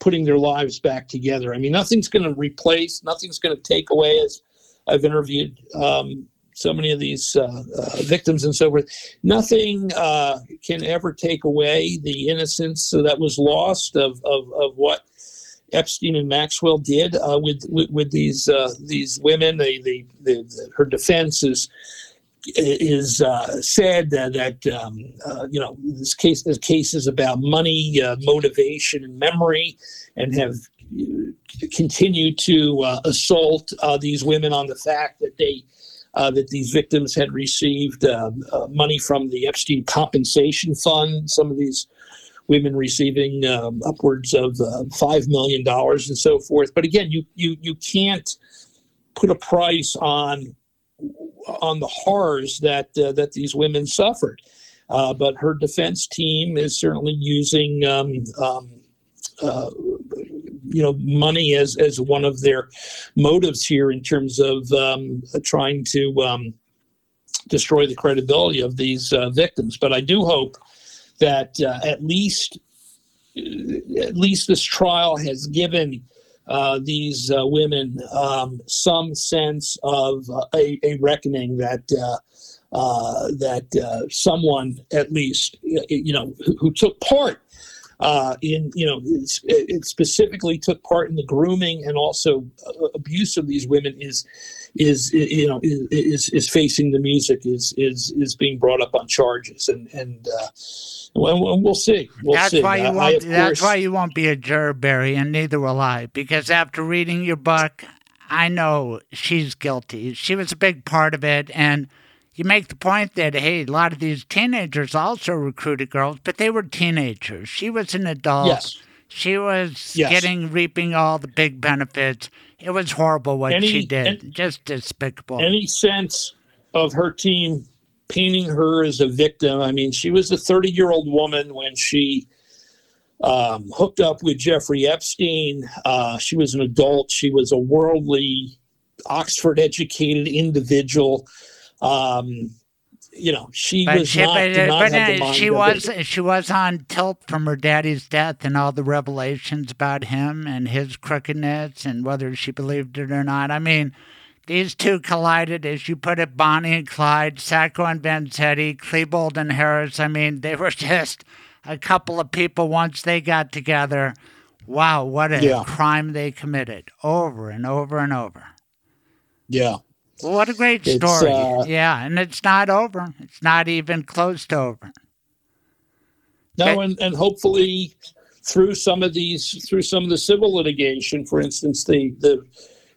putting their lives back together. I mean, nothing's going to replace, nothing's going to take away. As I've interviewed um, so many of these uh, uh, victims and so forth, nothing uh, can ever take away the innocence that was lost of of, of what. Epstein and Maxwell did uh, with, with with these uh, these women. They, they, the her defense is is uh, said that, um, you know this case this case is about money, motivation, and memory, and have continued to assault these women on the fact that they. Uh, that these victims had received uh, uh, money from the Epstein Compensation Fund. Some of these women receiving um, upwards of uh, five million dollars and so forth. But again, you you you can't put a price on on the horrors that uh, that these women suffered. Uh, but her defense team is certainly using, um, um, uh, you know, money as as one of their motives here in terms of um, trying to um, destroy the credibility of these uh, victims. But I do hope that uh, at least at least this trial has given uh, these uh, women um, some sense of uh, a, a reckoning that uh, uh, that uh, someone at least you know who, who took part uh, in you know it, it specifically took part in the grooming and also uh, abuse of these women is is you know is is, facing the music is is is being brought up on charges and and uh, well, we'll see we'll that's see why you I- I, won't. of that's course- why you won't be a juror, Barry, and neither will I. Because after reading your book, I know she's guilty. She was a big part of it, and you make the point that hey, a lot of these teenagers also recruited girls, but they were teenagers. She was an adult. Yes. She was Yes. getting reaping all the big benefits. It was horrible what Any- she did. and- Just despicable. any sense of her team painting her as a victim. I mean, she was a 30 year old woman when she um, hooked up with Jeffrey Epstein. Uh, she was an adult. She was a worldly, Oxford educated individual. Um, you know, she But was she, not, but, did not but, uh, she was she was on tilt from her daddy's death and all the revelations about him and his crookedness and whether she believed it or not. I mean, these two collided, as you put it, Bonnie and Clyde, Sacco and Vanzetti, Klebold and Harris. I mean, they were [laughs] just a couple of people once they got together. Wow, what a Yeah. crime they committed over and over and over. Yeah. Well, what a great story. uh, yeah, and it's not over. It's not even close to over. No, Okay. and, and hopefully through some of these, through some of the civil litigation, for instance, the, the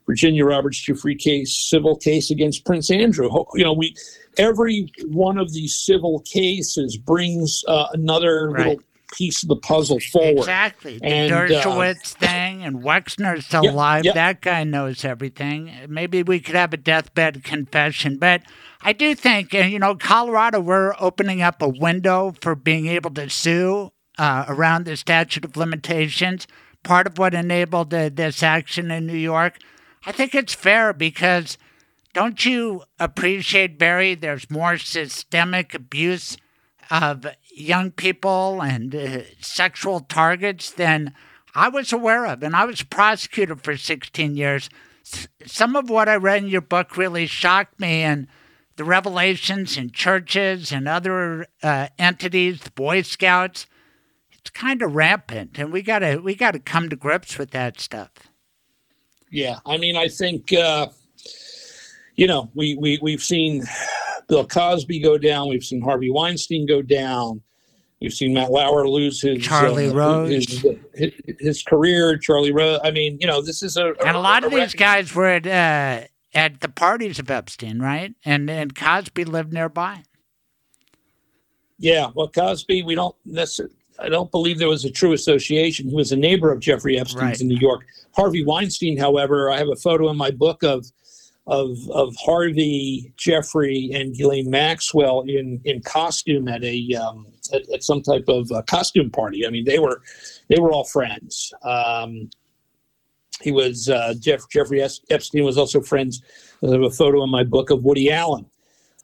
Virginia Roberts Giuffre case, civil case against Prince Andrew, you know, we, every one of these civil cases brings uh, another Right. little piece of the puzzle forward. Exactly. The And, uh, Dershowitz thing and Wexner's [laughs] still Yep, alive. yep. That guy knows everything. Maybe we could have a deathbed confession. But I do think, you know, Colorado, we're opening up a window for being able to sue uh, around the statute of limitations. Part of what enabled uh, this action in New York. I think it's fair because don't you appreciate, Barry, there's more systemic abuse of young people and uh, sexual targets than I was aware of. And I was prosecuted for 16 years. S- Some of what I read in your book really shocked me, and the revelations in churches and other uh, entities, the Boy Scouts. It's kind of rampant, and we gotta we gotta come to grips with that stuff. Yeah, I mean, I think uh, you know we we we've seen Bill Cosby go down, we've seen Harvey Weinstein go down, we've seen Matt Lauer lose his Charlie uh, Rose. his, his, his career, Charlie Rose. I mean, you know, this is a And a lot of these guys were at uh, at the parties of Epstein, right? And and Cosby lived nearby. Yeah, well, Cosby, we don't necessarily. I don't believe there was a true association. He was a neighbor of Jeffrey Epstein's Right. in New York. Harvey Weinstein, however, I have a photo in my book of of of Harvey, Jeffrey, and Ghislaine Maxwell in in costume at a um, at, at some type of uh, costume party. I mean, they were they were all friends. Um, he was uh, Jeff Jeffrey Epstein was also friends. I have a photo in my book of Woody Allen,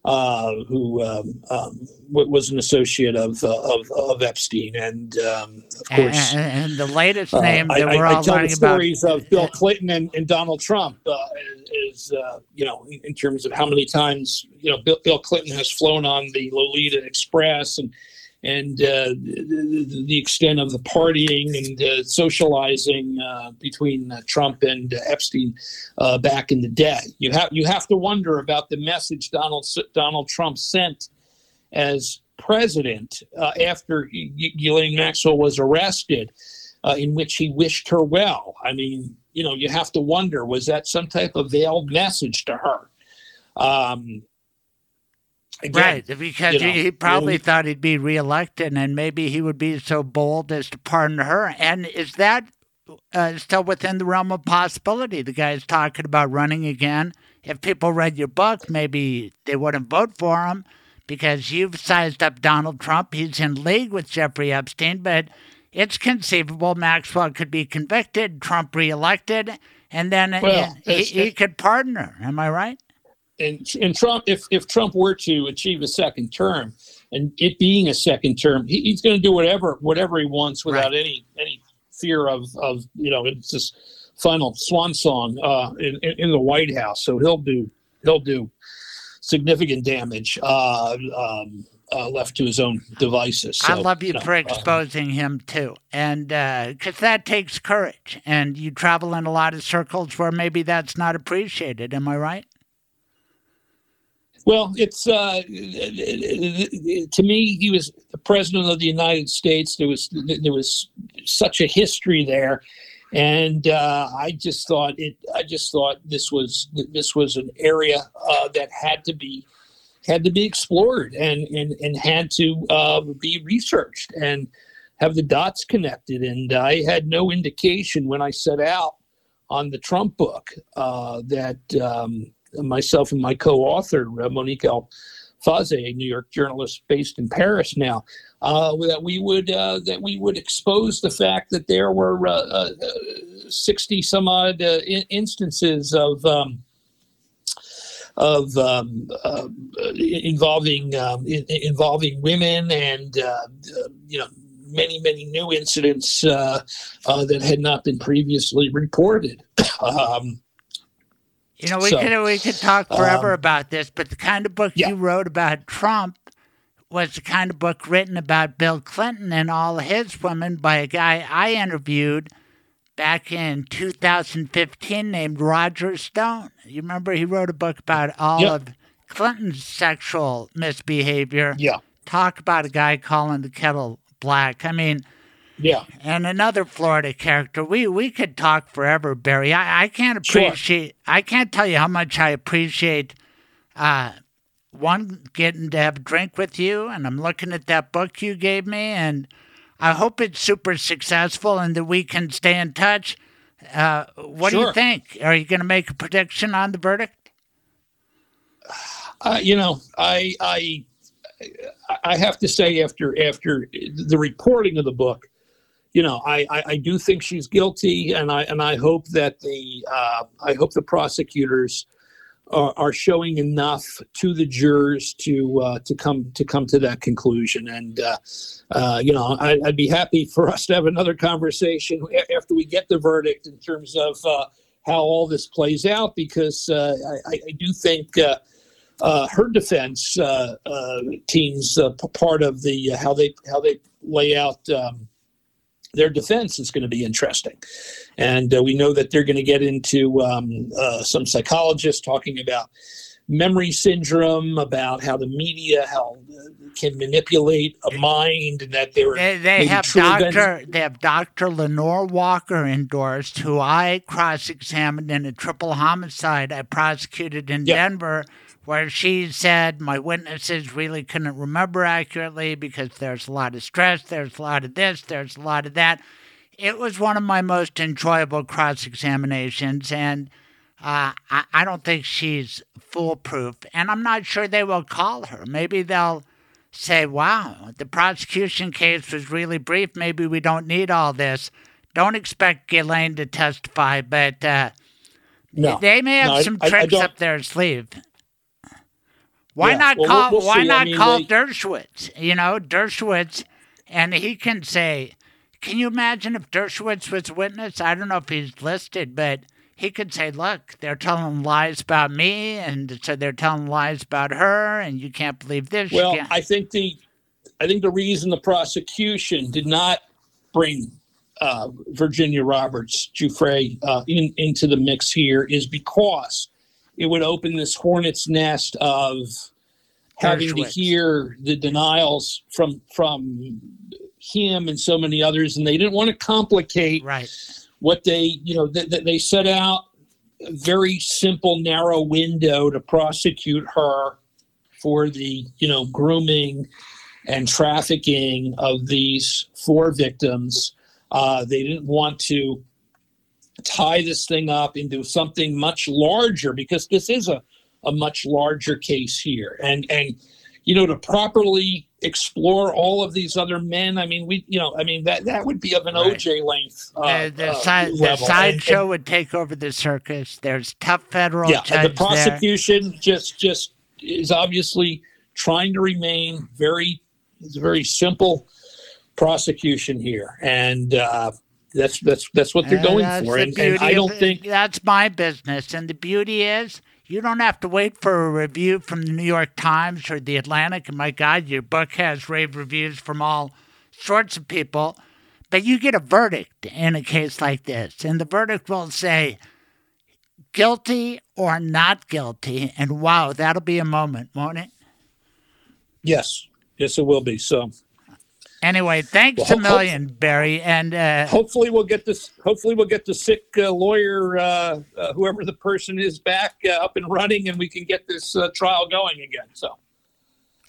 uh, who um, um, w- was an associate of uh, of, of Epstein, and um, of course. and, and the latest uh, name I, that I- we're I all tell the learning about. stories of Bill Clinton and, and Donald Trump uh, is, uh, you know, in terms of how many times, you know, Bill, Bill Clinton has flown on the Lolita Express and and uh, the, extent of the partying and uh, socializing uh, between uh, Trump and Epstein uh, back in the day. You have you have to wonder about the message Donald Donald Trump sent as president uh, after Ghislaine Maxwell was arrested, in which he wished her well. I mean, you know, you have to wonder was that some type of veiled message to her? Um, again, Right, because you know, he probably really- thought he'd be reelected, and maybe he would be so bold as to pardon her. And is that uh, still within the realm of possibility? The guy's talking about running again. If people read your book, maybe they wouldn't vote for him because you've sized up Donald Trump. He's in league with Jeffrey Epstein, but it's conceivable Maxwell could be convicted, Trump reelected, and then Well, he, he could pardon her. Am I right? And and Trump, if if Trump were to achieve a second term, and it being a second term, he, he's going to do whatever whatever he wants without any any fear of of you know it's this final swan song uh, in, in in the White House. So he'll do he'll do significant damage uh, um, uh, left to his own devices. I love you know, for uh, exposing him too, and because that takes courage, and you travel in a lot of circles where maybe that's not appreciated. Am I right? Well, it's uh, to me. He was the president of the United States. There was there was such a history there, and uh, I just thought it. I just thought this was this was an area uh, that had to be had to be explored and and and had to uh, be researched and have the dots connected. And I had no indication when I set out on the Trump book uh, that. Um, myself and my co-author uh, Monique El-Faizy, a New York journalist based in Paris now, uh, that we would uh, that we would expose the fact that there were sixty some odd in- instances of. Um, of um, uh, involving um, in, involving women and uh, you know many many new incidents uh, that had not been previously reported. [coughs] Um, You know, we So, could we could talk forever um, about this, but the kind of book yeah. you wrote about Trump was the kind of book written about Bill Clinton and all his women by a guy I interviewed back in 2015 named Roger Stone. You remember he wrote a book about all of Clinton's sexual misbehavior. yeah, Talk about a guy calling the kettle black. I mean, yeah, and another Florida character. We we could talk forever, Barry. I, I can't Sure. appreciate. I can't tell you how much I appreciate. Uh, one getting to have a drink with you, and I'm looking at that book you gave me, and I hope it's super successful and that we can stay in touch. Uh, what do you think? Are you going to make a prediction on the verdict? Uh, you know, I I I have to say after after the reporting of the book, you know, I I, I do think she's guilty, and I and I hope that the uh, I hope the prosecutors are, are showing enough to the jurors to uh, to come to come to that conclusion. And uh, uh, you know, I, I'd be happy for us to have another conversation after we get the verdict in terms of uh, how all this plays out, because uh, I, I- do think. Uh, her defense uh, uh, team's part of the how they how they lay out um, their defense is going to be interesting, and uh, we know that they're going to get into um, uh, some psychologists talking about memory syndrome, about how the media how uh, can manipulate a mind, and that they were They, they have true events- Doctor they have Doctor Lenore Walker endorsed, who I cross-examined in a triple homicide I prosecuted in Yeah. Denver, where she said my witnesses really couldn't remember accurately because there's a lot of stress, there's a lot of this, there's a lot of that. It was one of my most enjoyable cross-examinations, and uh, I, I don't think she's foolproof, and I'm not sure they will call her. Maybe they'll say, wow, the prosecution case was really brief. Maybe we don't need all this. Don't expect Ghislaine to testify, but uh, no. they may have No, some I- I tricks don't- up their sleeve. Why Yeah, not well, call? we'll- we'll why see. I not mean, call they- Dershowitz? You know, Dershowitz, and he can say, "Can you imagine if Dershowitz was a witness? I don't know if he's listed, but he could say, "Look, they're telling lies about me, and so they're telling lies about her, and you can't believe this." Well. I think the, I think the reason the prosecution did not bring uh, Virginia Roberts Giuffre uh, in, into the mix here is because it would open this hornet's nest of having to hear the denials from from him and so many others, and they didn't want to complicate right. what they you know th- th- they set out a very simple narrow window to prosecute her for the you know grooming and trafficking of these four victims uh, they didn't want to tie this thing up into something much larger because this is a, a much larger case here and and you know to properly explore all of these other men i mean we you know i mean that that would be of an Right. oj length uh, the uh, the sideshow and- would take over the circus. There's tough federal yeah and the there. prosecution just just is obviously trying to remain very it's a very simple prosecution here and uh that's that's that's what they're And going for the and, and i don't it. think that's my business. And the beauty is, you don't have to wait for a review from the New York Times or the Atlantic. And my God, your book has rave reviews from all sorts of people. But you get a verdict in a case like this, and the verdict will say guilty or not guilty. And wow, that'll be a moment, won't it? yes yes it will be so Anyway, thanks Well, a million, Barry. And uh, hopefully we'll get this hopefully we'll get the sick uh, lawyer uh, uh, whoever the person is back uh, up and running and we can get this uh, trial going again so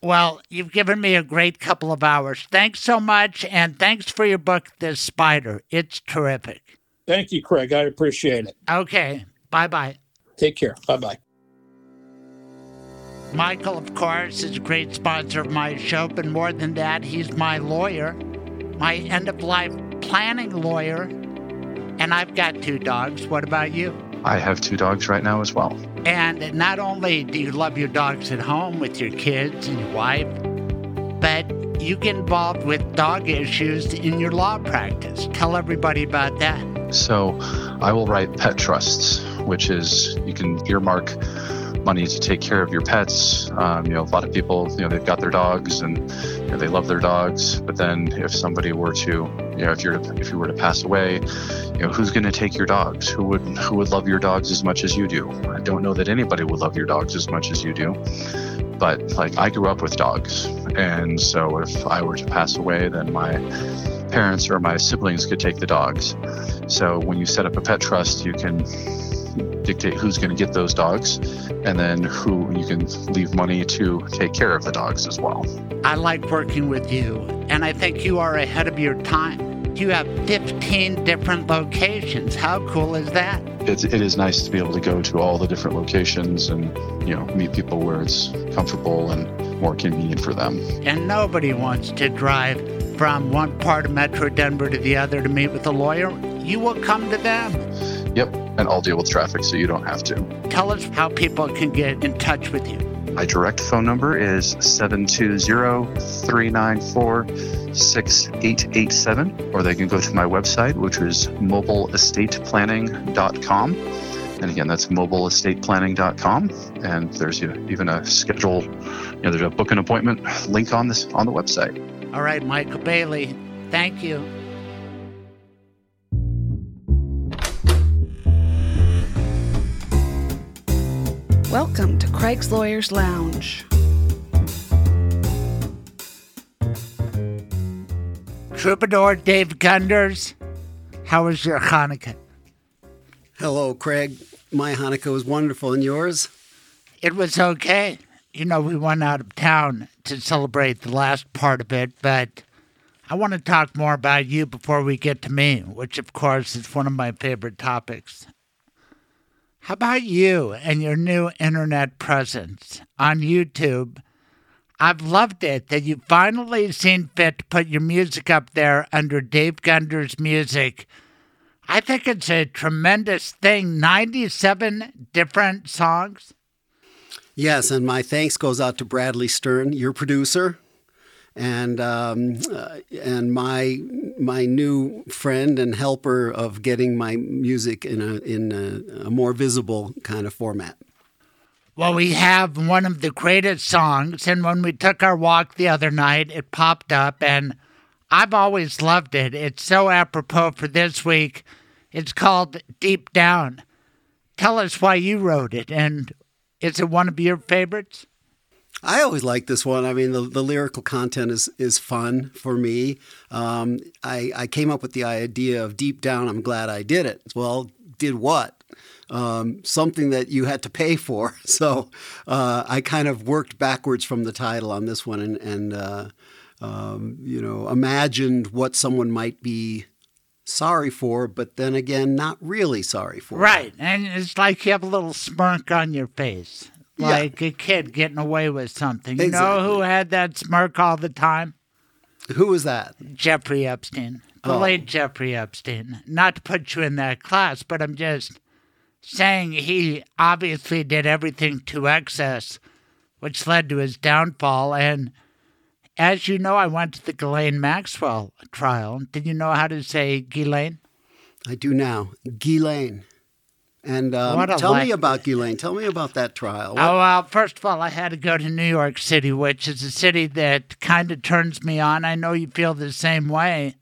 Well, you've given me a great couple of hours. Thanks so much, and thanks for your book, The Spider. It's terrific. thank you craig i appreciate it Okay, bye bye. take care bye bye Michael, of course, is a great sponsor of my show, but more than that, he's my lawyer, my end of life planning lawyer, and I've got two dogs. What about you? I have two dogs right now as well. And not only do you love your dogs at home with your kids and your wife, but you get involved with dog issues in your law practice. Tell everybody about that. So, I will write pet trusts, which is you can earmark money to take care of your pets. Um, you know, a lot of people, you know, they've got their dogs and you know, they love their dogs. But then, if somebody were to, you know, if you're if you were to pass away, you know, who's going to take your dogs? Who would who would love your dogs as much as you do? I don't know that anybody would love your dogs as much as you do. But like, I grew up with dogs, and so if I were to pass away, then my parents or my siblings could take the dogs. So when you set up a pet trust, you can dictate who's going to get those dogs and then who you can leave money to take care of the dogs as well. I like working with you, and I think you are ahead of your time. You have 15 different locations. How cool is that? It's, it is nice to be able to go to all the different locations and you know meet people where it's comfortable and more convenient for them. And nobody wants to drive from one part of Metro Denver to the other to meet with a lawyer. You will come to them. Yep, and I'll deal with traffic so you don't have to. Tell us how people can get in touch with you. My direct phone number is 720-394-6887 or they can go to my website which is mobileestateplanning.com. And again, that's mobileestateplanning.com and there's even a schedule, you know, there's a book an appointment link on this on the website. All right, Michael Bailey. Thank you. Welcome to Craig's Lawyers Lounge. Troubadour Dave Gunders, how was your Hanukkah? Hello, Craig. My Hanukkah was wonderful, and yours? It was okay. You know, we went out of town to celebrate the last part of it, but I want to talk more about you before we get to me, which, of course, is one of my favorite topics. How about you and your new internet presence on YouTube? I've loved it that you finally seen fit to put your music up there under Dave Gunders music. I think it's a tremendous thing. 97 different songs. Yes, and my thanks goes out to Bradley Stern, your producer, and um, uh, and my my new friend and helper of getting my music in a in a, a more visible kind of format. Well, we have one of the greatest songs, and when we took our walk the other night, it popped up, and I've always loved it. It's so apropos for this week. It's called Deep Down. Tell us why you wrote it, and is it one of your favorites? I always like this one. I mean, the, the lyrical content is is fun for me. Um, I, I came up with the idea of deep down, I'm glad I did it. Well, did what? Um, something that you had to pay for. [laughs] So uh, I kind of worked backwards from the title on this one and, and uh, um, you know, imagined what someone might be sorry for, but then again, not really sorry for. Right. And it's like you have a little smirk on your face like yeah. a kid getting away with something. You exactly. know who had that smirk all the time? Who was that? Jeffrey Epstein. The oh. late Jeffrey Epstein. Not to put you in that class, but I'm just saying he obviously did everything to excess, which led to his downfall. And as you know, I went to the Ghislaine Maxwell trial. Did you know how to say Ghislaine? I do now. Ghislaine. And um, tell me about Ghislaine. Tell me about that trial. What? Oh, well, first of all, I had to go to New York City, which is a city that kind of turns me on. I know you feel the same way.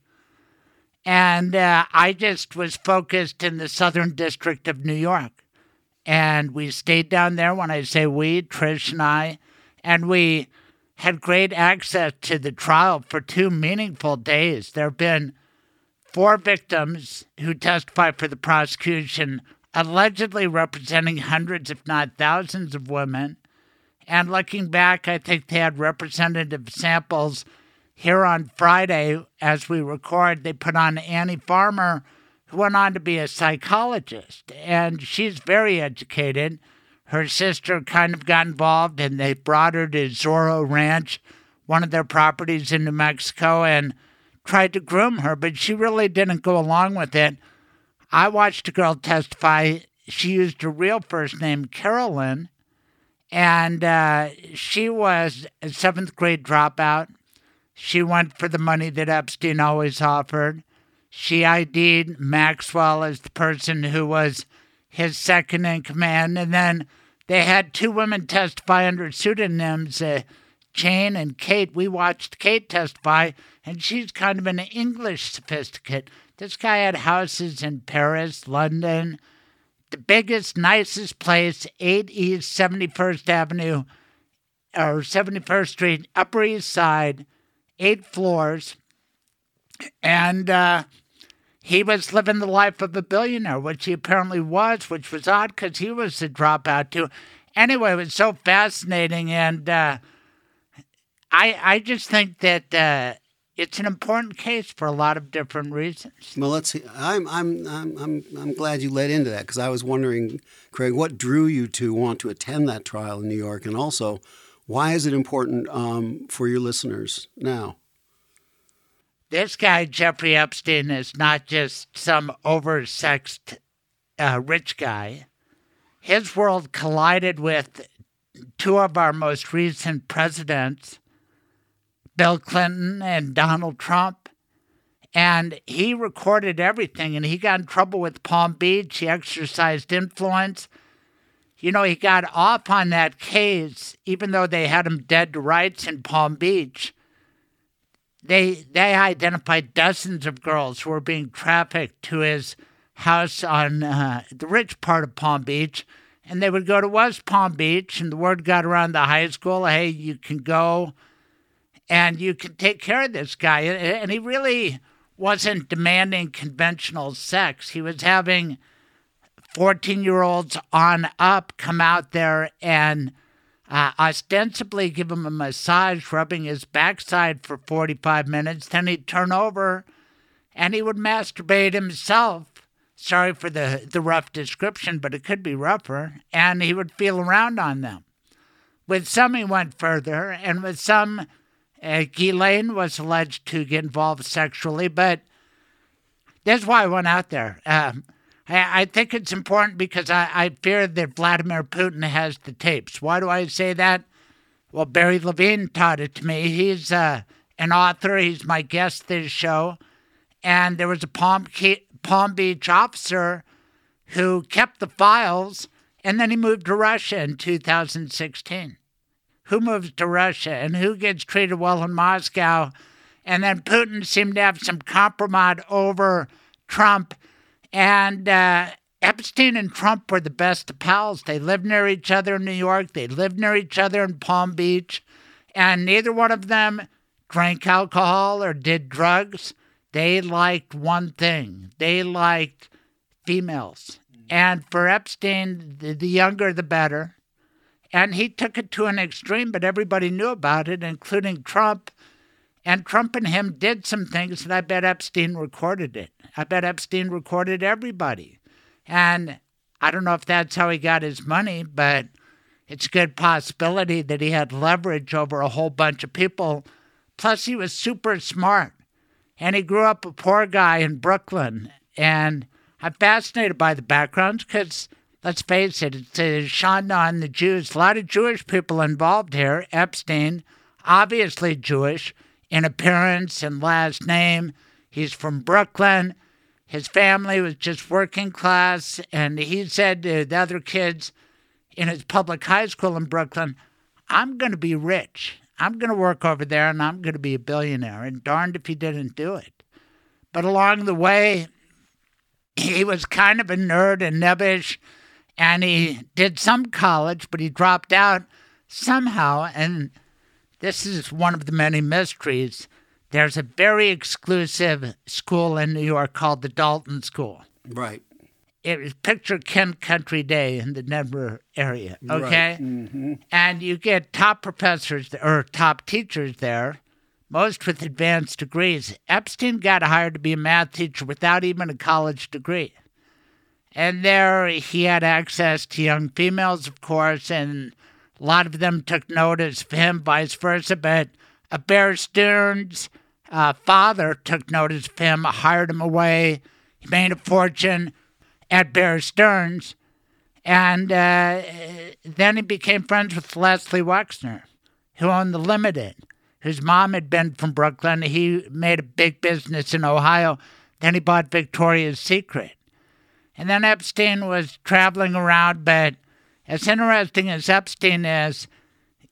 And uh, I just was focused in the Southern District of New York. And we stayed down there when I say we, Trish and I, and we had great access to the trial for two meaningful days. There have been four victims who testified for the prosecution allegedly representing hundreds, if not thousands, of women. And looking back, I think they had representative samples here on Friday as we record. They put on Annie Farmer, who went on to be a psychologist, and she's very educated. Her sister kind of got involved, and they brought her to Zorro Ranch, one of their properties in New Mexico, and tried to groom her, but she really didn't go along with it. I watched a girl testify she used her real first name, Carolyn, and uh, she was a seventh grade dropout. She went for the money that Epstein always offered. She ID'd Maxwell as the person who was his second in command. And then they had two women testify under pseudonyms, uh, Jane and Kate. We watched Kate testify, and she's kind of an English sophisticate. This guy had houses in Paris, London, the biggest, nicest place, 8 East 71st Avenue or 71st Street, Upper East Side, eight floors. And uh, he was living the life of a billionaire, which he apparently was, which was odd because he was a dropout too. Anyway, it was so fascinating. And uh, I, I just think that uh, it's an important case for a lot of different reasons. Well, let's see. I'm I'm I'm I'm I'm glad you led into that because I was wondering, Craig, what drew you to want to attend that trial in New York, and also, why is it important um, for your listeners now? This guy Jeffrey Epstein is not just some oversexed uh, rich guy. His world collided with two of our most recent presidents Bill Clinton and Donald Trump. And he recorded everything and he got in trouble with Palm Beach. He exercised influence. You know, he got off on that case, even though they had him dead to rights in Palm Beach. They, they identified dozens of girls who were being trafficked to his house on uh, the rich part of Palm Beach. And they would go to West Palm Beach, and the word got around the high school hey, you can go and you can take care of this guy. And he really wasn't demanding conventional sex. He was having 14 year olds on up come out there and uh, ostensibly give him a massage, rubbing his backside for 45 minutes. Then he'd turn over and he would masturbate himself. Sorry for the, the rough description, but it could be rougher. And he would feel around on them. With some, he went further, and with some, uh, Ghislaine was alleged to get involved sexually, but that's why I went out there. Um, I, I, think it's important because I, I fear that Vladimir Putin has the tapes. Why do I say that? Well, Barry Levine taught it to me. He's uh, an author, he's my guest this show. And there was a Palm, Palm Beach officer who kept the files, and then he moved to Russia in 2016 who moves to Russia and who gets treated well in Moscow. And then Putin seemed to have some compromise over Trump. And uh, Epstein and Trump were the best of pals. They lived near each other in New York, they lived near each other in Palm Beach. And neither one of them drank alcohol or did drugs. They liked one thing they liked females. And for Epstein, the, the younger the better. And he took it to an extreme, but everybody knew about it, including Trump. And Trump and him did some things, and I bet Epstein recorded it. I bet Epstein recorded everybody. And I don't know if that's how he got his money, but it's a good possibility that he had leverage over a whole bunch of people. Plus, he was super smart. And he grew up a poor guy in Brooklyn. And I'm fascinated by the backgrounds because let's face it, it's a shine on the Jews. A lot of Jewish people involved here. Epstein, obviously Jewish in appearance and last name. He's from Brooklyn. His family was just working class, and he said to the other kids in his public high school in Brooklyn, I'm going to be rich. I'm going to work over there and I'm going to be a billionaire. And darned if he didn't do it. But along the way, he was kind of a nerd and nebbish and he did some college, but he dropped out somehow. And this is one of the many mysteries. There's a very exclusive school in New York called the Dalton School. Right. It was picture Kent Country Day in the Denver area. Okay. Right. Mm-hmm. And you get top professors or top teachers there, most with advanced degrees. Epstein got hired to be a math teacher without even a college degree. And there he had access to young females, of course, and a lot of them took notice of him, vice versa. But a Bear Stearns uh, father took notice of him, hired him away. He made a fortune at Bear Stearns. And uh, then he became friends with Leslie Wexner, who owned the Limited, whose mom had been from Brooklyn. He made a big business in Ohio. Then he bought Victoria's Secret. And then Epstein was traveling around, but as interesting as Epstein is,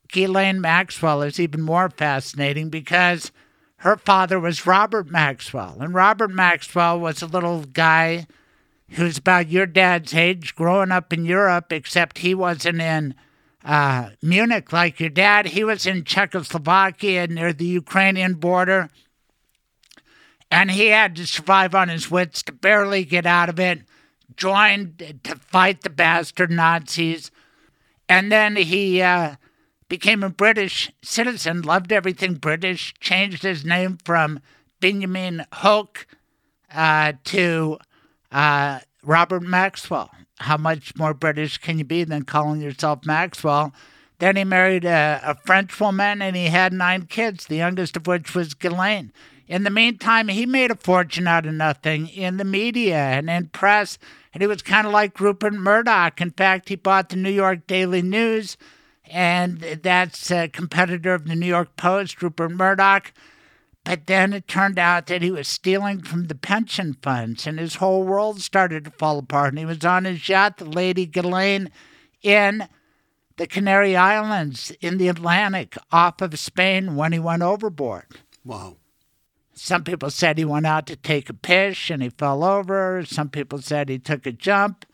Ghislaine Maxwell is even more fascinating because her father was Robert Maxwell. And Robert Maxwell was a little guy who's about your dad's age, growing up in Europe, except he wasn't in uh, Munich like your dad. He was in Czechoslovakia near the Ukrainian border. And he had to survive on his wits to barely get out of it, joined to fight the bastard Nazis. And then he uh, became a British citizen, loved everything British, changed his name from Benjamin Hoch uh, to uh, Robert Maxwell. How much more British can you be than calling yourself Maxwell? Then he married a, a French woman and he had nine kids, the youngest of which was Ghislaine. In the meantime, he made a fortune out of nothing in the media and in press, and he was kind of like Rupert Murdoch. In fact, he bought the New York Daily News, and that's a competitor of the New York Post, Rupert Murdoch. But then it turned out that he was stealing from the pension funds, and his whole world started to fall apart. And he was on his yacht, the Lady Ghislaine, in the Canary Islands in the Atlantic off of Spain when he went overboard. Wow. Some people said he went out to take a piss and he fell over. Some people said he took a jump.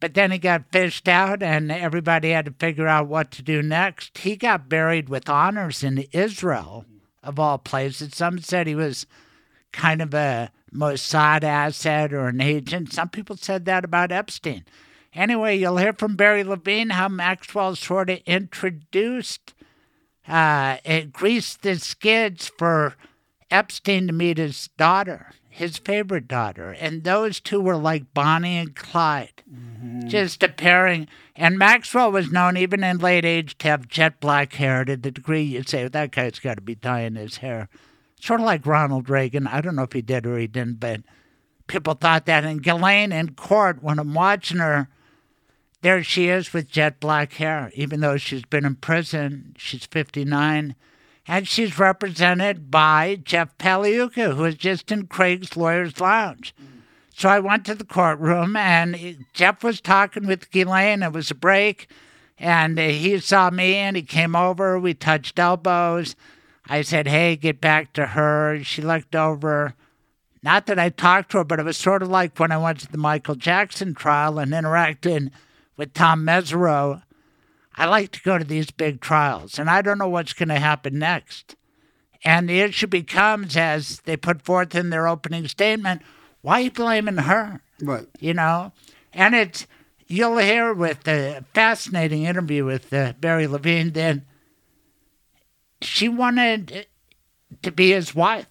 But then he got fished out and everybody had to figure out what to do next. He got buried with honors in Israel, of all places. Some said he was kind of a Mossad asset or an agent. Some people said that about Epstein. Anyway, you'll hear from Barry Levine how Maxwell sort of introduced, uh, greased the skids for Epstein to meet his daughter, his favorite daughter. And those two were like Bonnie and Clyde, mm-hmm. just a pairing. And Maxwell was known, even in late age, to have jet black hair to the degree you'd say, that guy's got to be dyeing his hair. Sort of like Ronald Reagan. I don't know if he did or he didn't, but people thought that. And Ghislaine in court, when I'm watching her, there she is with jet black hair, even though she's been in prison. She's 59. And she's represented by Jeff Pagliuca, who is just in Craig's Lawyer's Lounge. So I went to the courtroom, and Jeff was talking with Ghislaine. It was a break, and he saw me, and he came over. We touched elbows. I said, hey, get back to her. She looked over. Not that I talked to her, but it was sort of like when I went to the Michael Jackson trial and interacted with Tom Mesereau. I like to go to these big trials, and I don't know what's going to happen next. And the issue becomes, as they put forth in their opening statement, why are you blaming her? Right. You know? And it's, you'll hear with the fascinating interview with uh, Barry Levine that she wanted to be his wife.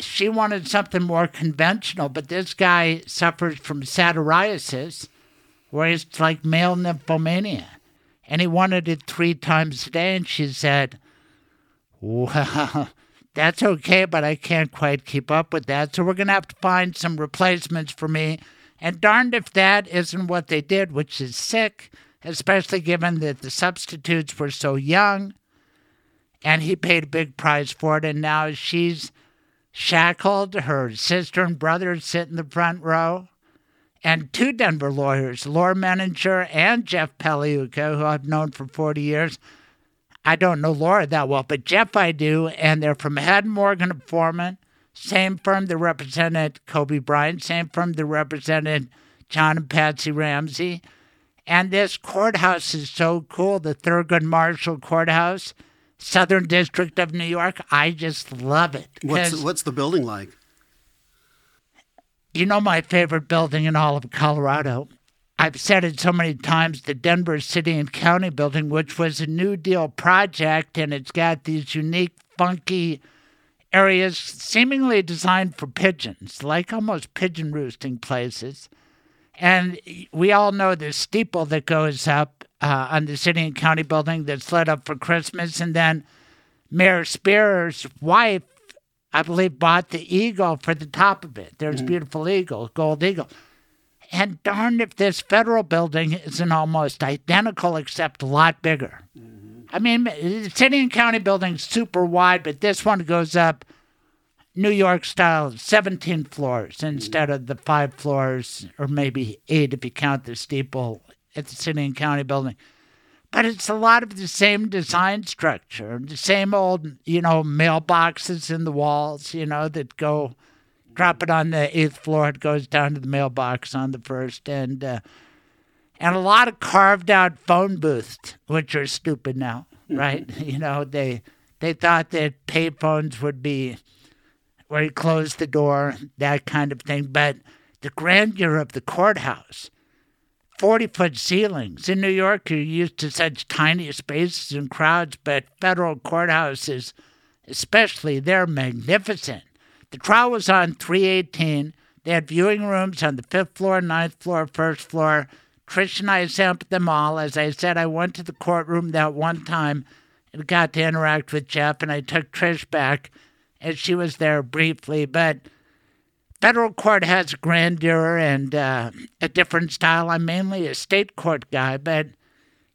She wanted something more conventional, but this guy suffers from satyriasis, where it's like male nymphomania. And he wanted it three times a day. And she said, Well, [laughs] that's okay, but I can't quite keep up with that. So we're going to have to find some replacements for me. And darned if that isn't what they did, which is sick, especially given that the substitutes were so young. And he paid a big price for it. And now she's shackled. Her sister and brother sit in the front row and two Denver lawyers, Laura Menninger and Jeff Pagliuca, who I've known for 40 years. I don't know Laura that well, but Jeff I do, and they're from Haddon Morgan and Foreman, same firm that represented Kobe Bryant, same firm that represented John and Patsy Ramsey. And this courthouse is so cool, the Thurgood Marshall Courthouse, Southern District of New York. I just love it. What's what's the building like? You know my favorite building in all of Colorado? I've said it so many times the Denver City and County building, which was a New Deal project, and it's got these unique, funky areas seemingly designed for pigeons, like almost pigeon roosting places. And we all know the steeple that goes up uh, on the city and county building that's lit up for Christmas. And then Mayor Speer's wife, I believe, bought the eagle for the top of it. There's a beautiful eagle, gold eagle. And darned if this federal building isn't almost identical except a lot bigger. Mm-hmm. I mean, the city and county building's super wide, but this one goes up New York style, 17 floors instead mm. of the five floors, or maybe eight if you count the steeple at the city and county building. But it's a lot of the same design structure, the same old, you know, mailboxes in the walls, you know, that go drop it on the eighth floor, it goes down to the mailbox on the first, and uh, and a lot of carved out phone booths, which are stupid now, right? [laughs] you know, they they thought that payphones would be where you close the door, that kind of thing. But the grandeur of the courthouse, 40 foot ceilings. In New York, you're used to such tiny spaces and crowds, but federal courthouses, especially, they're magnificent. The trial was on 318. They had viewing rooms on the fifth floor, ninth floor, first floor. Trish and I sampled them all. As I said, I went to the courtroom that one time and got to interact with Jeff, and I took Trish back, and she was there briefly. But federal court has grandeur and uh, a different style. I'm mainly a state court guy, but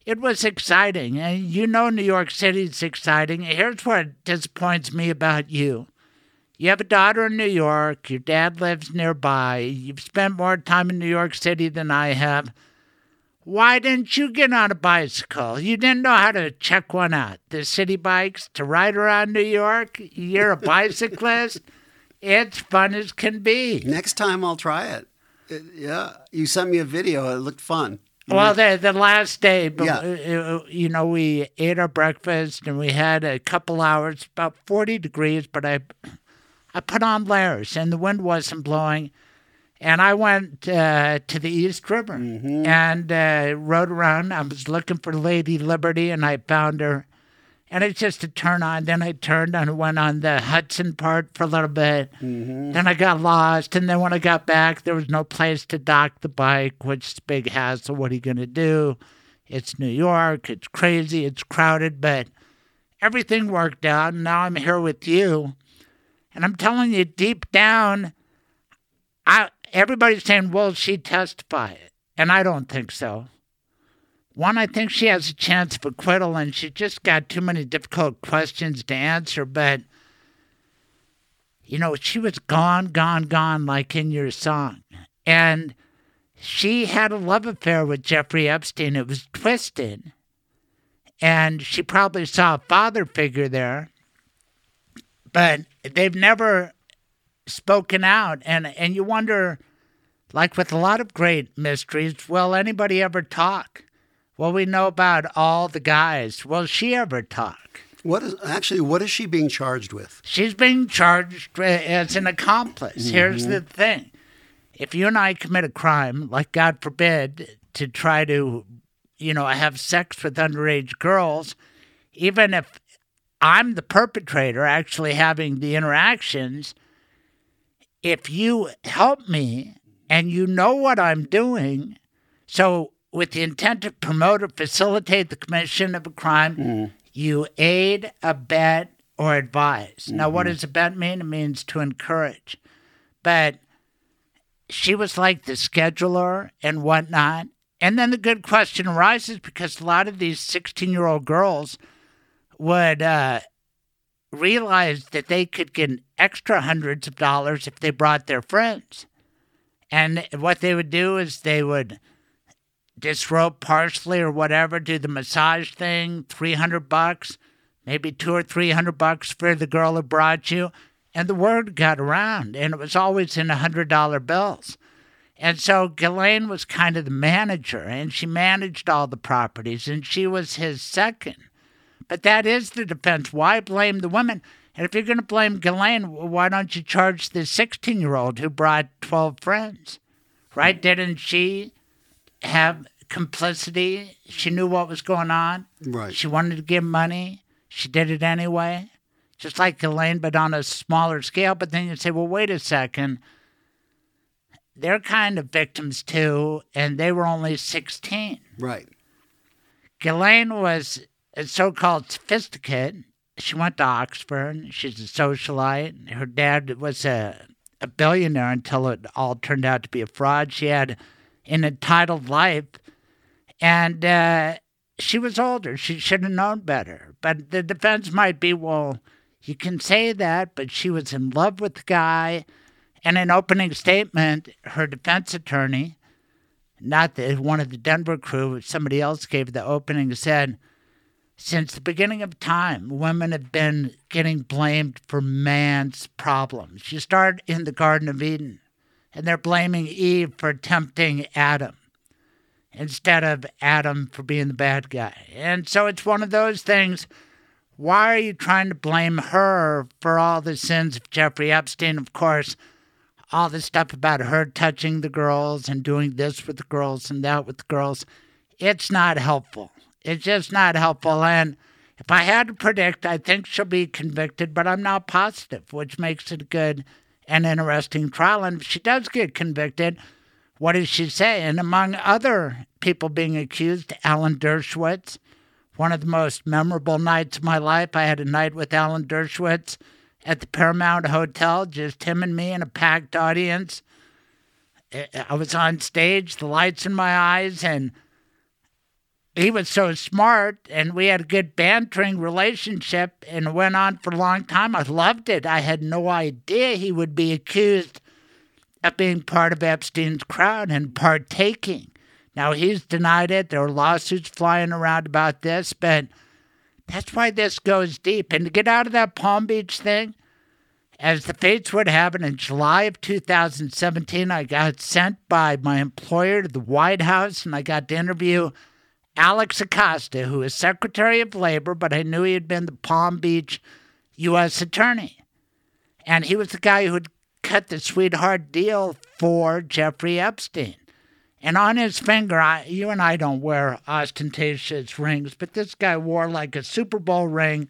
it was exciting. And you know, New York City's exciting. Here's what disappoints me about you. You have a daughter in New York. Your dad lives nearby. You've spent more time in New York City than I have. Why didn't you get on a bicycle? You didn't know how to check one out. The city bikes to ride around New York? You're a bicyclist? [laughs] it's fun as can be. Next time I'll try it. It- yeah, you sent me a video. It looked fun. Well, the the last day, Yeah. uh, you know, we ate our breakfast and we had a couple hours, about forty degrees. But I, I put on layers, and the wind wasn't blowing, and I went uh, to the East River and uh, rode around. I was looking for Lady Liberty, and I found her, and it's just a turn on. Then I turned and went on the Hudson part for a little bit. Mm-hmm. Then I got lost, and then when I got back, there was no place to dock the bike, which is big hassle. What are you going to do? It's New York. It's crazy. It's crowded, but everything worked out. And now I'm here with you, and I'm telling you, deep down, I everybody's saying, "Will she testify?" And I don't think so. One, I think she has a chance of acquittal, and she just got too many difficult questions to answer. But you know, she was gone, gone, gone, like in your song. And she had a love affair with Jeffrey Epstein. It was twisted. And she probably saw a father figure there. But they've never spoken out. And, and you wonder, like with a lot of great mysteries, will anybody ever talk? Will we know about all the guys? Will she ever talk? What is actually what is she being charged with? She's being charged uh, as an accomplice. Here's the thing if you and I commit a crime, like God forbid, to try to, you know, have sex with underage girls, even if I'm the perpetrator actually having the interactions, if you help me and you know what I'm doing, so with the intent to promote or facilitate the commission of a crime, you aid, abet, or advise. Now, what does abet mean? It means to encourage. But she was like the scheduler and whatnot. And then the good question arises because a lot of these 16 year old girls would uh, realize that they could get extra hundreds of dollars if they brought their friends. And what they would do is they would disrobe partially or whatever, do the massage thing, 300 bucks, maybe two or 300 bucks for the girl who brought you. And the word got around, and it was always in $100 bills. And so Ghislaine was kind of the manager, and she managed all the properties, and she was his second. But that is the defense. Why blame the women? And if you're going to blame Ghislaine, why don't you charge the 16 year old who brought 12 friends? Right? Mm. Didn't she have complicity? She knew what was going on. Right. She wanted to give money. She did it anyway. Just like Elaine, but on a smaller scale. But then you say, well, wait a second. They're kind of victims too, and they were only 16. Right. Ghislaine was a so called sophisticate. She went to Oxford. She's a socialite. Her dad was a, a billionaire until it all turned out to be a fraud. She had in entitled life. And uh, she was older. She should have known better. But the defense might be well, you can say that, but she was in love with the guy. And in opening statement, her defense attorney, not the, one of the Denver crew, somebody else gave the opening, said, since the beginning of time, women have been getting blamed for man's problems. You start in the Garden of Eden, and they're blaming Eve for tempting Adam instead of Adam for being the bad guy. And so it's one of those things. Why are you trying to blame her for all the sins of Jeffrey Epstein? Of course, all the stuff about her touching the girls and doing this with the girls and that with the girls. It's not helpful. It's just not helpful. And if I had to predict, I think she'll be convicted, but I'm not positive, which makes it a good and interesting trial. And if she does get convicted, what does she say? And among other people being accused, Alan Dershowitz, one of the most memorable nights of my life. I had a night with Alan Dershowitz at the Paramount Hotel, just him and me in a packed audience. I was on stage, the lights in my eyes, and he was so smart and we had a good bantering relationship and went on for a long time. I loved it. I had no idea he would be accused of being part of Epstein's crowd and partaking. Now he's denied it. There are lawsuits flying around about this, but that's why this goes deep. And to get out of that Palm Beach thing, as the fates would have it, in July of 2017, I got sent by my employer to the White House and I got to interview Alex Acosta, who is Secretary of Labor, but I knew he had been the Palm Beach U.S. Attorney. And he was the guy who had cut the sweetheart deal for Jeffrey Epstein. And on his finger, I, you and I don't wear ostentatious rings, but this guy wore like a Super Bowl ring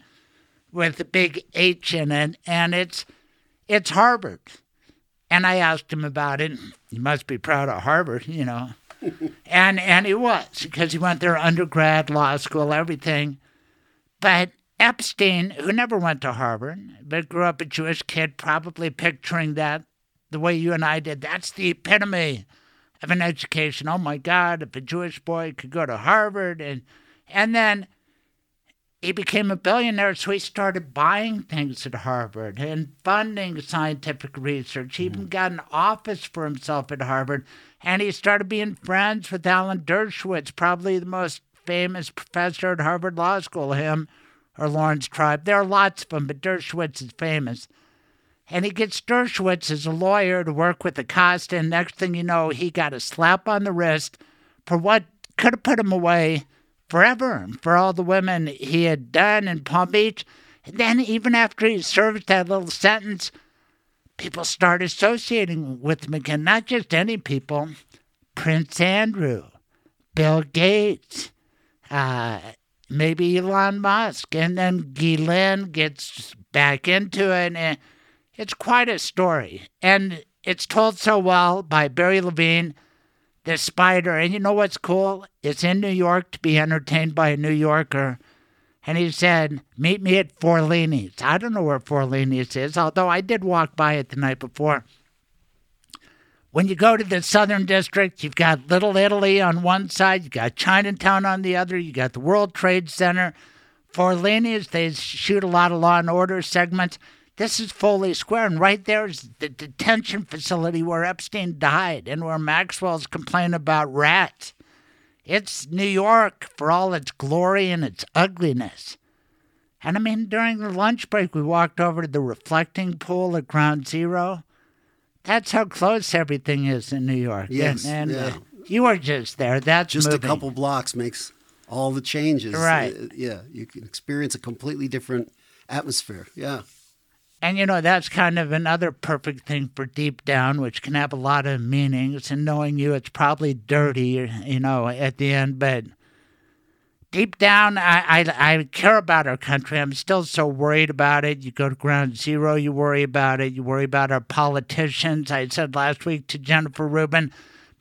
with a big H in it, and it's it's Harvard. And I asked him about it. He must be proud of Harvard, you know and and he was because he went there undergrad, law school, everything. But Epstein, who never went to Harvard, but grew up a Jewish kid, probably picturing that the way you and I did. That's the epitome of an education. Oh my God, if a Jewish boy could go to Harvard and and then he became a billionaire, so he started buying things at Harvard and funding scientific research. He even mm. got an office for himself at Harvard and he started being friends with Alan Dershowitz, probably the most famous professor at Harvard Law School, him or Laurence Tribe. There are lots of them, but Dershowitz is famous. And he gets Dershowitz as a lawyer to work with Acosta, and next thing you know, he got a slap on the wrist for what could have put him away forever for all the women he had done in Palm Beach. And then, even after he served that little sentence, people start associating with him again. Not just any people, Prince Andrew, Bill Gates, uh, maybe Elon Musk. And then Ghislaine gets back into it. And it's quite a story. And it's told so well by Barry Levine, the spider. And you know what's cool? It's in New York to be entertained by a New Yorker and he said, Meet me at Forlini's. I don't know where Forlini's is, although I did walk by it the night before. When you go to the Southern District, you've got Little Italy on one side, you've got Chinatown on the other, you've got the World Trade Center. Forlini's, they shoot a lot of law and order segments. This is Foley Square, and right there is the detention facility where Epstein died and where Maxwell's complaining about rats. It's New York for all its glory and its ugliness. And I mean, during the lunch break, we walked over to the reflecting pool at Ground Zero. That's how close everything is in New York. Yes, and, and yeah. uh, you were just there. That's Just moving. a couple blocks makes all the changes. Right. Uh, yeah, you can experience a completely different atmosphere. Yeah. And you know, that's kind of another perfect thing for deep down, which can have a lot of meanings. And knowing you, it's probably dirty, you know, at the end. But deep down, I, I, I care about our country. I'm still so worried about it. You go to ground zero, you worry about it. You worry about our politicians. I said last week to Jennifer Rubin,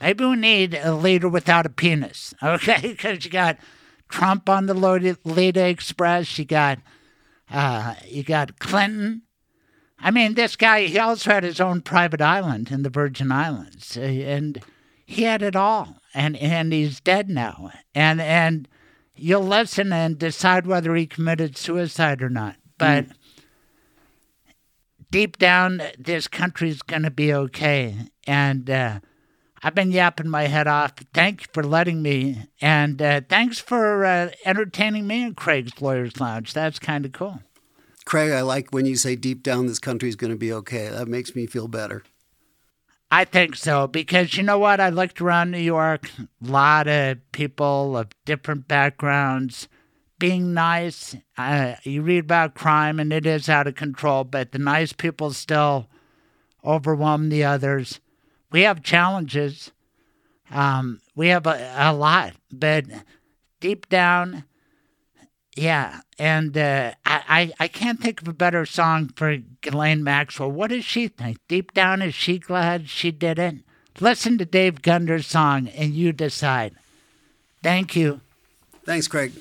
maybe we need a leader without a penis, [laughs] okay? Because you got Trump on the Lolita Express. You got, uh, you got Clinton. I mean, this guy, he also had his own private island in the Virgin Islands. Uh, And he had it all, and and he's dead now, and and you'll listen and decide whether he committed suicide or not, but. Deep down, this country's going to be okay. And uh, I've been yapping my head off. Thank you for letting me. And uh, thanks for uh, entertaining me in Craig's Lawyers Lounge. That's kind of cool. Craig, I like when you say deep down this country is going to be okay. That makes me feel better. I think so because you know what? I looked around New York, a lot of people of different backgrounds being nice. Uh, you read about crime and it is out of control, but the nice people still overwhelm the others. We have challenges. Um, we have a, a lot, but deep down, yeah. And uh, I, I, I can't think of a better song for Ghislaine Maxwell. What does she think? Deep down, is she glad she did it? Listen to Dave Gunders' song and you decide. Thank you. Thanks, Craig.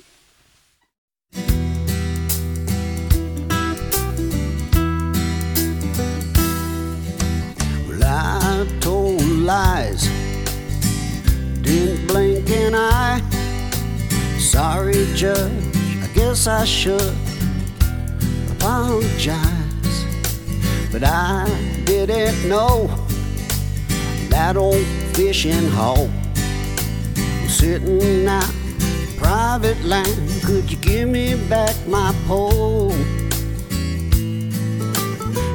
Well, I told lies, didn't blink an eye. Sorry, Judge, I guess I should apologize. But I didn't know that old fishing hole was sitting out private land. Could you give me back my pole?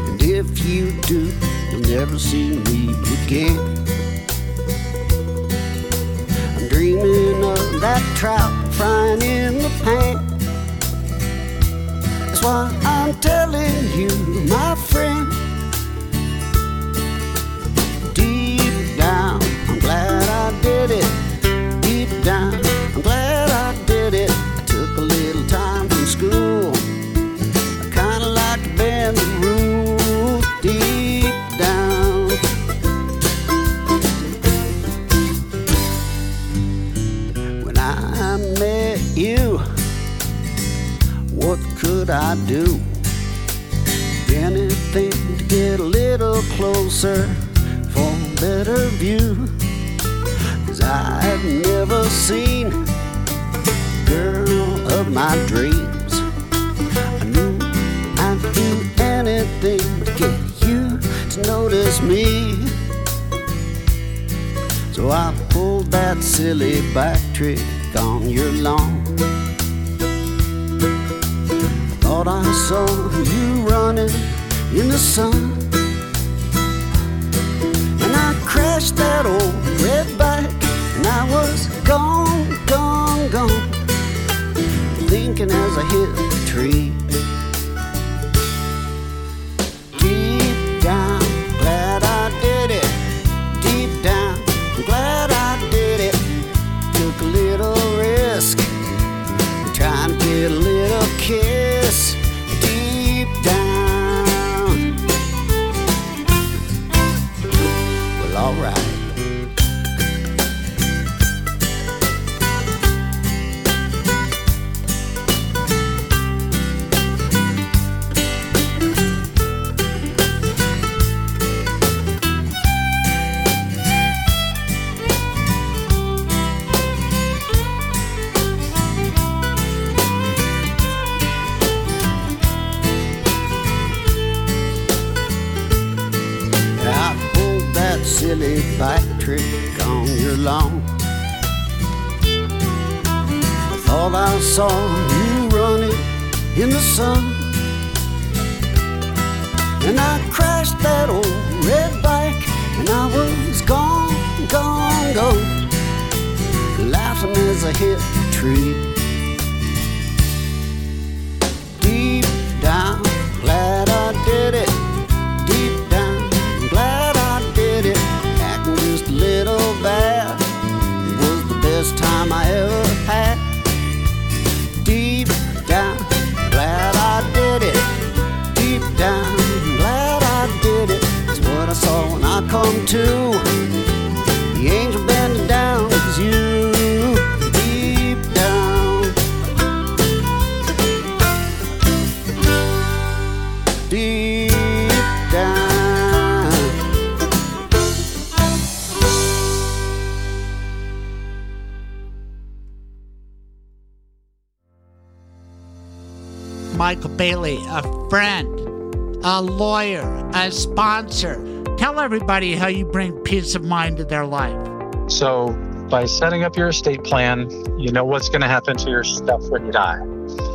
And if you do, you'll never see me again. I'm dreaming of that trout frying in the pan. That's why I'm telling you, my friend. Deep down, I'm glad I did it. Could I do? Anything to get a little closer for a better view. Cause I've never seen a girl of my dreams. I knew I'd do anything to get you to notice me. So I pulled that silly back trick on your lawn. Thought I saw you running in the sun. And I crashed that old red bike, and I was gone, gone, gone. Thinking as I hit the tree. Deep down, glad I did it. Deep down, glad I did it. Took a little risk, trying to get a little. Lawn. I thought I saw you running in the sun. And I crashed that old red bike, and I was gone, gone, gone. Laughing as I hit the tree. Bailey, a friend, a lawyer, a sponsor. Tell everybody how you bring peace of mind to their life. So, by setting up your estate plan, you know what's going to happen to your stuff when you die.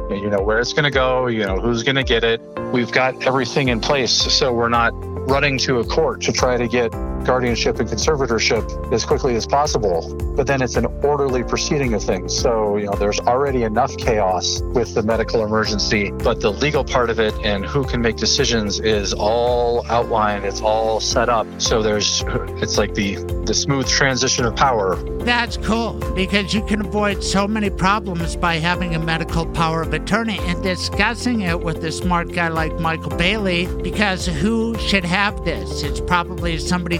You know where it's going to go, you know who's going to get it. We've got everything in place, so we're not running to a court to try to get guardianship and conservatorship as quickly as possible. But then it's an orderly proceeding of things. So, you know, there's already enough chaos with the medical emergency, but the legal part of it and who can make decisions is all outlined, it's all set up. So there's it's like the the smooth transition of power. That's cool because you can avoid so many problems by having a medical power of attorney and discussing it with a smart guy like Michael Bailey because who should have this? It's probably somebody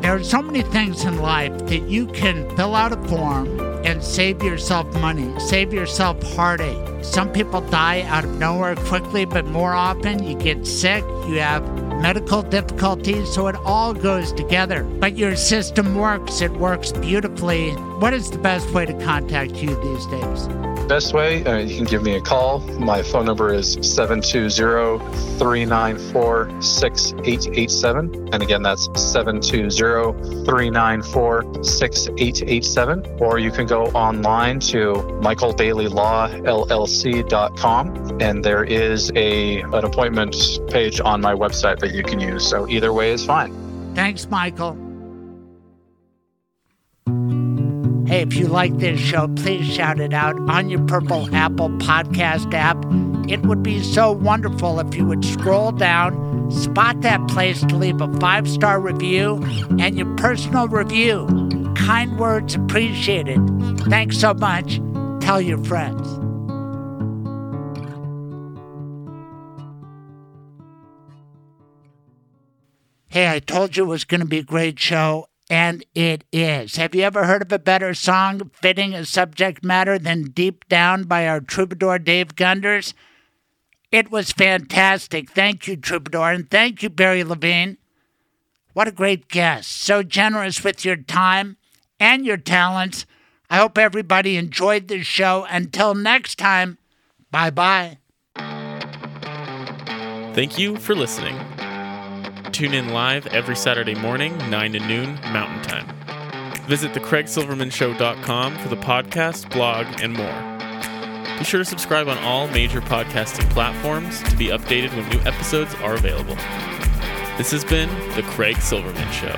There are so many things in life that you can fill out a form and save yourself money, save yourself heartache. Some people die out of nowhere quickly, but more often you get sick, you have medical difficulties, so it all goes together. But your system works, it works beautifully. What is the best way to contact you these days? Best way, uh, you can give me a call. My phone number is 720-394-6887. And again, that's 720-394-6887. Or you can go online to michaelbaileyllllc.com and there is a an appointment page on my website that you can use. So either way is fine. Thanks, Michael. Hey, if you like this show, please shout it out on your Purple Apple podcast app. It would be so wonderful if you would scroll down, spot that place to leave a five star review and your personal review. Kind words appreciated. Thanks so much. Tell your friends. Hey, I told you it was going to be a great show, and it is. Have you ever heard of a better song fitting a subject matter than Deep Down by our troubadour Dave Gunders? It was fantastic. Thank you, troubadour, and thank you, Barry Levine. What a great guest. So generous with your time and your talents. I hope everybody enjoyed this show. Until next time, bye bye. Thank you for listening. Tune in live every Saturday morning, 9 to noon Mountain Time. Visit thecraigsilvermanshow.com for the podcast, blog, and more. Be sure to subscribe on all major podcasting platforms to be updated when new episodes are available. This has been The Craig Silverman Show.